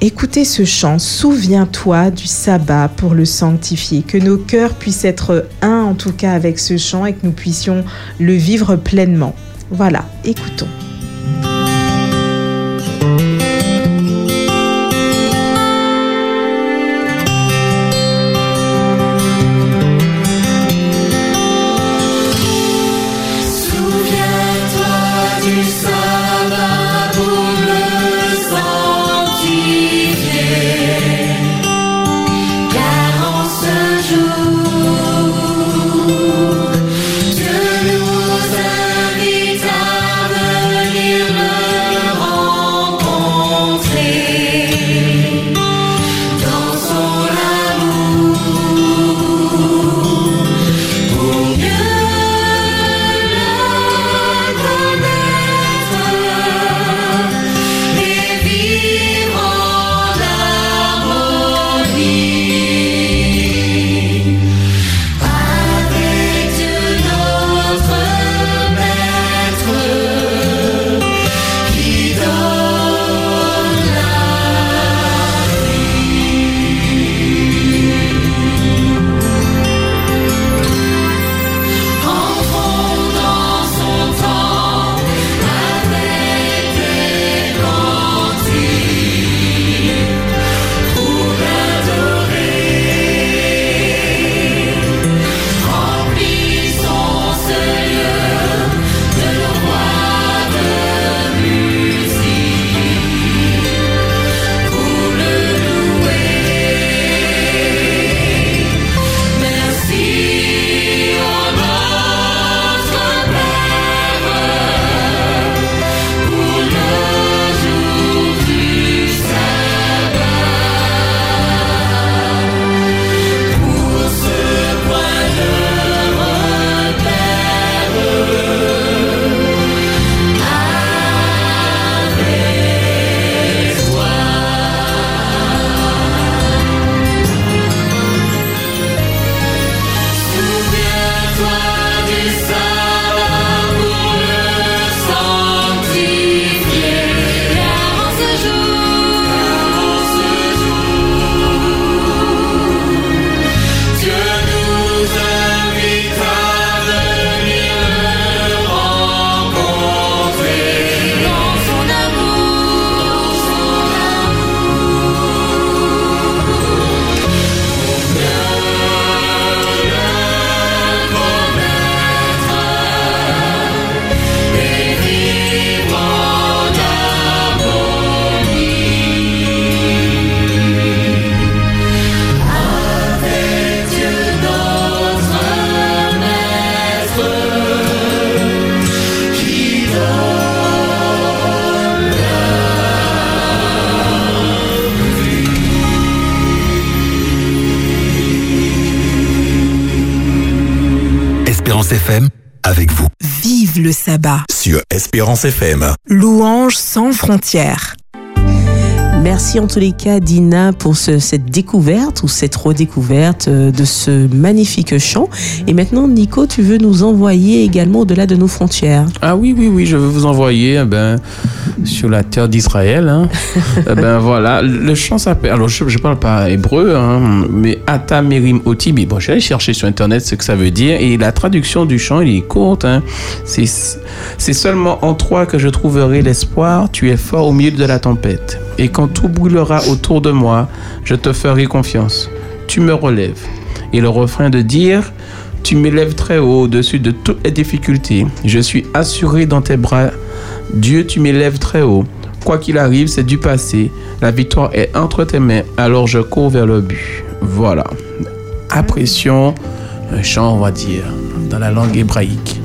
écouter ce chant, Souviens-toi du sabbat pour le sanctifier, que nos cœurs puissent être un en tout cas avec ce chant et que nous puissions le vivre pleinement. Voilà, écoutons. Espérance FM. Louange sans frontières. Merci en tous les cas, Dina, pour ce- cette découverte ou cette redécouverte euh, de ce magnifique chant. Et maintenant, Nico, tu veux nous envoyer également au-delà de nos frontières. Ah oui, oui, oui, je veux vous envoyer eh ben, sur la terre d'Israël. hein. Eh ben voilà, le chant s'appelle. Alors je, je parle pas hébreu, hein, mais Ata Merim Oti. Mais bon, j'ai cherché sur internet ce que ça veut dire et la traduction du chant, il est courte. hein. C'est seulement en toi que je trouverai l'espoir. Tu es fort au milieu de la tempête. Et quand tout brûlera autour de moi, je te ferai confiance. Tu me relèves. Et le refrain de dire tu m'élèves très haut au-dessus de toutes les difficultés. Je suis assuré dans tes bras. Dieu, tu m'élèves très haut. Quoi qu'il arrive, c'est du passé. La victoire est entre tes mains. Alors je cours vers le but. Voilà. Impression, un chant, on va dire, dans la langue hébraïque.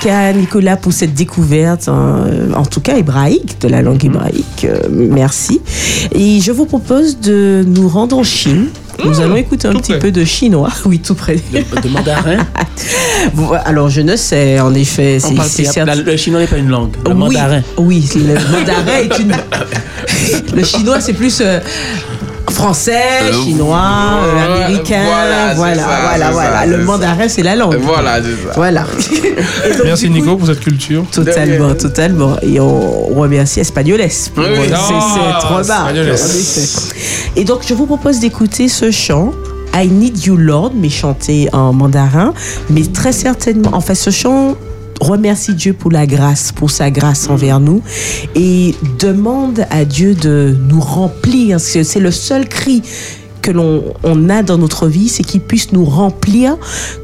Cas, Nicolas, pour cette découverte, hein, en tout cas hébraïque, de la langue hébraïque. Euh, merci. Et je vous propose de nous rendre en Chine. Nous allons écouter un petit peu de chinois. Oui, tout près. De mandarin Bon, Alors, je ne sais, en effet. On c'est- parle certain- la- Le chinois n'est pas une langue. Le oui, mandarin. Oui, le mandarin est une. le chinois, c'est plus euh, français, Euh, chinois, euh, voilà, américain. voilà, Voilà, ça, voilà, c'est voilà. ça, Le mandarin, c'est la langue. Voilà, c'est ça. Voilà. Merci Nico pour cette culture. Totalement, totalement. Et on remercie Espagnoles pour Oui. Ah, c'est- cette remarque. Effet. Et donc, je vous propose d'écouter ce chant. I Need You Lord, mais chanté en mandarin. Mais très certainement, en fait, ce chant remercie Dieu pour la grâce, pour sa grâce envers nous et demande à Dieu de nous remplir. C'est le seul cri que l'on on a dans notre vie, c'est qu'il puisse nous remplir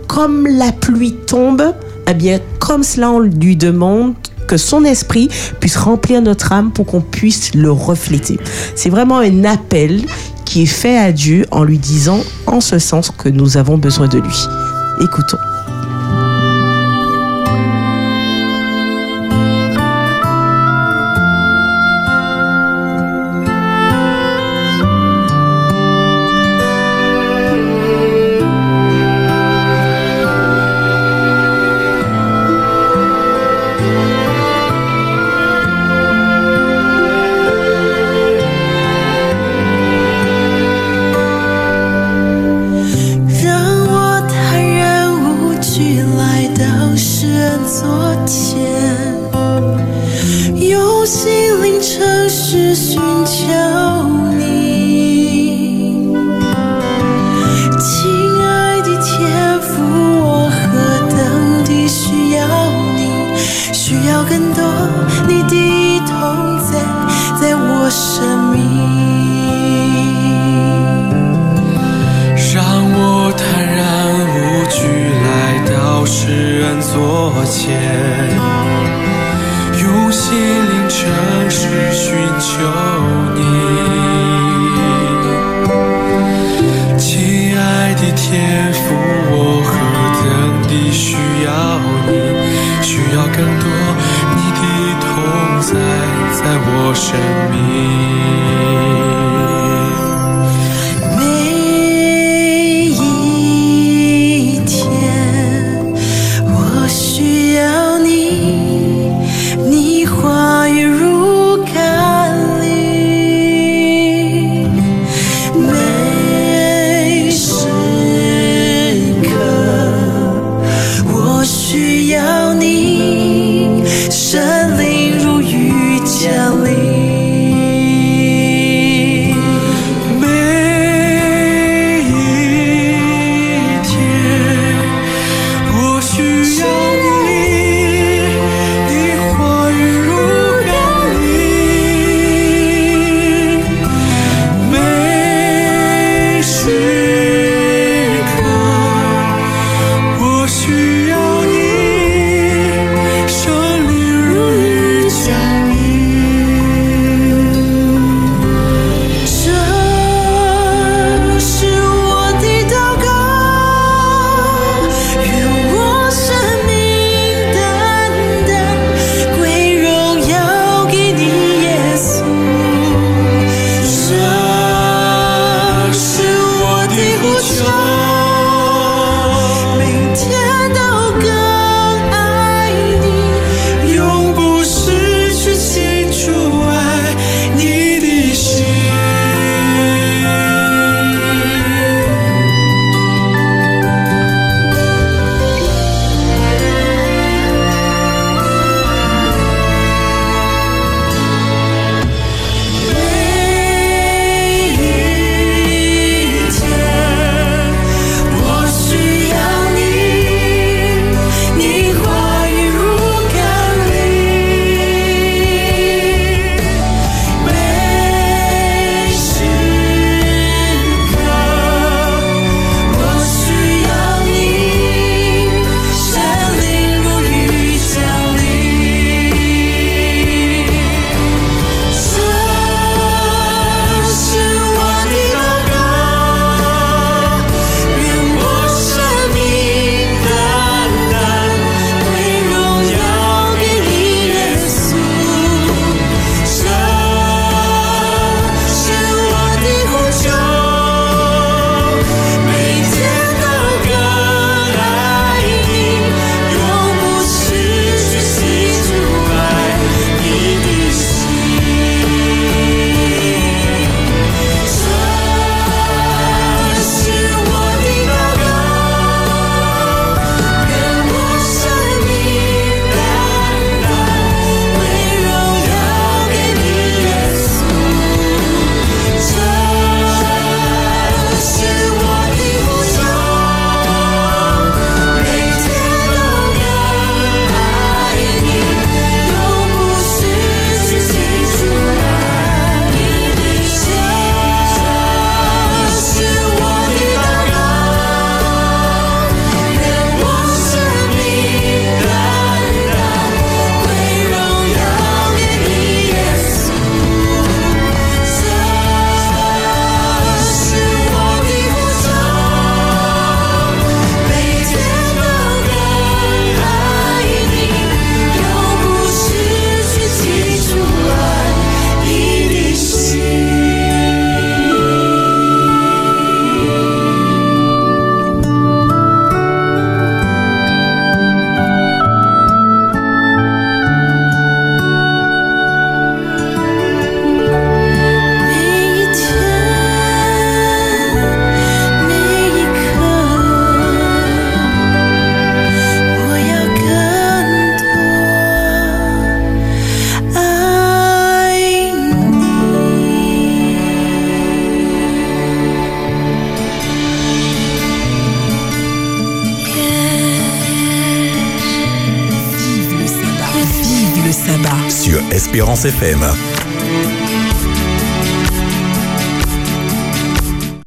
comme la pluie tombe. Eh bien, comme cela, on lui demande que son esprit puisse remplir notre âme pour qu'on puisse le refléter. C'est vraiment un appel qui est fait à Dieu en lui disant en ce sens que nous avons besoin de lui. Écoutons.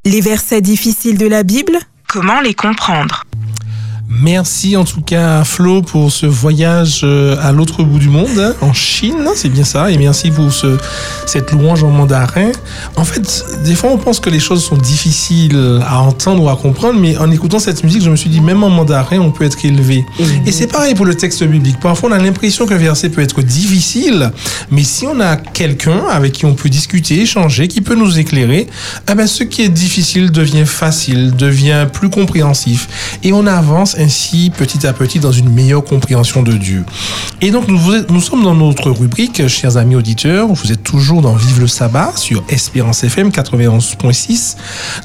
Les versets difficiles de la Bible, comment les comprendre? Merci en tout cas à Flo pour ce voyage euh, à l'autre bout du monde, hein, en Chine, c'est bien ça, et merci pour ce, cette louange en mandarin. En fait, des fois on pense que les choses sont difficiles à entendre ou à comprendre, mais en écoutant cette musique, je me suis dit, même en mandarin, on peut être élevé. Et c'est pareil pour le texte biblique. Parfois on a l'impression qu'un verset peut être difficile, mais si on a quelqu'un avec qui on peut discuter, échanger, qui peut nous éclairer, eh ben, ce qui est difficile devient facile, devient plus compréhensif. Et on avance petit à petit dans une meilleure compréhension de Dieu. Et donc nous, nous sommes dans notre rubrique, chers amis auditeurs, vous êtes toujours dans Vive le sabbat sur Espérance FM 91.6,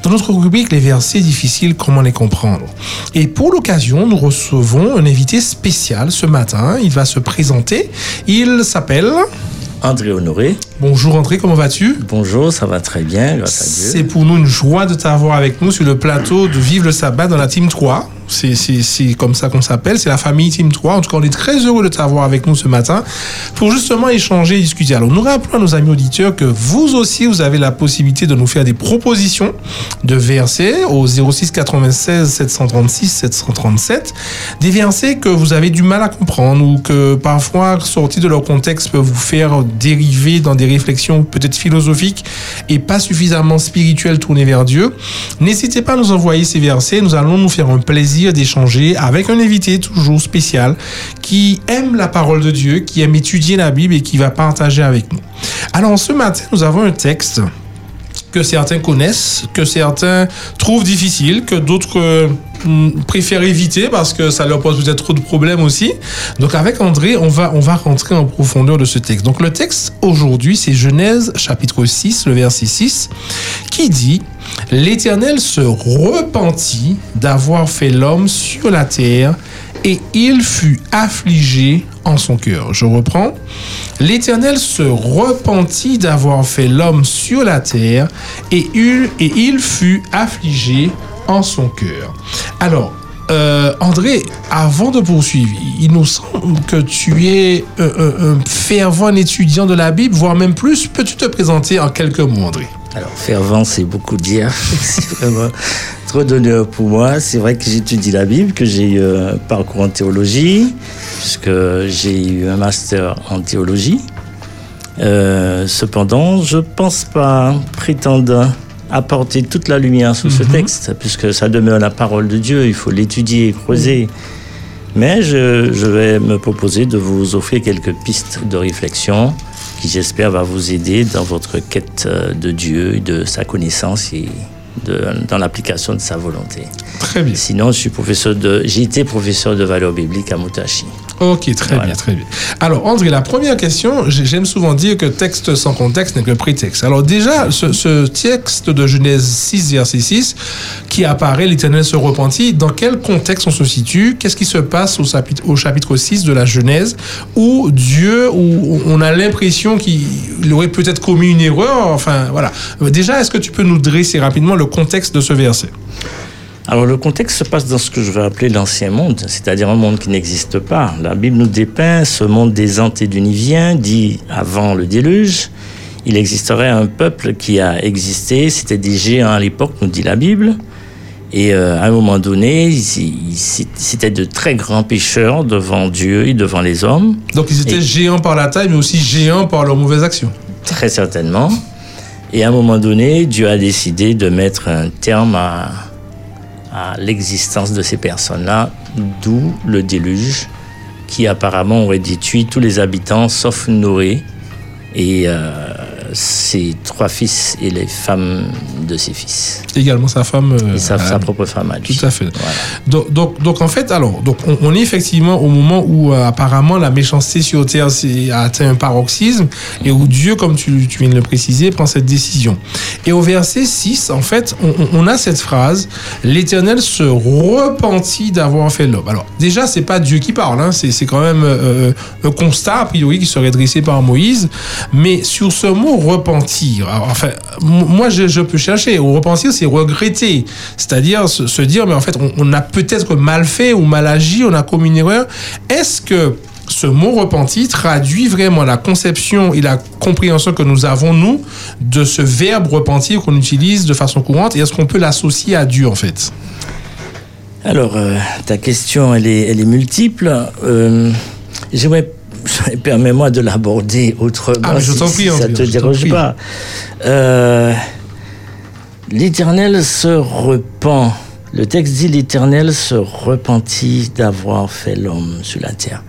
dans notre rubrique Les versets difficiles, comment les comprendre? Et pour l'occasion, nous recevons un invité spécial ce matin, il va se présenter, il s'appelle... André Honoré. Bonjour André, comment vas-tu? Bonjour, ça va très bien, grâce à Dieu. C'est pour nous une joie de t'avoir avec nous sur le plateau de Vive le sabbat dans la Team 3. C'est- comme ça qu'on s'appelle, c'est la famille Team 3. En tout cas, on est très heureux de t'avoir avec nous ce matin pour justement échanger et discuter. Alors, nous rappelons à nos amis auditeurs que vous aussi, vous avez la possibilité de nous faire des propositions de versets au 06 96 736 737. Des versets que vous avez du mal à comprendre ou que parfois, sortis de leur contexte, peuvent vous faire dériver dans des réflexions peut-être philosophiques et pas suffisamment spirituelles tournées vers Dieu. N'hésitez pas à nous envoyer ces versets. Nous allons nous faire un plaisir d'échanger avec un invité toujours spécial qui aime la parole de Dieu, qui aime étudier la Bible et qui va partager avec nous. Alors ce matin, nous avons un texte que certains connaissent, que certains trouvent difficile, que d'autres mm, préfèrent éviter parce que ça leur pose peut-être trop de problèmes aussi. Donc avec André, on va, on va rentrer en profondeur de ce texte. Donc le texte aujourd'hui, c'est Genèse chapitre 6, le verset 6, qui dit L'Éternel se repentit d'avoir fait l'homme sur la terre et il fut affligé en son cœur. Je reprends. L'Éternel se repentit d'avoir fait l'homme sur la terre et il, fut affligé en son cœur. Alors, euh, André, avant de poursuivre, il nous semble que tu es un fervent étudiant de la Bible, voire même plus. Peux-tu te présenter en quelques mots, André? Alors, fervent, c'est beaucoup dire. c'est vraiment trop d'honneur pour moi. C'est vrai que j'étudie la Bible, que j'ai eu un parcours en théologie, puisque j'ai eu un master en théologie. Euh, cependant, je pense pas prétendre apporter toute la lumière sur ce texte, puisque ça demeure la parole de Dieu. Il faut l'étudier, creuser. Mais je, je vais me proposer de vous offrir quelques pistes de réflexion qui, j'espère, va vous aider dans votre quête euh, de Dieu, de sa connaissance et de- dans l'application de sa volonté. Très bien. Sinon, je suis professeur de, j'ai été professeur de valeurs bibliques à Moutachi. Ok, très bien, très bien. Alors, André, la première question, j'ai- j'aime souvent dire que texte sans contexte n'est que prétexte. Alors déjà, ce, ce texte de Genèse 6, verset 6, qui apparaît, l'Éternel se repentit, dans quel contexte on se situe? Qu'est-ce qui se passe au chapitre, au chapitre 6 de la Genèse, où Dieu, où on a l'impression qu'il aurait peut-être commis une erreur? Enfin, voilà. Déjà, est-ce que tu peux nous dresser rapidement le contexte de ce verset? Alors le contexte se passe dans ce que je vais appeler l'ancien monde, c'est-à-dire un monde qui n'existe pas. La Bible nous dépeint ce monde des antédiluviens, dit avant le déluge. Il existerait un peuple qui a existé, c'était des géants à l'époque, nous dit la Bible. Et euh, à un moment donné, c'était de très grands pécheurs devant Dieu et devant les hommes. Donc, ils étaient géants par la taille, mais aussi géants par leurs mauvaises actions. Très certainement. Et à un moment donné, Dieu a décidé de mettre un terme à, à l'existence de ces personnes-là, d'où le déluge, qui apparemment aurait détruit tous les habitants sauf Noé et euh, ses trois fils et les femmes de ses fils. Également sa femme. euh, Et sa, sa propre femme à lui. Tout à fait. Donc, donc, donc, en fait, alors, donc, on, on est effectivement au moment où euh, apparemment la méchanceté sur terre a atteint un paroxysme et où Dieu, comme tu, tu viens de le préciser, prend cette décision. Et au verset 6, en fait, on, a cette phrase L'Éternel se repentit d'avoir fait l'homme. Alors, déjà, c'est pas Dieu qui parle, hein, c'est c'est quand même euh, un constat, a priori, qui serait dressé par Moïse. Mais sur ce mot repentir, enfin, moi, je, peux chercher. Repentir, c'est regretter. C'est-à-dire se, dire, mais en fait, on, a peut-être mal fait ou mal agi, on a commis une erreur. Est-ce que ce mot repenti traduit vraiment la conception et la compréhension que nous avons, nous, de ce verbe repentir qu'on utilise de façon courante et est-ce qu'on peut l'associer à Dieu en fait? Alors, euh, ta question, elle est, elle est multiple. Euh, J'aimerais, permets-moi de l'aborder autrement. Ah, je si- t'en si prie, ça Henri, te dérange prie. pas. Euh, L'Éternel se repent. Le texte dit l'Éternel se repentit d'avoir fait l'homme sur la terre.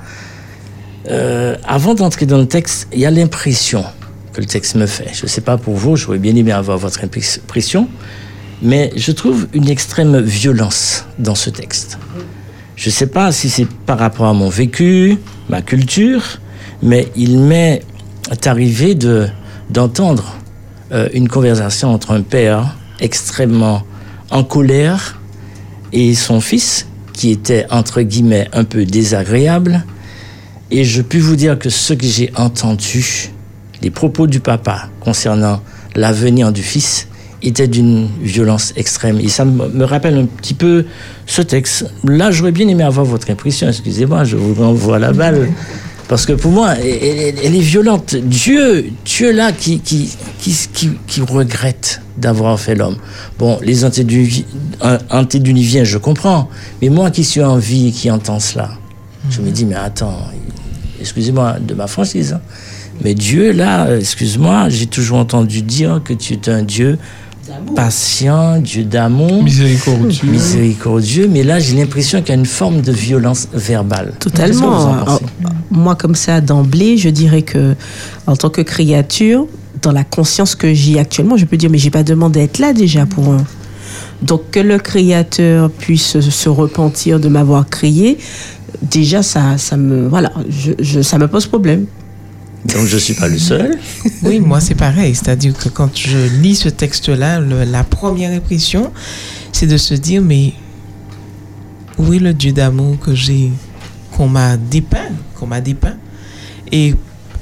Euh, avant d'entrer dans le texte, il y a l'impression que le texte me fait. Je ne sais pas pour vous, j'aurais bien aimé avoir votre impression, mais je trouve une extrême violence dans ce texte. Je ne sais pas si c'est par rapport à mon vécu, ma culture, mais il m'est arrivé de, d'entendre euh, une conversation entre un père extrêmement en colère et son fils, qui était entre guillemets un peu désagréable. Et je puis vous dire que ce que j'ai entendu, les propos du papa concernant l'avenir du fils, étaient d'une violence extrême. Et ça me rappelle un petit peu ce texte. Là, j'aurais bien aimé avoir votre impression. Excusez-moi, je vous renvoie la balle. Parce que pour moi, elle, est violente. Dieu, Dieu là, qui, qui, qui, qui, regrette d'avoir fait l'homme. Bon, les antédiluviens, je comprends. Mais moi qui suis en vie et qui entends cela, je me dis, mais attends, excusez-moi de ma franchise, hein, mais Dieu, là, excuse-moi, j'ai toujours entendu dire que tu es un Dieu patient, Dieu d'amour, miséricordieux. miséricordieux, mais là, j'ai l'impression qu'il y a une forme de violence verbale. Totalement. Euh, Moi, comme ça, d'emblée, je dirais que, en tant que créature, dans la conscience que j'ai actuellement, je peux dire, mais j'ai pas demandé d'être là déjà pour un. Donc, que le créateur puisse se repentir de m'avoir créé, déjà, ça, ça me, voilà, je, je- ça me pose problème. Donc, je suis pas le seul. Oui, moi c'est pareil. C'est-à-dire que quand je lis ce texte-là, la première impression, c'est de se dire, mais où est le Dieu d'amour que j'ai, qu'on m'a dépeint, qu'on m'a dépeint, et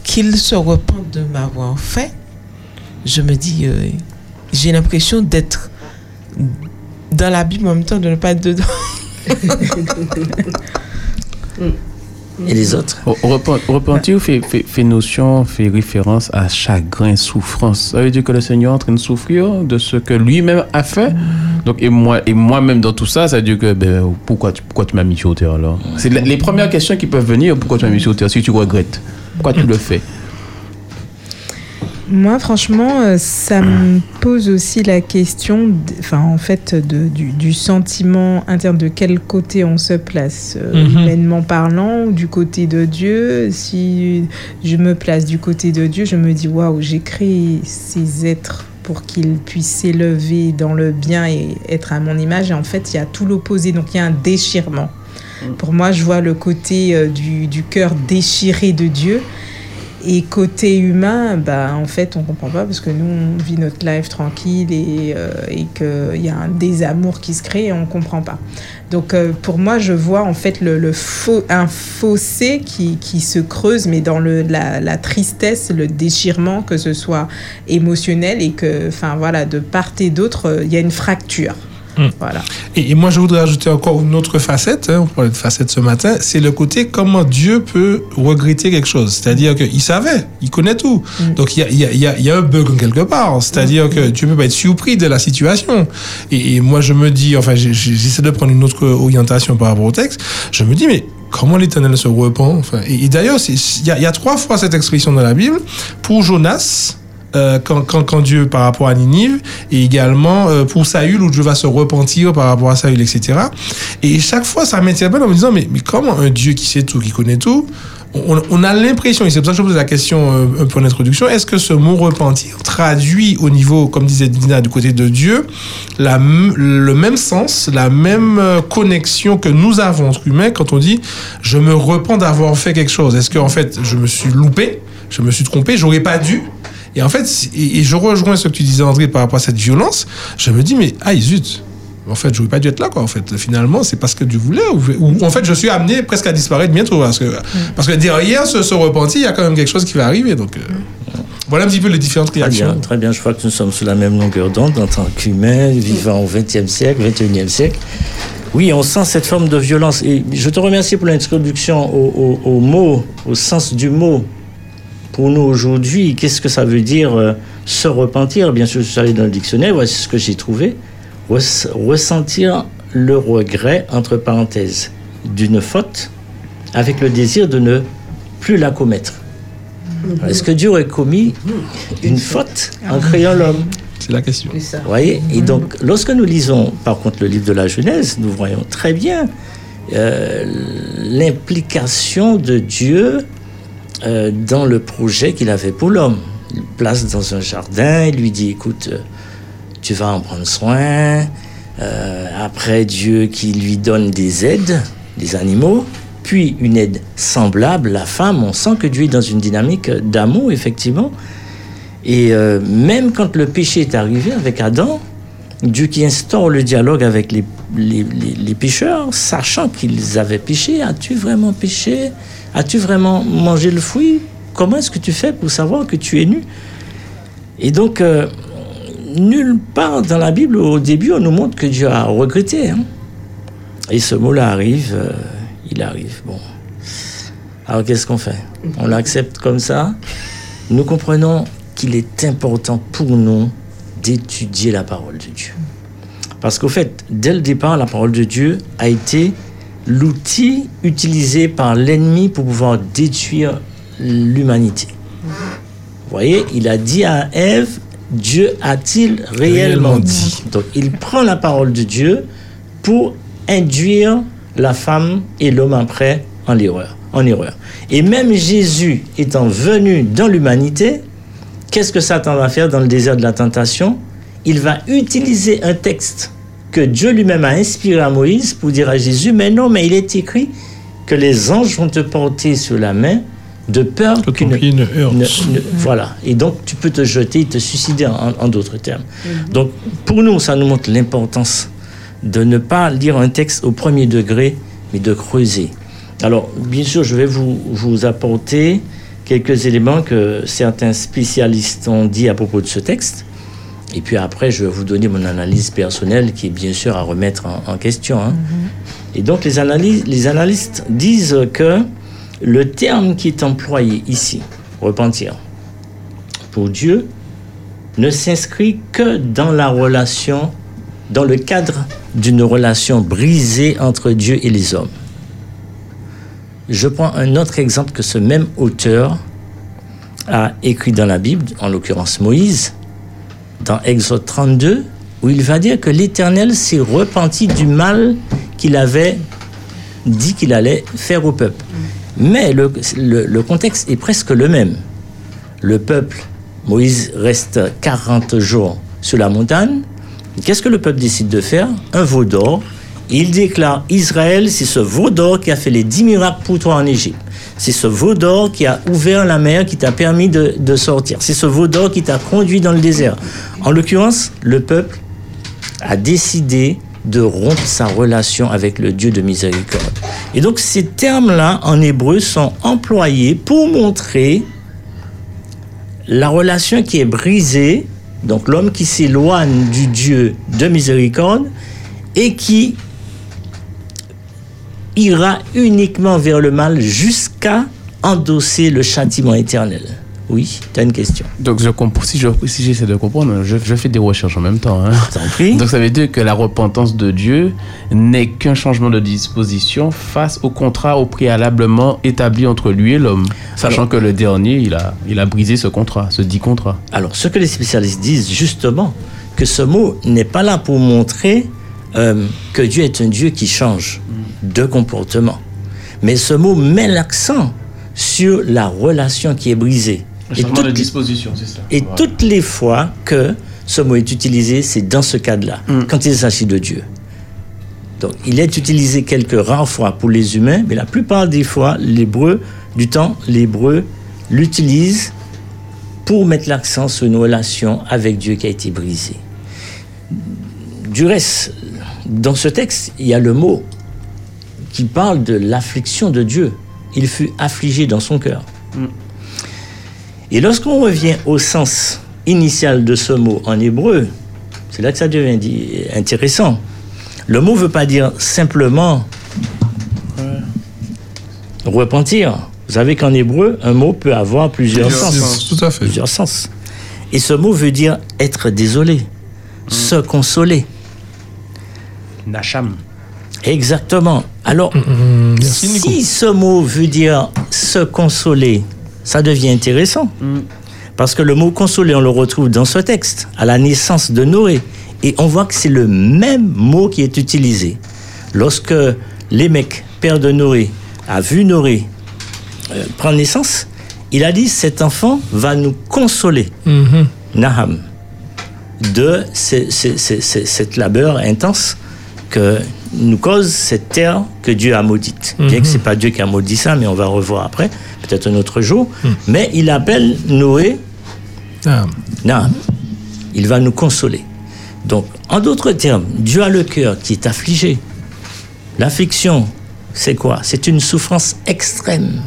qu'il se repente de m'avoir fait. Je me dis, euh, j'ai l'impression d'être dans la Bible en même temps de ne pas être dedans. Et les autres Repent- Repentir fait, fait, notion, fait référence à chagrin, souffrance. Ça veut dire que le Seigneur est en train de souffrir de ce que lui-même a fait. Donc, et moi, et moi-même dans tout ça, ça veut dire que ben, pourquoi, pourquoi tu m'as mis sur terre alors? C'est les premières questions qui peuvent venir. Pourquoi tu m'as mis sur terre Si tu regrettes, pourquoi tu le fais? Moi, franchement, euh, ça me pose aussi la question, enfin, en fait, de, du, du sentiment interne, de quel côté on se place, euh, Mhm. humainement parlant, ou du côté de Dieu. Si je me place du côté de Dieu, je me dis, waouh, j'ai créé ces êtres pour qu'ils puissent s'élever dans le bien et être à mon image. Et en fait, il y a tout l'opposé, donc il y a un déchirement. Pour moi, je vois le côté euh, du, du cœur déchiré de Dieu. Et côté humain, bah, en fait, on comprend pas parce que nous, on vit notre life tranquille et, euh, et qu'il y a un désamour qui se crée et on comprend pas. Donc, euh, pour moi, je vois en fait le, le faux, un fossé qui, qui se creuse, mais dans le, la, la tristesse, le déchirement, que ce soit émotionnel et que, enfin, voilà, de part et d'autre, euh, il y a une fracture. Voilà. Et, et moi, je voudrais ajouter encore une autre facette. Hein, on parlait de facette ce matin. C'est le côté comment Dieu peut regretter quelque chose. C'est-à-dire qu'il savait, il connaît tout. Donc, il y a, y, y, y un bug quelque part. C'est-à-dire que Dieu peut pas être surpris de la situation. Et, et moi, je me dis, enfin, j'essaie de prendre une autre orientation par rapport au texte. Je me dis, mais comment l'Éternel se repent enfin, Et, et d'ailleurs, il y a trois fois cette expression dans la Bible. Pour Jonas, euh, quand, Dieu par rapport à Ninive et également euh, pour Saül où Dieu va se repentir par rapport à Saül etc et chaque fois ça m'interpelle en me disant mais, comment un Dieu qui sait tout qui connaît tout on, a l'impression, et c'est pour ça que je pose la question euh, un peu en introduction, est-ce que ce mot repentir traduit au niveau, comme disait Dina, du côté de Dieu, le même sens, la même euh, connexion que nous avons entre humains quand on dit je me repens d'avoir fait quelque chose? Est-ce que en fait je me suis loupé, je me suis trompé, j'aurais pas dû et en fait, et, et je rejoins ce que tu disais, André, par rapport à cette violence. Je me dis, mais ah, zut. En fait, je n'aurais pas dû être là, quoi. En fait, finalement, c'est parce que Dieu voulait. Ou, ou- en fait, je suis amené presque à disparaître bientôt. Parce que, parce que derrière ce, ce repenti, il y a quand même quelque chose qui va arriver. Donc, euh, voilà un petit peu les différentes Très bien, très bien. Je crois que nous sommes sur la même longueur d'onde en tant qu'humains vivant au XXe siècle, XXIe siècle. Oui, on sent cette forme de violence. Et je te remercie pour l'introduction au, au- au mot, au sens du mot. Pour nous aujourd'hui, qu'est-ce que ça veut dire euh, se repentir? Bien sûr, je suis allé dans le dictionnaire, voici ce que j'ai trouvé. Res- ressentir le regret, entre parenthèses, d'une faute avec le désir de ne plus la commettre. Alors, Est-ce que Dieu aurait commis une faute en créant l'homme? C'est la question. Vous voyez? Et donc, lorsque nous lisons, par contre, le livre de la Genèse, nous voyons très bien euh, l'implication de Dieu euh, dans le projet qu'il avait pour l'homme. Il place dans un jardin, il lui dit, écoute, euh, tu vas en prendre soin. Euh, après, Dieu qui lui donne des aides, des animaux, puis une aide semblable, la femme, on sent que Dieu est dans une dynamique d'amour, effectivement. Et même quand le péché est arrivé avec Adam, Dieu qui instaure le dialogue avec les, les, pécheurs, sachant qu'ils avaient péché, as-tu vraiment péché As-tu vraiment mangé le fruit? Comment est-ce que tu fais pour savoir que tu es nu? Et donc, euh, nulle part dans la Bible, au début, on nous montre que Dieu a regretté. hein. Et ce mot-là arrive, euh, il arrive. Bon. Alors qu'est-ce qu'on fait? On l'accepte comme ça? Nous comprenons qu'il est important pour nous d'étudier la parole de Dieu. Parce qu'au fait, dès le départ, la parole de Dieu a été l'outil utilisé par l'ennemi pour pouvoir détruire l'humanité. Vous voyez, il a dit à Ève, Dieu a-t-il réellement Réellement dit? Donc il prend la parole de Dieu pour induire la femme et l'homme après. En erreur. Et même Jésus étant venu dans l'humanité, qu'est-ce que Satan va faire dans le désert de la tentation? Il va utiliser un texte que Dieu lui-même a inspiré à Moïse pour dire à Jésus, mais non, mais il est écrit que les anges vont te porter sur la main de peur qu'une... ne- ne- voilà. Et donc, tu peux te jeter, te suicider en, en d'autres termes. Donc, pour nous, ça nous montre l'importance de ne pas lire un texte au premier degré, mais de creuser. Alors, bien sûr, je vais vous, vous apporter quelques éléments que certains spécialistes ont dit à propos de ce texte. Et puis après, je vais vous donner mon analyse personnelle qui est bien sûr à remettre en, en question. hein. Et donc, les, analyses, les analystes disent que le terme qui est employé ici, repentir, pour Dieu, ne s'inscrit que dans la relation, dans le cadre d'une relation brisée entre Dieu et les hommes. Je prends un autre exemple que ce même auteur a écrit dans la Bible, en l'occurrence Moïse, dans Exode 32, où il va dire que l'Éternel s'est repenti du mal qu'il avait dit qu'il allait faire au peuple. Mais le, contexte est presque le même. Le peuple, Moïse reste 40 jours sur la montagne. Qu'est-ce que le peuple décide de faire? Un veau d'or. Il déclare Israël, c'est ce veau d'or qui a fait les dix miracles pour toi en Égypte. C'est ce veau d'or qui a ouvert la mer, qui t'a permis de, de sortir. C'est ce veau d'or qui t'a conduit dans le désert. En l'occurrence, le peuple a décidé de rompre sa relation avec le Dieu de miséricorde. Et donc ces termes-là en hébreu sont employés pour montrer la relation qui est brisée, donc l'homme qui s'éloigne du Dieu de miséricorde et qui ira uniquement vers le mal jusqu'à endosser le châtiment éternel. Oui, tu as une question. Donc, je comprends, si, je, si j'essaie de comprendre, je, je fais des recherches en même temps. hein. prie. Donc, ça veut dire que la repentance de Dieu n'est qu'un changement de disposition face au contrat au préalablement établi entre lui et l'homme. Sachant que le dernier, il a, il a brisé ce contrat, ce dit contrat. Alors, ce que les spécialistes disent justement, que ce mot n'est pas là pour montrer euh, que Dieu est un Dieu qui change de comportement. Mais ce mot met l'accent sur la relation qui est brisée. Et de toutes- disposition, c'est ça. Et Voilà. toutes les fois que ce mot est utilisé, c'est dans ce cadre-là, quand il s'agit de Dieu. Donc, il est utilisé quelques rares fois pour les humains, mais la plupart des fois, l'hébreu, du temps, l'hébreu l'utilise pour mettre l'accent sur une relation avec Dieu qui a été brisée. Du reste, dans ce texte, il y a le mot qui parle de l'affliction de Dieu. Il fut affligé dans son cœur. Et lorsqu'on revient au sens initial de ce mot en hébreu, c'est là que ça devient intéressant. Le mot veut pas dire simplement repentir. Vous savez qu'en hébreu, un mot peut avoir plusieurs, Plusieurs sens. tout à fait. Plusieurs sens. Et ce mot veut dire être désolé, se consoler. Nacham. Exactement. Alors, merci, Nico. si ce mot veut dire se consoler, ça devient intéressant. Parce que le mot consoler, on le retrouve dans ce texte, à la naissance de Noé. Et on voit que c'est le même mot qui est utilisé. Lorsque Lémec, père de Noé, a vu Noé euh, prendre naissance, il a dit cet enfant va nous consoler. Mhm. Naham, de ce- ce- ce- ce- cette labeur intense que nous cause cette terre que Dieu a maudite. Bien Mhm. que c'est pas Dieu qui a maudit ça, mais on va revoir après, peut-être un autre jour. Mhm. Mais il appelle Noé. Naham. Il va nous consoler. Donc, en d'autres termes, Dieu a le cœur qui est affligé. L'affliction, c'est quoi? C'est une souffrance extrême.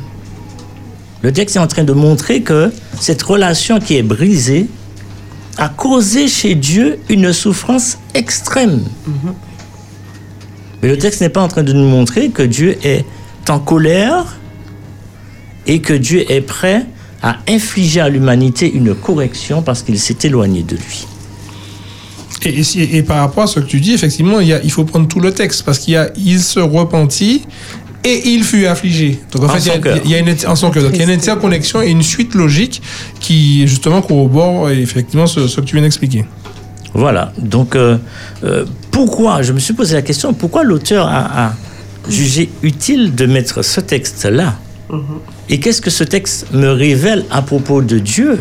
Le texte est en train de montrer que cette relation qui est brisée a causé chez Dieu une souffrance extrême. Mais le texte n'est pas en train de nous montrer que Dieu est en colère et que Dieu est prêt à infliger à l'humanité une correction parce qu'il s'est éloigné de lui. Et, et par rapport à ce que tu dis, effectivement, il, y a, il faut prendre tout le texte parce qu'il y a il se repentit et il fut affligé. Donc en, En fait, il y, a, cœur. il y a une, en son cœur. Donc il y a une interconnexion et une suite logique qui justement corrobore effectivement ce, ce que tu viens d'expliquer. Voilà. Donc, euh, euh, pourquoi, je me suis posé la question, pourquoi l'auteur a, a jugé utile de mettre ce texte-là Et qu'est-ce que ce texte me révèle à propos de Dieu?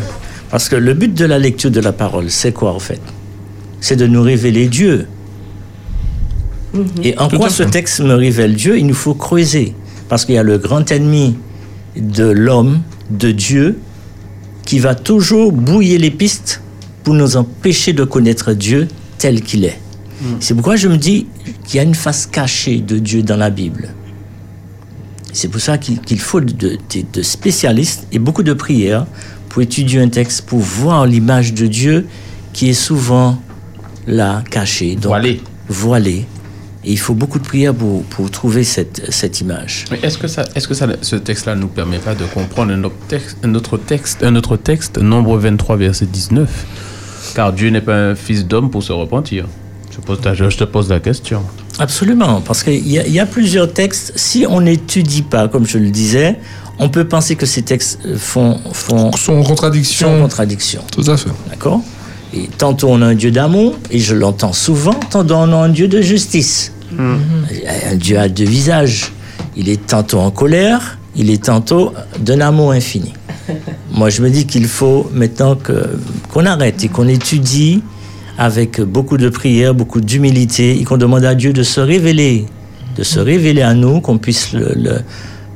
Parce que le but de la lecture de la parole, c'est quoi en fait? C'est de nous révéler Dieu. Et en Tout quoi ce texte me révèle Dieu Il nous faut creuser. Parce qu'il y a le grand ennemi de l'homme, de Dieu, qui va toujours brouiller les pistes pour nous empêcher de connaître Dieu tel qu'il est. C'est pourquoi je me dis qu'il y a une face cachée de Dieu dans la Bible. C'est pour ça qu'il faut de, de- de spécialistes et beaucoup de prières pour étudier un texte, pour voir l'image de Dieu qui est souvent là, cachée. Donc, Voilée. Voilée. Et il faut beaucoup de prières pour, pour trouver cette, cette image. Mais est-ce que, ça, est-ce que ça, ce texte-là ne nous permet pas de comprendre un autre texte, un autre texte, un autre texte, Nombre 23, verset 19 Car Dieu n'est pas un fils d'homme pour se repentir. Je, pose ta- je te pose la question. Absolument, parce qu'il y, y a plusieurs textes. Si on n'étudie pas, comme je le disais, on peut penser que ces textes euh, font, font Son contradiction. sont contradiction. Tout à fait. D'accord? Et tantôt on a un Dieu d'amour, et je l'entends souvent, tantôt on a un Dieu de justice. Un Dieu a deux visages. Il est tantôt en colère, il est tantôt d'un amour infini. Moi, je me dis qu'il faut maintenant qu'on arrête et qu'on étudie avec beaucoup de prières, beaucoup d'humilité et qu'on demande à Dieu de se révéler, de se révéler à nous, qu'on puisse le-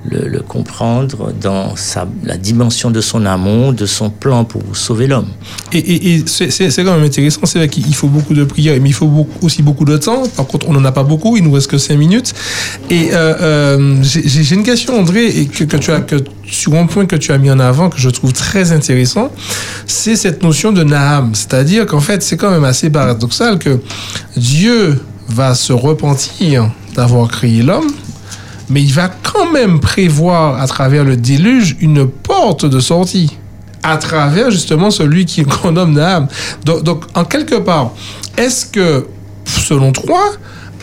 le- comprendre dans la dimension de son amour, de son plan pour sauver l'homme. Et, c'est quand même intéressant. C'est vrai qu'il faut beaucoup de prières, mais il faut beaucoup- aussi beaucoup de temps. Par contre, on n'en a pas beaucoup. Il nous reste que 5 minutes. Et euh, euh, j'ai une question, André, que, tu as, que, sur un point que tu as mis en avant, que je trouve très intéressant, c'est cette notion de Naham. C'est-à-dire qu'en fait, c'est quand même assez paradoxal que Dieu va se repentir d'avoir créé l'homme, mais il va quand même prévoir à travers le déluge une porte de sortie. À travers justement celui qui qu'on nomme Naham. Donc, donc, en quelque part, est-ce que, selon toi,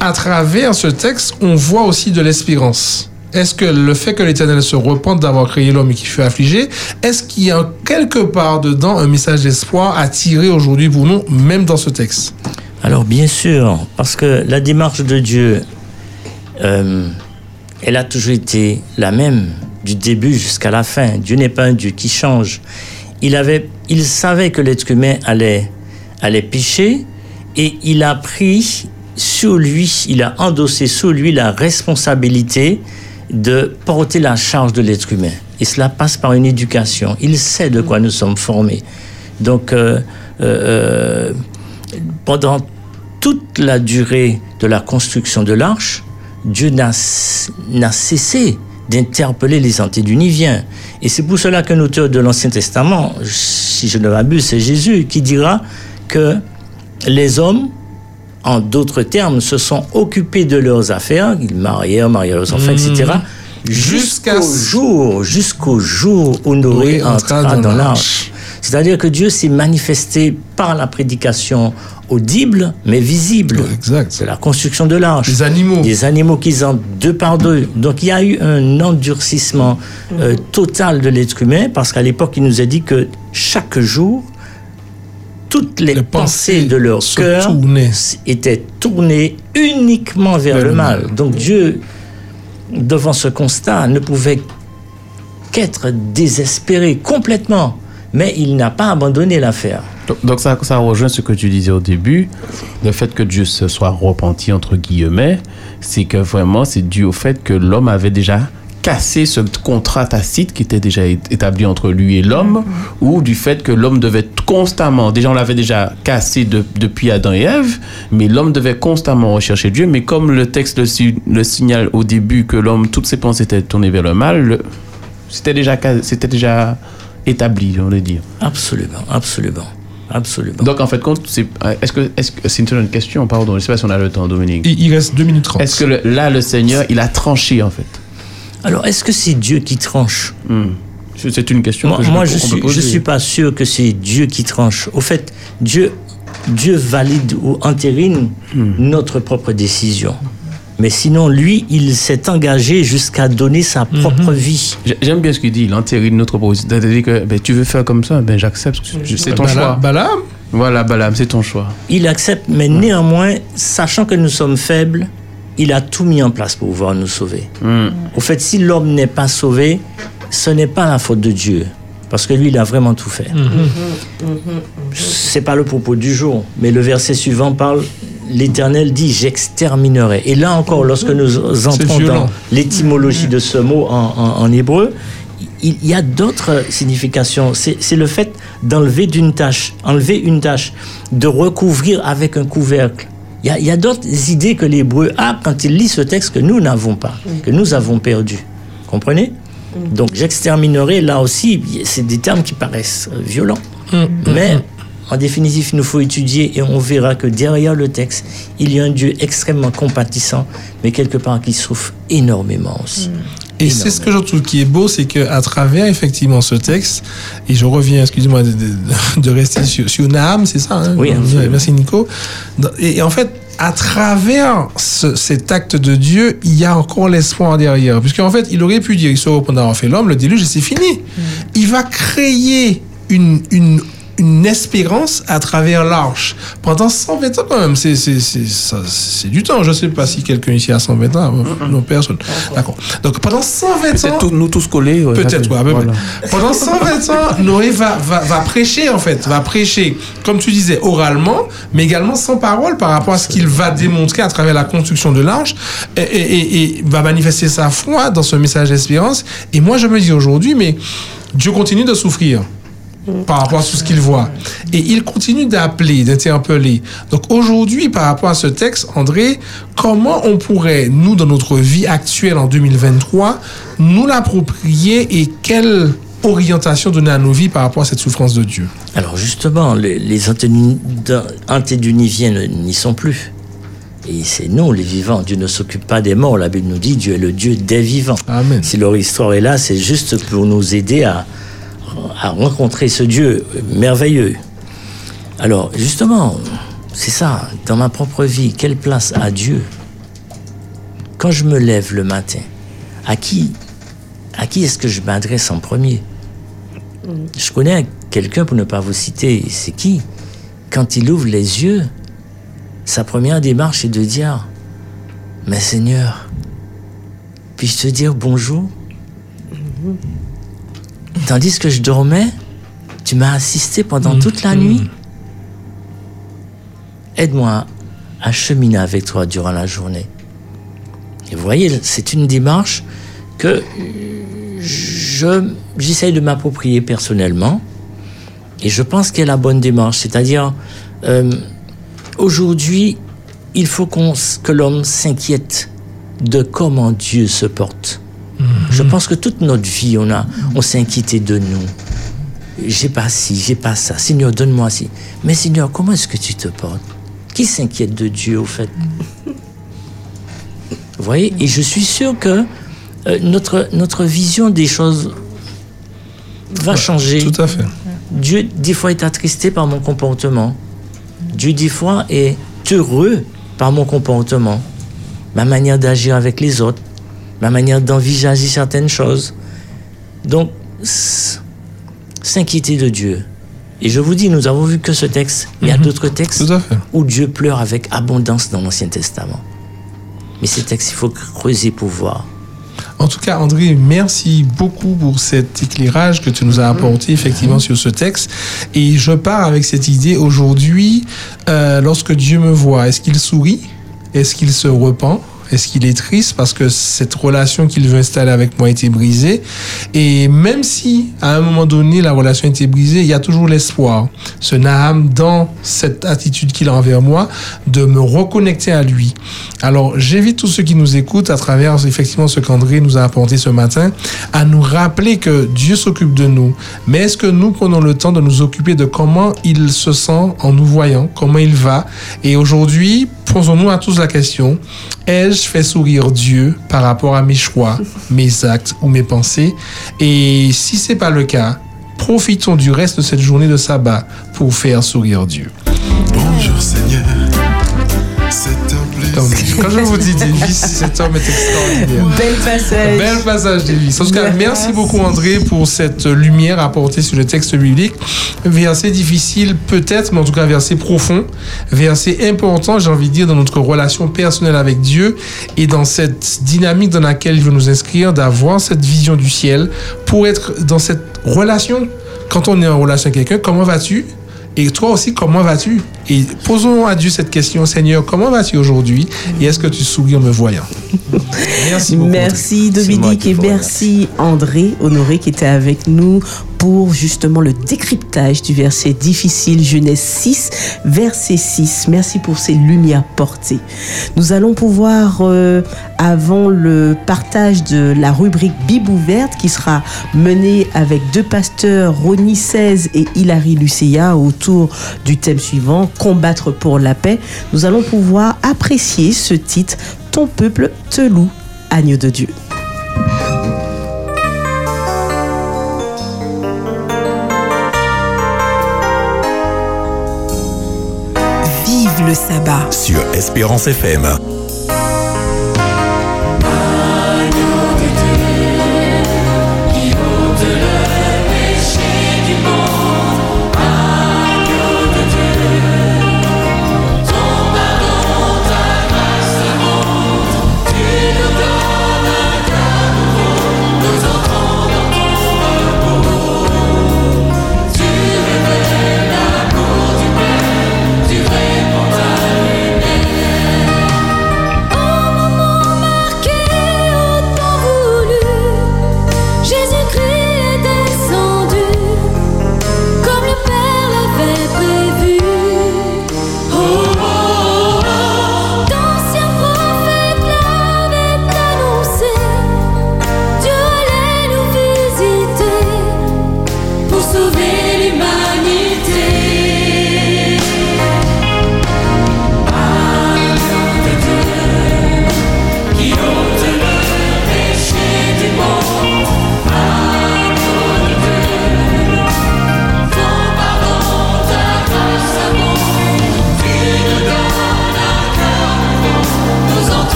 à travers ce texte, on voit aussi de l'espérance? Est-ce que le fait que l'Éternel se repente d'avoir créé l'homme et qu'il fut affligé, est-ce qu'il y a quelque part dedans un message d'espoir à tirer aujourd'hui pour nous, même dans ce texte? Alors bien sûr, parce que la démarche de Dieu, euh, elle a toujours été la même du début jusqu'à la fin. Dieu n'est pas un Dieu qui change. Il avait, il savait que l'être humain allait, allait pécher et il a pris sur lui, il a endossé sur lui la responsabilité de porter la charge de l'être humain. Et cela passe par une éducation. Il sait de quoi nous sommes formés. Donc, euh, euh, euh, pendant toute la durée de la construction de l'arche, Dieu n'a cessé d'interpeller les antédiluviens. Et c'est pour cela qu'un auteur de l'Ancien Testament, si je ne m'abuse, c'est Jésus, qui dira que les hommes, en d'autres termes, se sont occupés de leurs affaires, ils marièrent, marièrent leurs enfants, Mhm. etc. Jusqu'au jour, jusqu'au jour où Noé entra dans dans l'arche. C'est-à-dire que Dieu s'est manifesté par la prédication audible, mais visible. Exact. C'est la construction de l'arche. Les animaux. Les animaux qui sont deux par deux. Donc il y a eu un endurcissement euh, total de l'être humain, parce qu'à l'époque, il nous a dit que chaque jour, toutes les, pensées de leur cœur tournaient. étaient tournées uniquement vers, le mal. Donc Dieu, devant ce constat, ne pouvait qu'être désespéré complètement. Mais il n'a pas abandonné l'affaire. Donc, ça, rejoint ce que tu disais au début, le fait que Dieu se soit repenti entre guillemets, c'est que vraiment c'est dû au fait que l'homme avait déjà cassé ce contrat tacite qui était déjà établi entre lui et l'homme, ou du fait que l'homme devait constamment, déjà on l'avait déjà cassé de- depuis Adam et Ève, mais l'homme devait constamment rechercher Dieu, mais comme le texte le, le signale au début que l'homme, toutes ses pensées étaient tournées vers le mal, c'était déjà, c'était déjà établi, on va dire. Absolument, absolument, absolument. Donc en fait, compte, c'est est-ce que est-ce que c'est une question, pardon, je sais pas si on a le temps, Dominique. Il, il reste 2 minutes 30. Est-ce que le- là le Seigneur, il a tranché en fait? Alors, est-ce que c'est Dieu qui tranche? C'est c'est une question. Moi, que je, moi, je suis, je suis pas sûr que c'est Dieu qui tranche. Au fait, Dieu, Dieu valide ou entérine Hmm. notre propre décision. Mais sinon, lui, il s'est engagé jusqu'à donner sa propre vie. J'ai- J'aime bien ce qu'il dit, il entérine notre proposition. C'est-à-dire que ben, tu veux faire comme ça, ben j'accepte. C'est ton Balaam- choix. Balaam Voilà, Balaam, c'est ton choix. Il accepte, mais néanmoins, sachant que nous sommes faibles, il a tout mis en place pour pouvoir nous sauver. Hmm. Au fait, si l'homme n'est pas sauvé, ce n'est pas la faute de Dieu. Parce que lui, il a vraiment tout fait. C'est pas le propos du jour, mais le verset suivant parle. L'Éternel dit j'exterminerai. Et là encore, lorsque nous entrons dans l'étymologie de ce mot en, en- en hébreu, il y a d'autres significations. C'est le fait d'enlever d'une tâche, enlever une tâche, de recouvrir avec un couvercle. Il y a, a d'autres idées que l'hébreu a quand il lit ce texte que nous n'avons pas, que nous avons perdu. Comprenez? Donc j'exterminerai, là aussi, c'est des termes qui paraissent violents. Mais en définitive, il nous faut étudier et on verra que derrière le texte, il y a un Dieu extrêmement compatissant, mais quelque part qui souffre énormément aussi. Et c'est ce que je trouve qui est beau, c'est qu'à travers effectivement ce texte, et je reviens, excusez-moi, de, de- de rester sur, sur Nahum, c'est ça hein? Oui, absolument. Merci Nico. Et, et en fait, à travers ce- cet acte de Dieu, il y a encore l'espoir derrière. Puisqu'en fait, il aurait pu dire, il se reprend d'avoir fait l'homme, le déluge, et c'est fini. Il va créer une, une, une espérance à travers l'arche. Pendant 120 ans quand même, c'est c'est- c'est- ça- c'est du temps. Je ne sais pas si quelqu'un ici a 120 ans. Non, personne. D'accord. Donc pendant 120 ans... Tous- nous tous collés. ouais, Peut-être, ouais, voilà. Pendant 120 ans, Noé va, va, va prêcher, en fait, va prêcher, comme tu disais, oralement, mais également sans parole par rapport à ce qu'il va démontrer à travers la construction de l'arche, et, et- et- et va manifester sa foi dans ce message d'espérance. Et moi, je me dis aujourd'hui, mais Dieu continue de souffrir par rapport à tout ce qu'il voit. Et il continue d'appeler, d'interpeller. Donc aujourd'hui, par rapport à ce texte, André, comment on pourrait, nous, dans notre vie actuelle en 2023, nous l'approprier et quelle orientation donner à nos vies par rapport à cette souffrance de Dieu? Alors justement, les, les n'y sont plus. Et c'est nous, les vivants. Dieu ne s'occupe pas des morts. La Bible nous dit Dieu est le Dieu des vivants. Si leur histoire est là, c'est juste pour nous aider à, à rencontrer ce Dieu merveilleux. Alors justement, c'est ça, dans ma propre vie, quelle place a Dieu Quand je me lève le matin, à qui, à qui est-ce que je m'adresse en premier? Je connais quelqu'un, pour ne pas vous citer, c'est qui? Quand il ouvre les yeux, sa première démarche est de dire Mais Seigneur, puis-je te dire bonjour? Tandis que je dormais, tu m'as assisté pendant toute la nuit. Aide-moi à cheminer avec toi durant la journée. Et vous voyez, c'est une démarche que je j'essaye de m'approprier personnellement et je pense qu'elle est la bonne démarche. C'est-à-dire, euh, aujourd'hui, il faut qu'on que l'homme s'inquiète de comment Dieu se porte. Je pense que toute notre vie, on, a, on s'est inquiété de nous. J'ai pas ci, j'ai pas ça. Seigneur, donne-moi ci. Mais Seigneur, comment est-ce que tu te portes? Qui s'inquiète de Dieu, au fait? Vous voyez? Et je suis sûr que euh, notre, notre vision des choses va changer. Tout à fait. Dieu, des fois, est attristé par mon comportement. Dieu, des fois, est heureux par mon comportement, ma manière d'agir avec les autres, ma manière d'envisager certaines choses. Donc, s'inquiéter de Dieu. Et je vous dis, nous avons vu que ce texte. Il y a d'autres textes où Dieu pleure avec abondance dans l'Ancien Testament. Mais ces textes, il faut creuser pour voir. En tout cas, André, merci beaucoup pour cet éclairage que tu nous as apporté effectivement sur ce texte. Et je pars avec cette idée aujourd'hui, euh, lorsque Dieu me voit, est-ce qu'il sourit? Est-ce qu'il se repent? Est-ce qu'il est triste parce que cette relation qu'il veut installer avec moi a été brisée Et même si à un moment donné la relation a été brisée, il y a toujours l'espoir, ce Naham dans cette attitude qu'il a envers moi, de me reconnecter à lui. Alors j'invite tous ceux qui nous écoutent à travers effectivement ce qu'André nous a apporté ce matin, à nous rappeler que Dieu s'occupe de nous. Mais est-ce que nous prenons le temps de nous occuper de comment il se sent en nous voyant, comment il va? Et aujourd'hui, posons-nous à tous la question, ai-je fait sourire Dieu par rapport à mes choix, mes actes ou mes pensées Et si c'est pas le cas, profitons du reste de cette journée de sabbat pour faire sourire Dieu. Bonjour Seigneur, quand je vous dis Davis, cet homme est extraordinaire. Bel passage. Bel passage, Davis. En tout cas, merci beaucoup, André, pour cette lumière apportée sur le texte biblique. Verset difficile, peut-être, mais en tout cas, verset profond, verset important, j'ai envie de dire, dans notre relation personnelle avec Dieu et dans cette dynamique dans laquelle il veut nous inscrire, d'avoir cette vision du ciel pour être dans cette relation. Quand on est en relation avec quelqu'un, comment vas-tu? Et toi aussi, comment vas-tu? Et posons à Dieu cette question, Seigneur, comment vas-tu aujourd'hui? Et est-ce que tu souris en me voyant? Merci beaucoup. Merci Dominique et merci André Honoré qui était avec nous pour justement le décryptage du verset difficile Genèse 6, verset 6. Merci pour ces lumières portées. Nous allons pouvoir, euh, avant le partage de la rubrique Bible ouverte qui sera menée avec deux pasteurs, Ronnie 16 et Hilary Lucia, autour du thème suivant, Combattre pour la paix, nous allons pouvoir apprécier ce titre, Ton peuple te loue, agneau de Dieu. Le sabbat. Sur Espérance FM.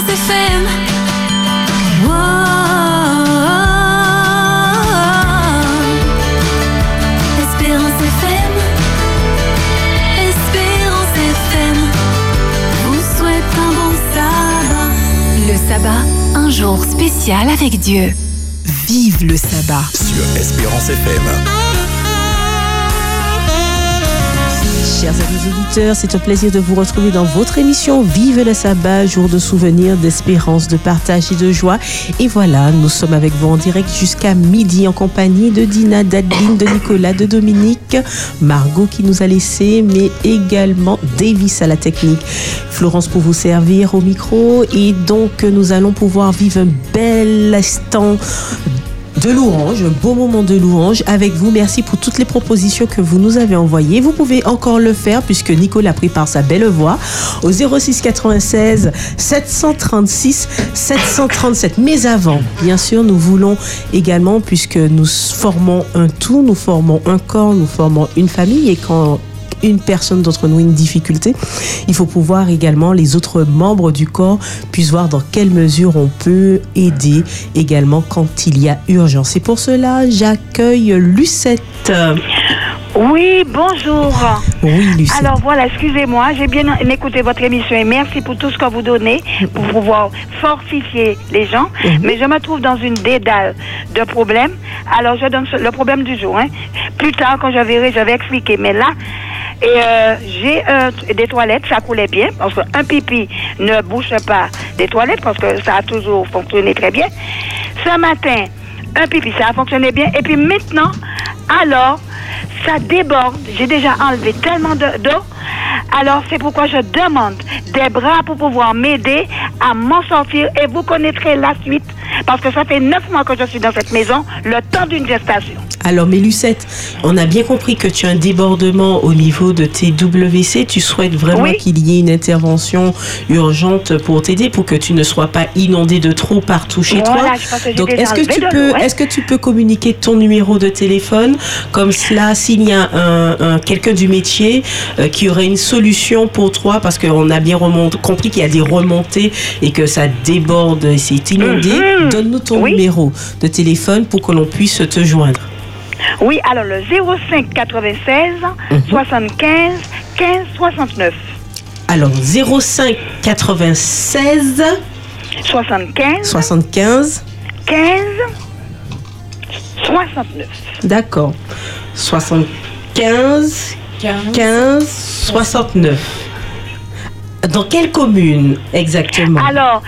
Espérance FM. Espérance FM. Espérance FM. Vous souhaite un bon sabbat. Le sabbat, un jour spécial avec Dieu. Vive le sabbat. Sur Espérance FM. Chers amis auditeurs, c'est un plaisir de vous retrouver dans votre émission Vive le sabbat, jour de souvenirs, d'espérance, de partage et de joie. Et voilà, nous sommes avec vous en direct jusqu'à midi en compagnie de Dina, d'Adeline, de Nicolas, de Dominique, Margot qui nous a laissé, mais également Davis à la technique. Florence pour vous servir au micro. Et donc, nous allons pouvoir vivre un bel instant de louange, un beau moment de louange avec vous. Merci pour toutes les propositions que vous nous avez envoyées. Vous pouvez encore le faire puisque Nicolas prépare sa belle voix au 06 96 736 737. Mais avant, bien sûr, nous voulons également, puisque nous formons un tout, nous formons un corps, nous formons une famille et quand une personne d'entre nous une difficulté, il faut pouvoir également les autres membres du corps puissent voir dans quelle mesure on peut aider également quand il y a urgence. Et pour cela, j'accueille Lucette. Oui, bonjour. Oui, Lucette. Alors voilà, excusez-moi, j'ai bien écouté votre émission et merci pour tout ce que vous donnez pour pouvoir fortifier les gens. Mais je me trouve dans une dédale de problèmes. Alors je donne le problème du jour. hein. Plus tard, quand je verrai, je vais expliquer. Mais là, et euh, j'ai des toilettes, ça coulait bien, parce qu'un pipi ne bouche pas des toilettes, parce que ça a toujours fonctionné très bien. Ce matin, un pipi, ça a fonctionné bien. Et puis maintenant, alors, ça déborde. J'ai déjà enlevé tellement de- d'eau. Alors, c'est pourquoi je demande des bras pour pouvoir m'aider à m'en sortir. Et vous connaîtrez la suite, parce que ça fait neuf mois que je suis dans cette maison, le temps d'une gestation. Alors, mais Lucette, on a bien compris que tu as un débordement au niveau de tes WC. Tu souhaites vraiment Oui. qu'il y ait une intervention urgente pour t'aider, pour que tu ne sois pas inondé de trop partout chez Voilà, toi. je pense que Donc, est-ce que tu peux, ouais. est-ce que tu peux communiquer ton numéro de téléphone Comme cela, s'il y a un, un- quelqu'un du métier euh, qui aurait une solution pour toi, parce qu'on a bien compris qu'il y a des remontées et que ça déborde et c'est inondé, Mhm. donne-nous ton numéro de téléphone pour que l'on puisse te joindre. Oui, alors le 05 96 75 15 69. Alors 05 96 75 75 15 69. D'accord. 75 15 69. Dans quelle commune exactement? Alors,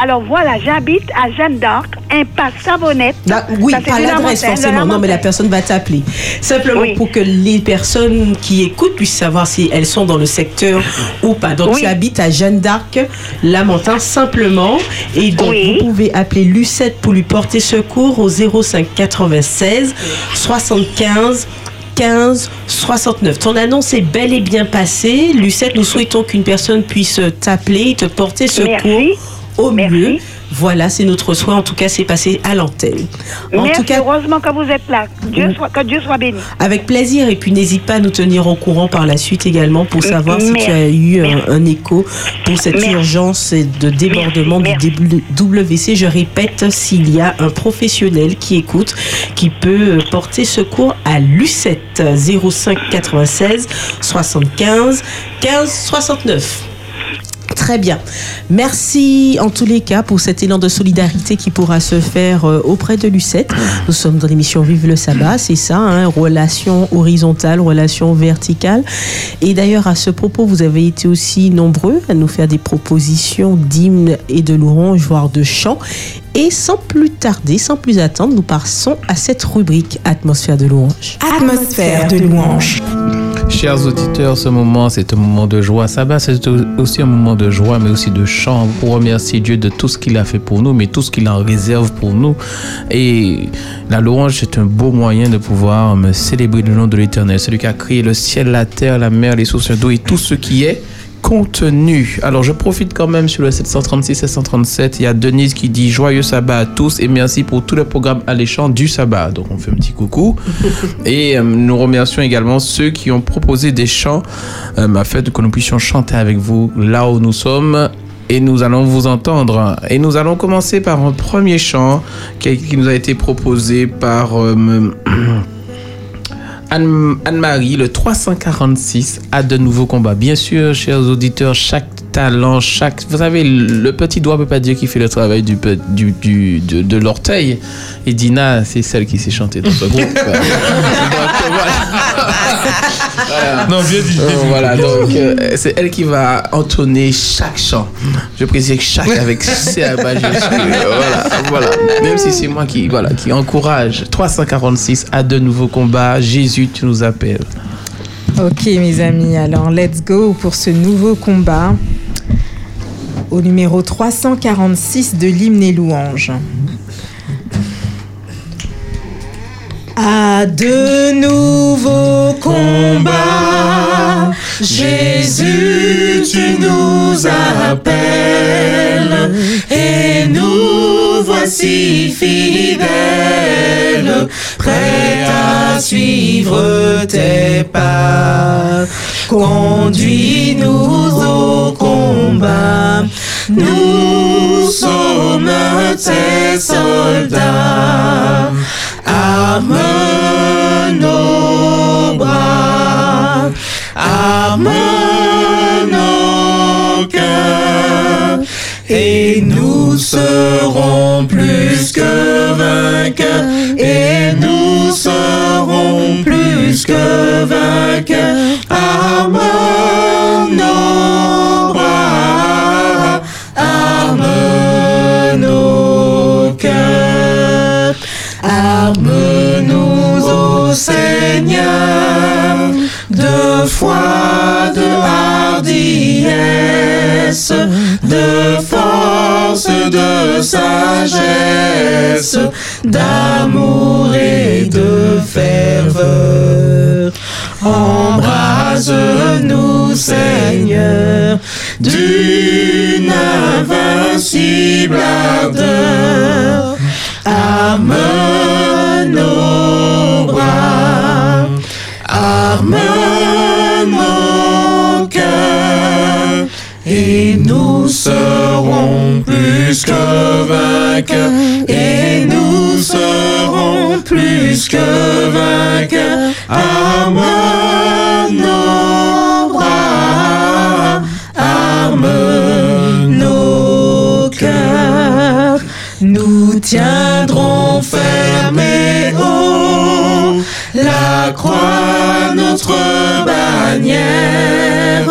alors voilà, j'habite à Jeanne d'Arc, impasse Savonnette. Là, oui, Ça, c'est pas l'adresse forcément. Non, mais la personne va t'appeler. Simplement Oui. pour que les personnes qui écoutent puissent savoir si elles sont dans le secteur ou pas. Donc, Oui. tu habites à Jeanne d'Arc, Lamentin, simplement. Et donc, vous pouvez appeler Lucette pour lui porter secours au 05 96 75 15 69. Ton annonce est bel et bien passée. Lucette, nous souhaitons qu'une personne puisse t'appeler et te porter secours Merci. Au mieux. Voilà, c'est notre souhait. En tout cas, c'est passé à l'antenne. En tout cas, heureusement que vous êtes là. Dieu soit, que Dieu soit béni. avec plaisir. Et puis, n'hésite pas à nous tenir au courant par la suite également pour savoir si tu as eu un, un écho pour cette Merci. urgence de débordement du WC. Je répète, s'il y a un professionnel qui écoute, qui peut porter secours à Lucette 05 96 75 15 69. Très bien. Merci en tous les cas pour cet élan de solidarité qui pourra se faire euh, auprès de Lucette. Nous sommes dans l'émission Vive le sabbat, c'est ça, hein, relation horizontale, relation verticale. Et d'ailleurs, à ce propos, vous avez été aussi nombreux à nous faire des propositions d'hymnes et de louanges, voire de chants. Et sans plus tarder, sans plus attendre, nous passons à cette rubrique Atmosphère de louange. Atmosphère de louange. Chers auditeurs, ce moment, c'est un moment de joie. Sabbat, c'est aussi un moment de joie, mais aussi de chant pour remercier Dieu de tout ce qu'il a fait pour nous, mais tout ce qu'il en réserve pour nous. Et la louange, c'est un beau moyen de pouvoir me célébrer le nom de l'Éternel, celui qui a créé le ciel, la terre, la mer, les sources d'eau et tout ce qui est contenu. Alors je profite quand même sur le 736 737. Il y a Denise qui dit joyeux sabbat à tous et merci pour tout le programme alléchant du sabbat. Donc on fait un petit coucou. et euh, nous remercions également ceux qui ont proposé des chants euh, afin que nous puissions chanter avec vous là où nous sommes. Et nous allons vous entendre. Et nous allons commencer par un premier chant qui, qui nous a été proposé par euh, Anne-Marie, le 346 a de nouveaux combats. Bien sûr, chers auditeurs, chaque talent, chaque. Vous savez, le petit doigt peut pas dire qu'il fait le travail du, du, du- de, de l'orteil. Et Dina, c'est celle qui sait chanter dans ce groupe. Voilà. Non, bien dit. Euh, voilà, donc euh, c'est elle qui va entonner chaque chant. Je précise chaque avec C à majuscule. Voilà, voilà. Même si c'est moi qui, voilà, qui encourage. 346 à de nouveaux combats. Jésus, tu nous appelles. Ok mes amis, alors let's go pour ce nouveau combat au numéro 346 de l'hymne et louange. À de nouveaux combats, Jésus, tu nous appelles et nous voici fidèles, prêts à suivre tes pas. Conduis-nous au combat, nous sommes tes soldats. Arme nos bras, arme nos cœurs, et nous serons plus que vainqueurs, sagesse, d'amour et de ferveur. Embrase-nous, Seigneur, d'une invincible ardeur. Arme nos bras, arme nos et nous serons plus que vainqueurs, et nous serons plus que vainqueurs. Arme nos bras, arme nos cœurs. Nous tiendrons ferme et haut la croix, notre bannière,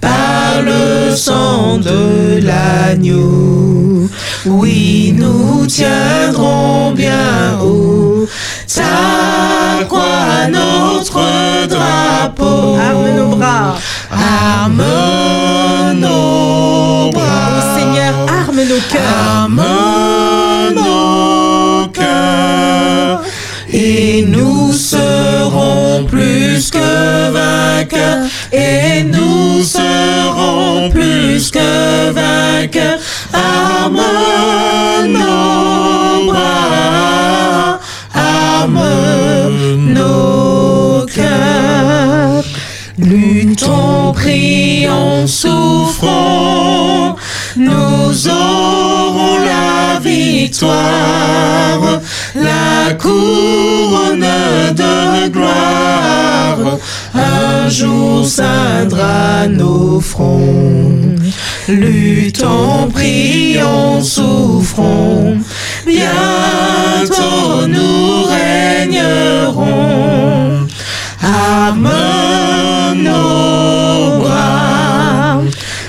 par le sang de l'agneau. Oui, nous tiendrons bien haut ta croix, notre drapeau. Arme nos bras. Arme nos bras. Seigneur, arme nos cœurs. Arme nos cœurs. Et nous serons plus que vainqueurs. Et nous serons plus que vainqueurs. Arme nos bras. Arme nos cœurs. Luttons, prions, souffrons, nous aurons la victoire, la couronne de gloire, un jour ceindra nos fronts. Luttons, prions, souffrons, bientôt nous régnerons. Arme nos bras,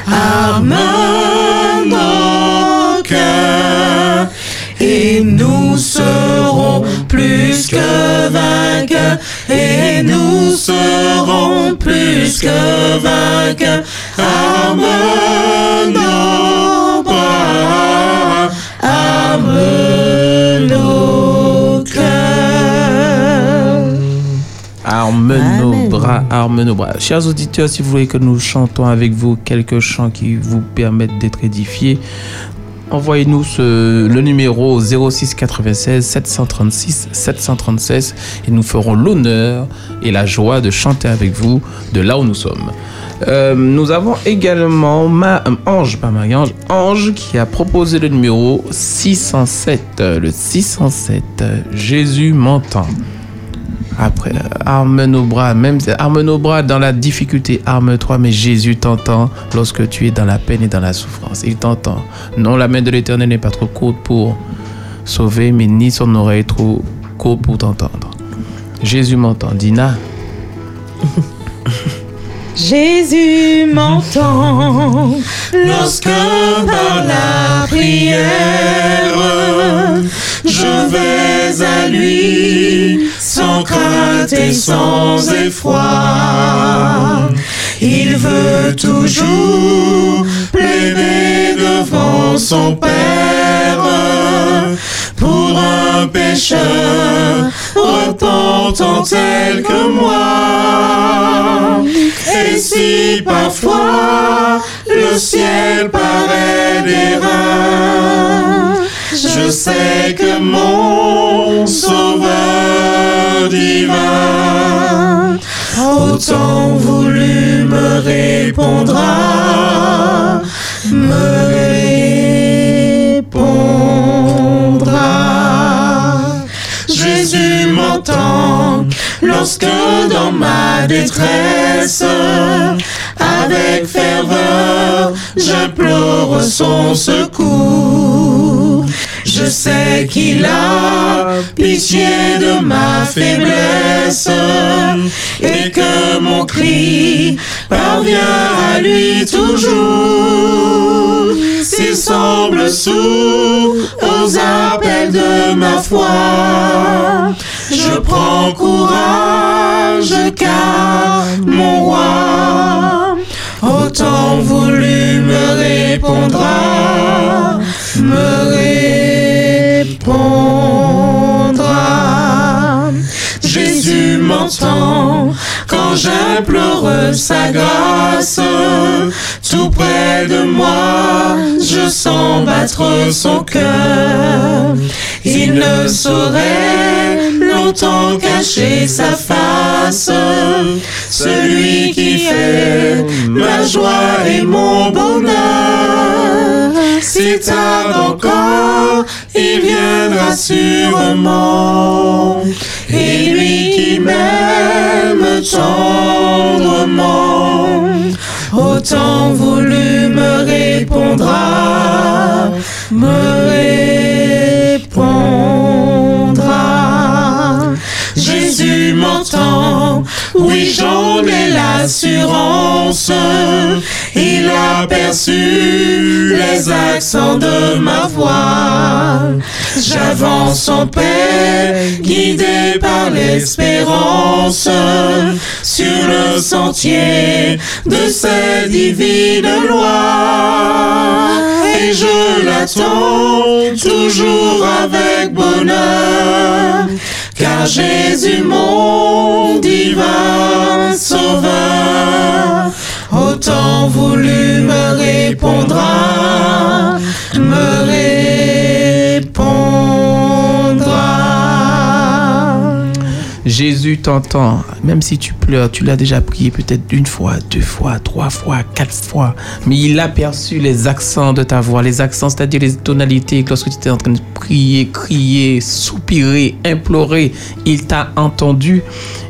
arme plus que vainqueurs et nous serons plus que vainqueurs. Arme nos bras, arme nos cœurs. Arme nos bras, arme nos bras. Chers auditeurs, si vous voulez que nous chantons avec vous quelques chants qui vous permettent d'être édifiés, envoyez-nous le numéro 06 96 736 736 et nous ferons l'honneur et la joie de chanter avec vous de là où nous sommes. Euh, nous avons également euh, Ange, pas Marie-Ange, Ange qui a proposé le numéro 607. euh, Le 607, euh, Jésus m'entend. Après, arme nos bras, même arme nos bras dans la difficulté, arme-toi, mais Jésus t'entend lorsque tu es dans la peine et dans la souffrance. Il t'entend. Non, la main de l'Éternel n'est pas trop courte pour sauver, mais ni son oreille trop courte pour t'entendre. Jésus m'entend. Dina, Jésus m'entend lorsque par la prière je vais à lui sans crainte et sans effroi. Il veut toujours plaider devant son Père pour un pécheur repentant tel que moi. Et si parfois le ciel paraît d'airain, je sais que mon sauveur divin autant voulu me répondra, me répondra. Jésus m'entend lorsque dans ma détresse, avec ferveur, j'implore son secours. Je sais qu'il a pitié de ma faiblesse et que mon cri parvient à lui toujours. S'il semble sourd aux appels de ma foi, je prends courage car mon roi autant voulu me répondra, me répondra. Jésus m'entend quand j'implore sa grâce. Tout près de moi, je sens battre son cœur. Il ne saurait longtemps cacher sa face. Celui qui fait ma joie et mon bonheur. Si tard encore, il viendra sûrement. Et lui qui m'aime tendrement, autant voulu me répondra, me répondra. Jésus m'entend, oui j'en ai l'assurance. Il a perçu les accents de ma voix. J'avance en paix, guidé par l'espérance, sur le sentier de cette divine loi. Et je l'attends toujours avec bonheur, car Jésus mon divin sauveur, autant voulu me répondra, me répondra. Jésus t'entend. Même si tu pleures, tu l'as déjà prié peut-être une fois, deux fois, trois fois, quatre fois. Mais il a perçu les accents de ta voix. Les accents, c'est-à-dire les tonalités. Lorsque tu étais en train de prier, crier, soupirer, implorer, il t'a entendu.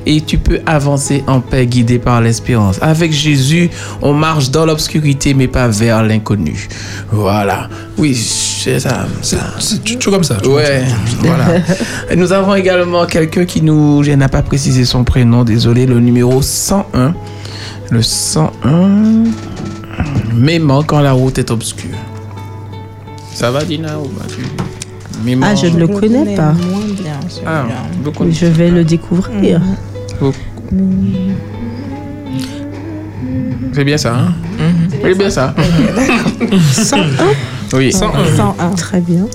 Et tu peux avancer en paix, guidé par l'espérance. Avec Jésus, on marche dans l'obscurité, mais pas vers l'inconnu. Voilà. Oui, c'est ça. C'est toujours comme ça. Ouais, voilà. Nous avons également quelqu'un qui nous, je n'ai pas précisé son prénom, désolé, le numéro 101. Le 101. Mément quand la route est obscure. Ça va, Dina ou pas? Tu... Ah, je ne le connais pas. Ah, beaucoup. Je vais le découvrir. Beaucoup. C'est bien ça, hein? C'est bien ça. 101 Oui. 101. Très bien.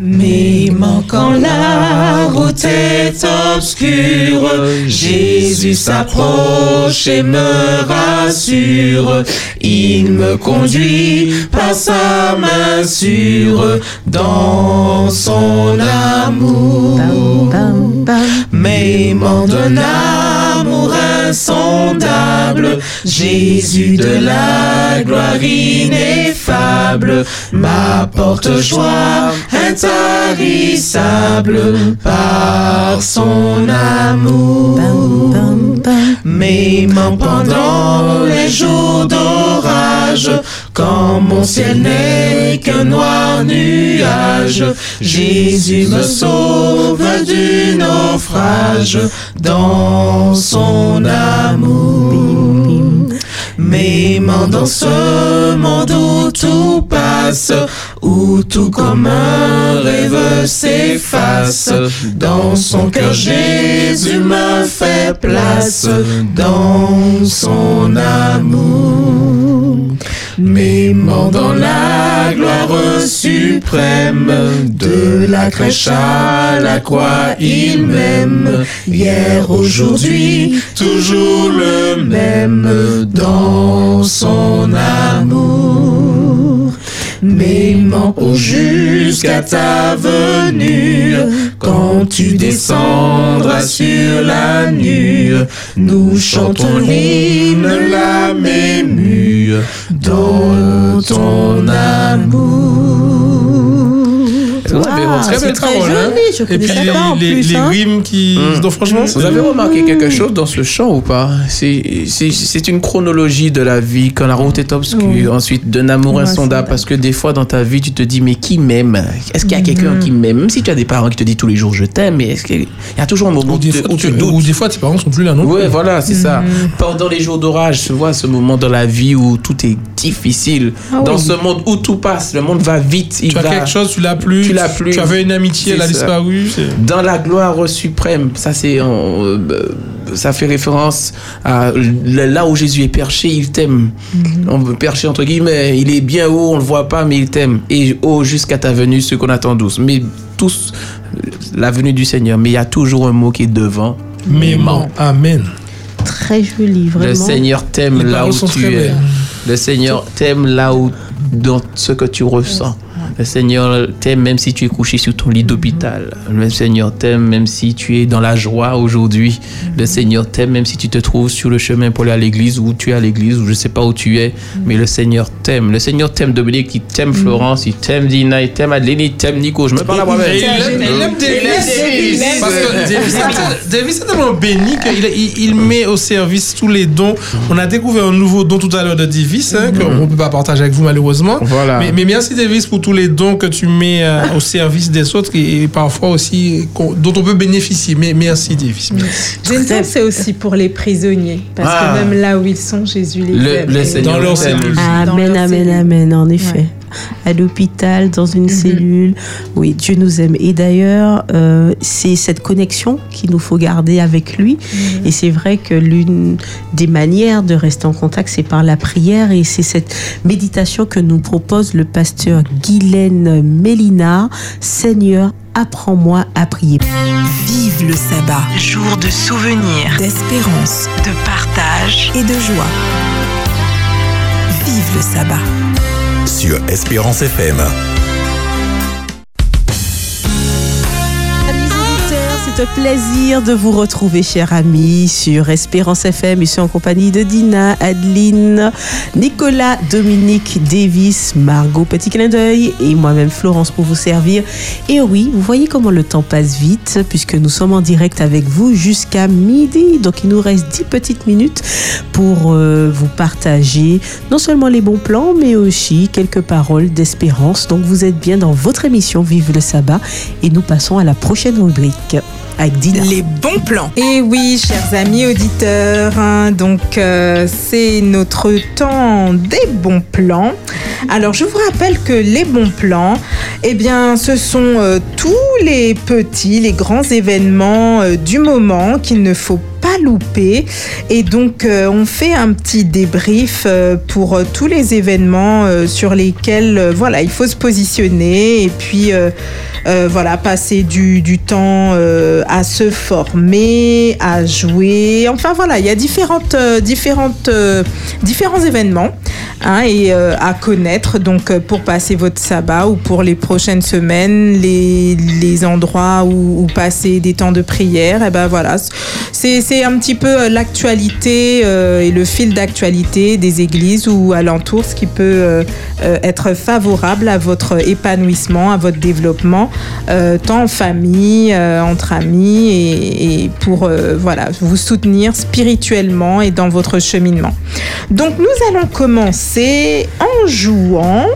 Même quand la route est obscure, Jésus s'approche et me rassure. Il me conduit par sa main sûre dans son amour. M'aimant d'un amour insondable, Jésus de la gloire ineffable m'apporte joie intarissable par son amour. M'aimant pendant les jours d'orage, quand mon ciel n'est qu'un noir nuage, Jésus me sauve du naufrage dans son amour. M'aimant dans ce monde où tout passe, où tout comme un rêve s'efface, dans son cœur Jésus me fait place, dans son amour. M'aimant dans la gloire suprême, de la crèche à la croix, il m'aime. Hier, aujourd'hui, toujours le même, dans son amour. M'aimant pour jusqu'à ta venue, quand tu descendras sur la nue, nous chantons l'hymne, l'âme émue, dans ton amour. Vous avez Ah, très belle très parole, hein. je Et puis les, en les- plus. les hein. rimes qui. Donc franchement, Vous avez remarqué quelque chose dans ce chant ou pas? C'est c'est- c'est une chronologie de la vie quand la route est obscure, ensuite d'un amour insondable parce que des fois dans ta vie tu te dis mais qui m'aime? Est-ce qu'il y a quelqu'un Mhm. qui m'aime? Même si tu as des parents qui te disent tous les jours je t'aime, mais est-ce qu'il y a toujours un moment où, des tu- fois, où tu doutes ou des fois, tes parents sont plus là non Ouais, voilà, c'est ça. Pendant les jours d'orage, tu vois ce moment dans la vie où tout est difficile. Ah dans ce monde où tout passe, le monde va vite. Il Tu as va... quelque chose, tu l'as plus. Plus. Tu avais une amitié, elle a disparu. Dans la gloire suprême, ça c'est euh, ça fait référence à là où Jésus est perché, il t'aime. On veut percher entre guillemets, il est bien haut, on le voit pas, mais il t'aime. Et haut jusqu'à ta venue, ce qu'on attend douce. Mais tous euh, la venue du Seigneur, mais il y a toujours un mot qui est devant. Mément. Amen. Très joli, vraiment. Le Seigneur t'aime Les là où tu es. belles. Le Seigneur t'aime là où dans ce que tu ressens. Le Seigneur t'aime même si tu es couché sur ton lit d'hôpital. Le Seigneur t'aime même si tu es dans la joie aujourd'hui. Le Seigneur t'aime même si tu te trouves sur le chemin pour aller à l'église ou tu es à l'église ou je sais pas où tu es. Mais le Seigneur t'aime. Le Seigneur t'aime Dominique, il t'aime Florence, il t'aime Dina, il t'aime Adeline, il t'aime Nico. Je me parle à moi-même. Il aime- Davis. Parce que Davis est tellement béni qu'il il, il met au service tous les dons. On a découvert un nouveau don tout à l'heure de Davis, hein, qu'on ne peut pas partager avec vous malheureusement. Voilà. Mais, mais merci Davis pour tous les dons que tu mets euh, au service des autres et, et parfois aussi dont on peut bénéficier. Mais merci Davis. Que c'est aussi pour les prisonniers. Parce Ah. que même là où ils sont, Jésus les Le- aime. le Et- Seigneur Dans leur cellule. Amen, amen, amen, en effet. À l'hôpital, dans une cellule. Oui, Dieu nous aime. Et d'ailleurs, euh, c'est cette connexion qu'il nous faut garder avec lui. Et c'est vrai que l'une des manières de rester en contact, c'est par la prière. Et c'est cette méditation que nous propose le pasteur Guylaine Mélina. Seigneur, apprends-moi à prier. Vive le sabbat, jour de souvenir, d'espérance, de partage et de joie. Vive le sabbat. Sur Espérance FM. Un plaisir de vous retrouver, chers amis, sur Espérance FM. Ici en compagnie de Dina, Adeline, Nicolas, Dominique, Davis, Margot, petit clin d'œil et moi-même Florence pour vous servir. Et oui, vous voyez comment le temps passe vite puisque nous sommes en direct avec vous jusqu'à midi. Donc il nous reste 10 petites minutes pour euh, vous partager non seulement les bons plans, mais aussi quelques paroles d'espérance. Donc vous êtes bien dans votre émission Vive le sabbat et nous passons à la prochaine rubrique. Avec Dina. Les bons plans. Et oui, chers amis auditeurs, hein, donc euh, c'est notre temps des bons plans. Alors je vous rappelle que les bons plans, eh bien, ce sont euh, tous les petits, les grands événements euh, du moment qu'il ne faut pas louper. Et donc, euh, on fait un petit débrief euh, pour euh, tous les événements sur lesquels, voilà, il faut se positionner et puis, voilà, passer du, du temps à se former, à jouer. Enfin, voilà, il y a différentes, différentes, différents événements hein, et à connaître. Donc, pour passer votre sabbat ou pour les prochaines semaines, les, les endroits où, où passer des temps de prière, et ben voilà, c'est c'est un petit peu euh, l'actualité euh, et le fil d'actualité des églises ou alentours, ce qui peut euh, être favorable à votre épanouissement, à votre développement, tant en famille, entre amis et, et pour voilà, vous soutenir spirituellement et dans votre cheminement. Donc nous allons commencer en jouant.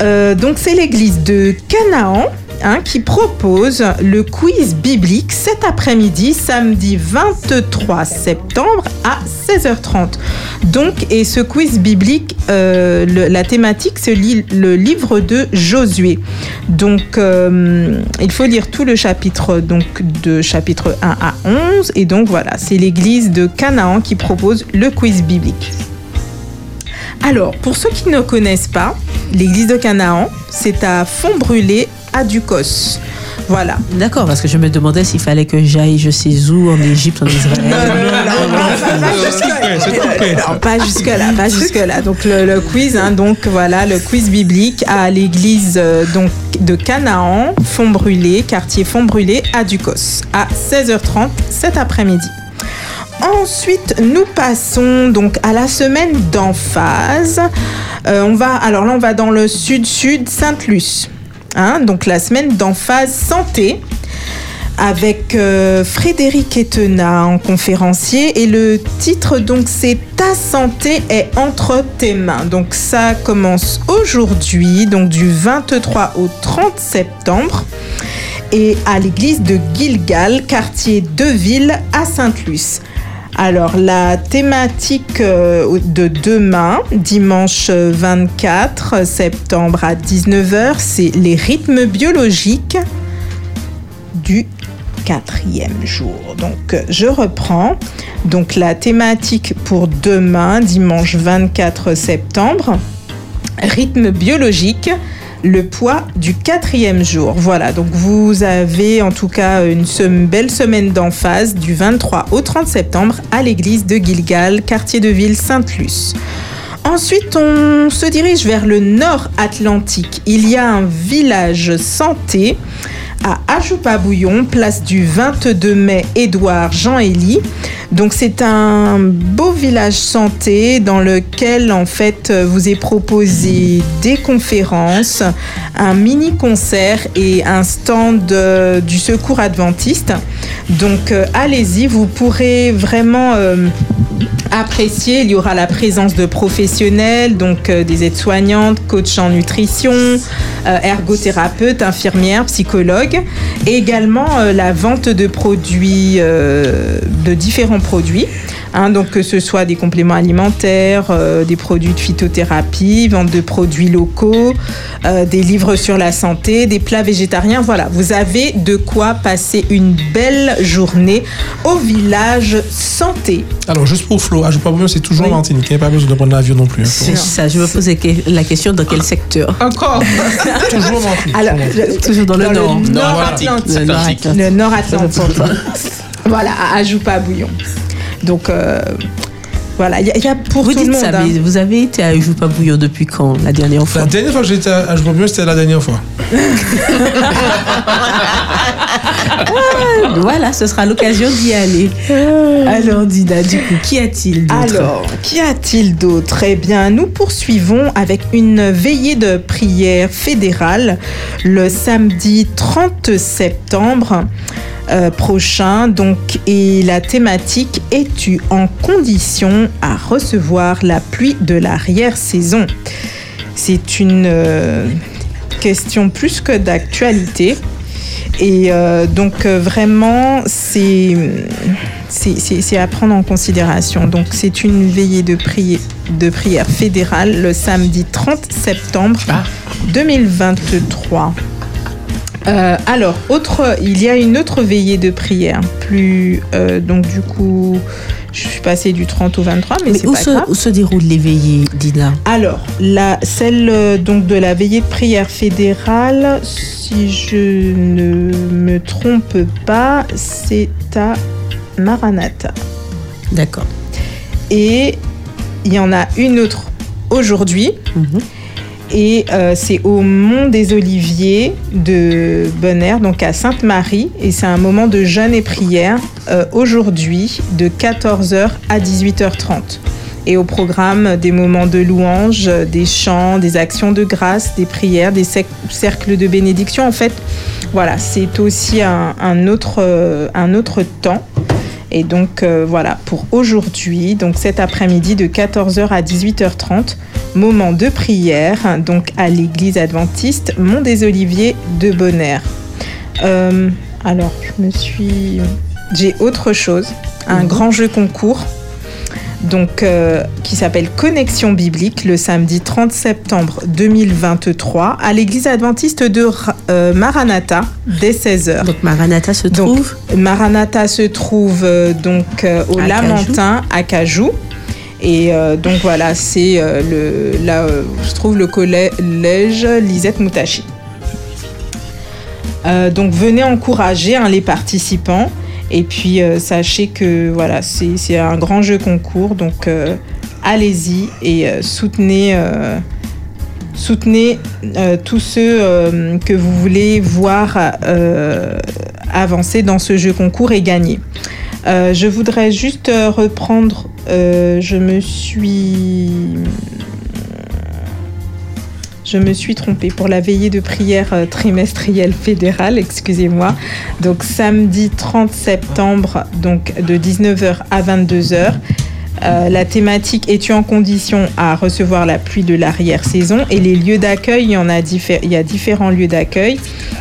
Donc c'est l'église de Canaan qui propose le quiz biblique cet après-midi, samedi 23 septembre à 16h30. Donc, et ce quiz biblique, euh, la thématique, c'est li- le livre de Josué. Donc, euh, il faut lire tout le chapitre, donc de chapitre 1 à 11. Et donc voilà, c'est l'église de Canaan qui propose le quiz biblique. Alors, pour ceux qui ne connaissent pas, l'église de Canaan, c'est à Font-Brûlé, à Ducos. Voilà. D'accord, parce que je me demandais s'il fallait que j'aille je sais où, en Égypte, en Israël. Non, pas jusque-là, pas jusque-là. Donc le, le quiz, hein, donc voilà, le quiz biblique à l'église euh, donc de Canaan, Font-Brûlé, quartier Font-Brûlé, à Ducos, à 16h30 cet après-midi. Ensuite, nous passons donc à la semaine d'emphase. Euh, on va, alors là, on va dans le sud-sud, Sainte-Luce. Hein, donc la semaine d'emphase santé avec euh, Frédéric Etena en conférencier et le titre donc c'est Ta santé est entre tes mains. Donc ça commence aujourd'hui, donc du 23 au 30 septembre et à l'église de Gilgal, quartier Deville à Sainte-Luce. Alors la thématique euh, de demain, dimanche 24 septembre à 19h, c'est les rythmes biologiques du quatrième jour. Donc euh, je reprends. Donc la thématique pour demain, dimanche 24 septembre, rythme biologique, le poids du quatrième jour. Voilà, donc vous avez en tout cas une belle semaine d'emphase du 23 au 30 septembre à l'église de Gilgal, quartier de ville Sainte-Luce. Ensuite, on se dirige vers le nord Atlantique. Il y a un village santé à Ajoupa-Bouillon, place du 22 mai, Édouard Jean-Élie. Donc c'est un beau village santé dans lequel en fait vous est proposé des conférences, un mini concert et un stand euh, du secours adventiste. Donc euh, allez-y, vous pourrez vraiment euh, apprécier. Il y aura la présence de professionnels, donc euh, des aides-soignantes, coachs en nutrition, euh, ergothérapeutes, infirmières, psychologues, également euh, la vente de produits, de différents produits. Hein, donc que ce soit des compléments alimentaires, euh, des produits de phytothérapie, vente de produits locaux, euh, des livres sur la santé, des plats végétariens. Voilà, vous avez de quoi passer une belle journée au village santé. Alors, juste pour Flo, je pas c'est toujours en Martinique. Il n'y a pas besoin de prendre l'avion non plus. hein. C'est ça, je me posais la question dans quel secteur? Encore Toujours en Martinique. Alors, je- Toujours dans le dans nord. Le Nord Nord-Atlantique. Atlantique. Le Nord-Atlantique. Voilà, à Ajoupa-Bouillon. Donc, euh, voilà, il y, a- il y a pour Vous tout le dites monde. ça, hein. mais vous avez été à Joupa Bouillon depuis quand La dernière fois La dernière fois que j'étais à Ajoupa-Bouillon, c'était la dernière fois. Ah, voilà, ce sera l'occasion d'y aller. Alors, Dina, du coup, qu'y a-t-il d'autre Alors, qu'y a-t-il d'autre? Eh bien, nous poursuivons avec une veillée de prière fédérale le samedi 30 septembre euh, prochain. Donc, et la thématique es-tu en condition à recevoir la pluie de l'arrière-saison C'est une euh, question plus que d'actualité. Et euh, donc vraiment, c'est à prendre en considération. Donc c'est une veillée de, de prière fédérale le samedi 30 septembre 2023. Euh, alors, autre, il y a une autre veillée de prière, plus euh, donc du coup, je suis passée du 30 au 23, mais, Mais c'est où pas se, grave. où se déroulent les veillées, Dina? Alors, la, celle euh, donc de la veillée de prière fédérale, si je ne me trompe pas, c'est à Maranatha. D'accord. Et il y en a une autre aujourd'hui. Et euh, c'est au Mont des Oliviers de Bonner, donc à Sainte-Marie. Et c'est un moment de jeûne et prière euh, aujourd'hui de 14h à 18h30. Et au programme des moments de louange, des chants, des actions de grâce, des prières, des cercles de bénédiction. En fait, voilà, c'est aussi un autre, euh, un autre temps. Et donc euh, voilà, pour aujourd'hui, donc cet après-midi de 14h à 18h30, moment de prière, donc à l'église adventiste Mont des Oliviers de Bonner. Euh, alors, je me suis. J'ai autre chose, un grand jeu concours. Donc, euh, qui s'appelle Connexion biblique le samedi 30 septembre 2023 à l'église adventiste de euh, Maranatha dès 16h. Donc Maranatha se trouve Maranatha se trouve euh, donc au À Lamentin à Cajou. Et donc voilà, c'est le, là où se trouve le collège Lisette Moutachi. Donc venez encourager hein, les participants. Et puis euh, sachez que voilà, c'est un grand jeu concours. Donc euh, allez-y et euh, soutenez, soutenez tous ceux que vous voulez voir avancer dans ce jeu concours et gagner. Je voudrais juste reprendre, je me suis... Je me suis trompée pour la veillée de prière euh, trimestrielle fédérale, excusez-moi. Donc samedi 30 septembre, donc de 19h à 22h. Euh, la thématique es-tu en condition à recevoir la pluie de l'arrière-saison? Et les lieux d'accueil, il y en a, il y a différents lieux d'accueil.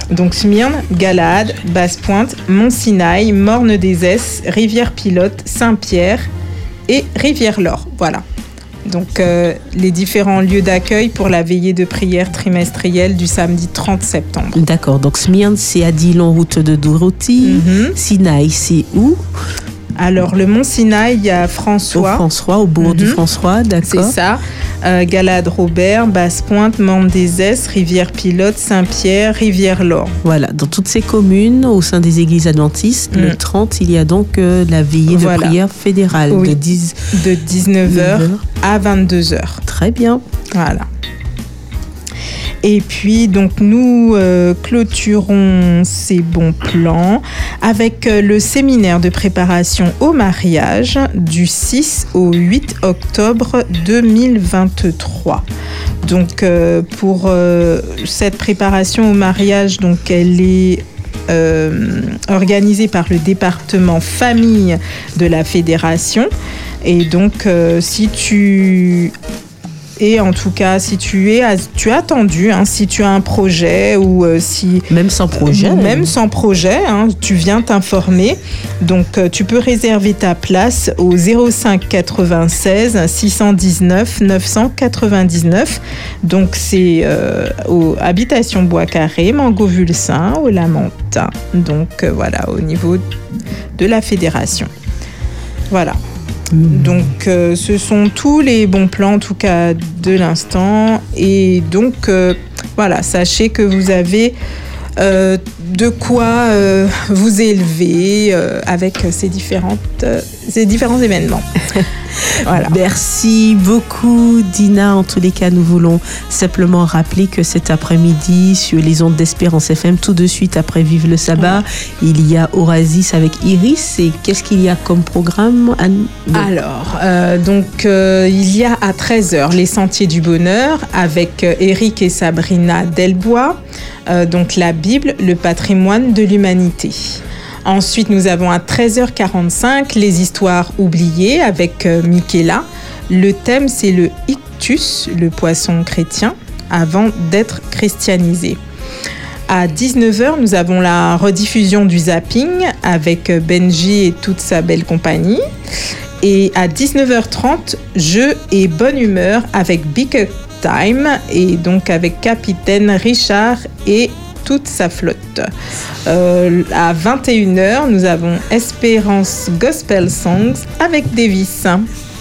Donc Smyrne, Galade, Basse-Pointe, Mont-Sinaï, Morne-des-Esses, Rivière-Pilote, Saint-Pierre et Rivière-Lor. Voilà. Donc euh, les différents lieux d'accueil pour la veillée de prière trimestrielle du samedi 30 septembre. D'accord, donc Smyrne, c'est à Dillon, route de Dorothy. Sinaï, c'est où? Alors le Mont Sinaï, il y a François. Au François, au bourg du Mhm. François, d'accord. C'est ça. Euh, Galade Robert, Basse-Pointe, Membre des Esses, Rivière-Pilote, Saint-Pierre, Rivière-Lor. Voilà, dans toutes ces communes, au sein des églises adventistes, le Mm. 30, il y a donc euh, la veillée Voilà. de prière fédérale Oui. de 10... De 19h à 22h. Très bien. Voilà. Et puis, donc, nous euh, clôturons ces bons plans avec euh, le séminaire de préparation au mariage du 6 au 8 octobre 2023. Donc, euh, pour cette préparation au mariage, donc, elle est euh, organisée par le département famille de la fédération. Et donc, si tu et en tout cas, si tu es, tu as attendu, hein, si tu as un projet ou euh, si même sans projet, euh, même sans projet, hein, tu viens t'informer. Donc, euh, tu peux réserver ta place au 05 96 619 999. Donc, c'est euh, aux Habitation Bois Carré, Mangovulsin, au Lamentin. Donc, euh, voilà, au niveau de la fédération. Voilà. Donc, euh, ce sont tous les bons plans, en tout cas de l'instant. Et donc, euh, voilà, sachez que vous avez euh, de quoi euh, vous élever euh, avec ces, différentes, euh, ces différents événements. Voilà. Merci beaucoup, Dina. En tous les cas, nous voulons simplement rappeler que cet après-midi, sur les ondes d'Espérance FM, tout de suite après Vive le Sabbat, il y a Oasis avec Iris. Et qu'est-ce qu'il y a comme programme Anne? Alors, donc, il y a à 13h les Sentiers du Bonheur avec Eric et Sabrina Delbois. Donc, la Bible, le patrimoine de l'humanité. Ensuite, nous avons à 13h45 les histoires oubliées avec euh, Michaela. Le thème, c'est le ictus, le poisson chrétien, avant d'être christianisé. À 19h, nous avons la rediffusion du zapping avec Benji et toute sa belle compagnie. Et à 19h30, jeu et bonne humeur avec Big Time et donc avec Capitaine Richard et toute sa flotte. Euh, à 21h, nous avons Espérance Gospel Songs avec Davis.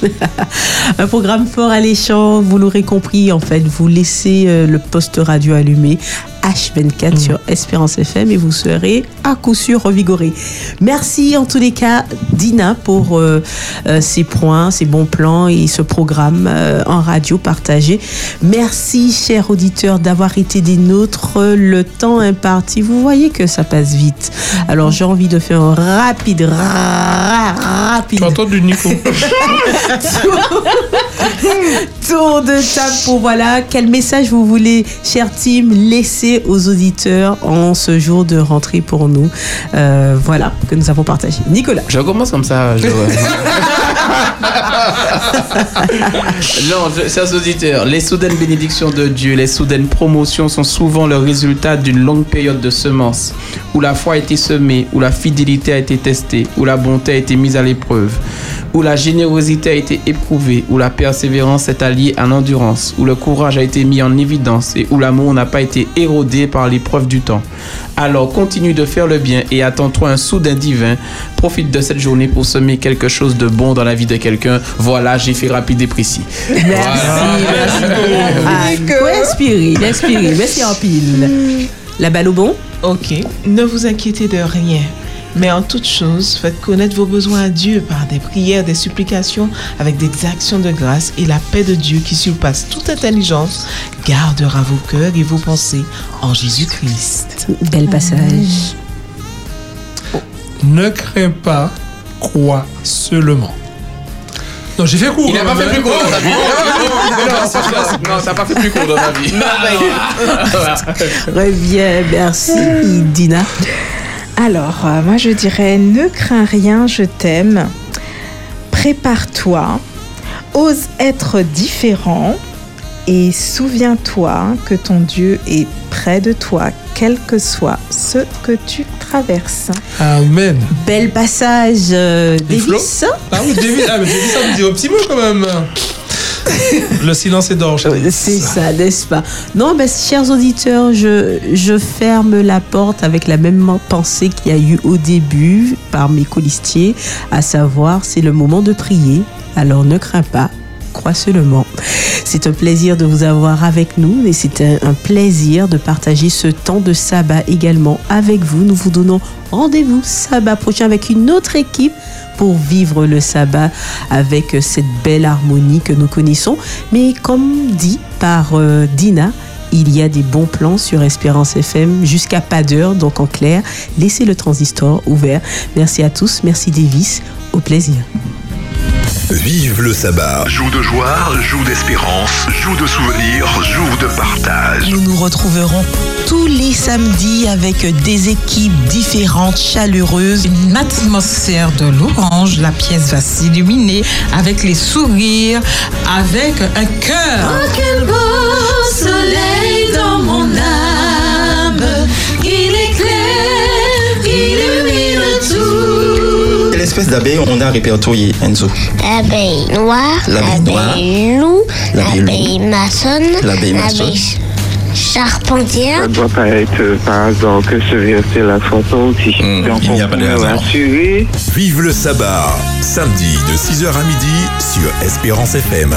Un programme fort alléchant, vous l'aurez compris, en fait, vous laissez euh, le poste radio allumé H24 sur Espérance FM et vous serez à coup sûr revigoré. Merci en tous les cas, Dina, pour euh, euh, ces points, ces bons plans et ce programme euh, en radio partagé. Merci, chers auditeurs, d'avoir été des nôtres. Le temps imparti, vous voyez que ça passe vite. Alors, j'ai envie de faire un rapide, ra- rapide. Tu entends du Nico Tour de table pour voilà. Quel message vous voulez, cher team, laisser aux auditeurs en ce jour de rentrée pour nous? Euh, Voilà, que nous avons partagé. Nicolas. Je commence comme ça. je- non, chers auditeurs, les soudaines bénédictions de Dieu, les soudaines promotions sont souvent le résultat d'une longue période de semences, où la foi a été semée, où la fidélité a été testée, où la bonté a été mise à l'épreuve, où la générosité a été éprouvée, où la persévérance est alliée à l'endurance, où le courage a été mis en évidence et où l'amour n'a pas été érodé par l'épreuve du temps. Alors continue de faire le bien et attends-toi un soudain divin. Profite de cette journée pour semer quelque chose de bon dans la vie de quelqu'un. Voilà, j'ai fait rapide et précis. Merci, merci beaucoup. Ah, Nico, inspiré, inspiré. Merci en pile. La balle au bon? Ok. Ne vous inquiétez de rien. Mais en toute chose, faites connaître vos besoins à Dieu par des prières, des supplications, avec des actions de grâce et la paix de Dieu qui surpasse toute intelligence gardera vos cœurs et vos pensées en Jésus-Christ. Bel passage. Ne crains pas, crois seulement. Non, j'ai fait court. Il n'a pas quand fait plus court dans ta vie. Non, ça n'a pas fait plus court dans ta vie. Reviens, merci, Dina. Alors, euh, moi je dirais ne crains rien, je t'aime. Prépare-toi, ose être différent et souviens-toi que ton Dieu est près de toi, quel que soit ce que tu traverses. Amen. Bel passage, euh, Davis. Ah oui, David, ah, mais ça me dit un petit mot quand même. Le silence est d'or. David. C'est ça, n'est-ce pas? Non, mais chers auditeurs, je, je ferme la porte avec la même pensée qu'il y a eu au début par mes colistiers, à savoir, c'est le moment de prier. Alors ne crains pas, crois seulement. C'est un plaisir de vous avoir avec nous et c'est un, un plaisir de partager ce temps de sabbat également avec vous. Nous vous donnons rendez-vous sabbat prochain avec une autre équipe pour vivre le sabbat avec cette belle harmonie que nous connaissons. Mais comme dit par euh, Dina, il y a des bons plans sur Espérance FM jusqu'à pas d'heure, donc en clair, laissez le transistor ouvert. Merci à tous, merci Davis, au plaisir. Vive le sabbat. Joue de joie, joue d'espérance, joue de souvenirs, joue de partage. Nous nous retrouverons tous les samedis avec des équipes différentes, chaleureuses. Une atmosphère de louange, la pièce va s'illuminer avec les sourires, avec un cœur. Oh, quel beau soleil tout. Quelle espèce d'abeille on a répertorié, Enzo L'abeille noire, L'abeille noire. l'abeille loup, L'abeille maçonne, L'abeille maçonne. charpentière. Ça doit pas être euh, par hasard que ce verset la chanson aussi. Donc il n'y a on pas de hasard. Vive le sabbat. Samedi de 6h à midi sur Espérance FM.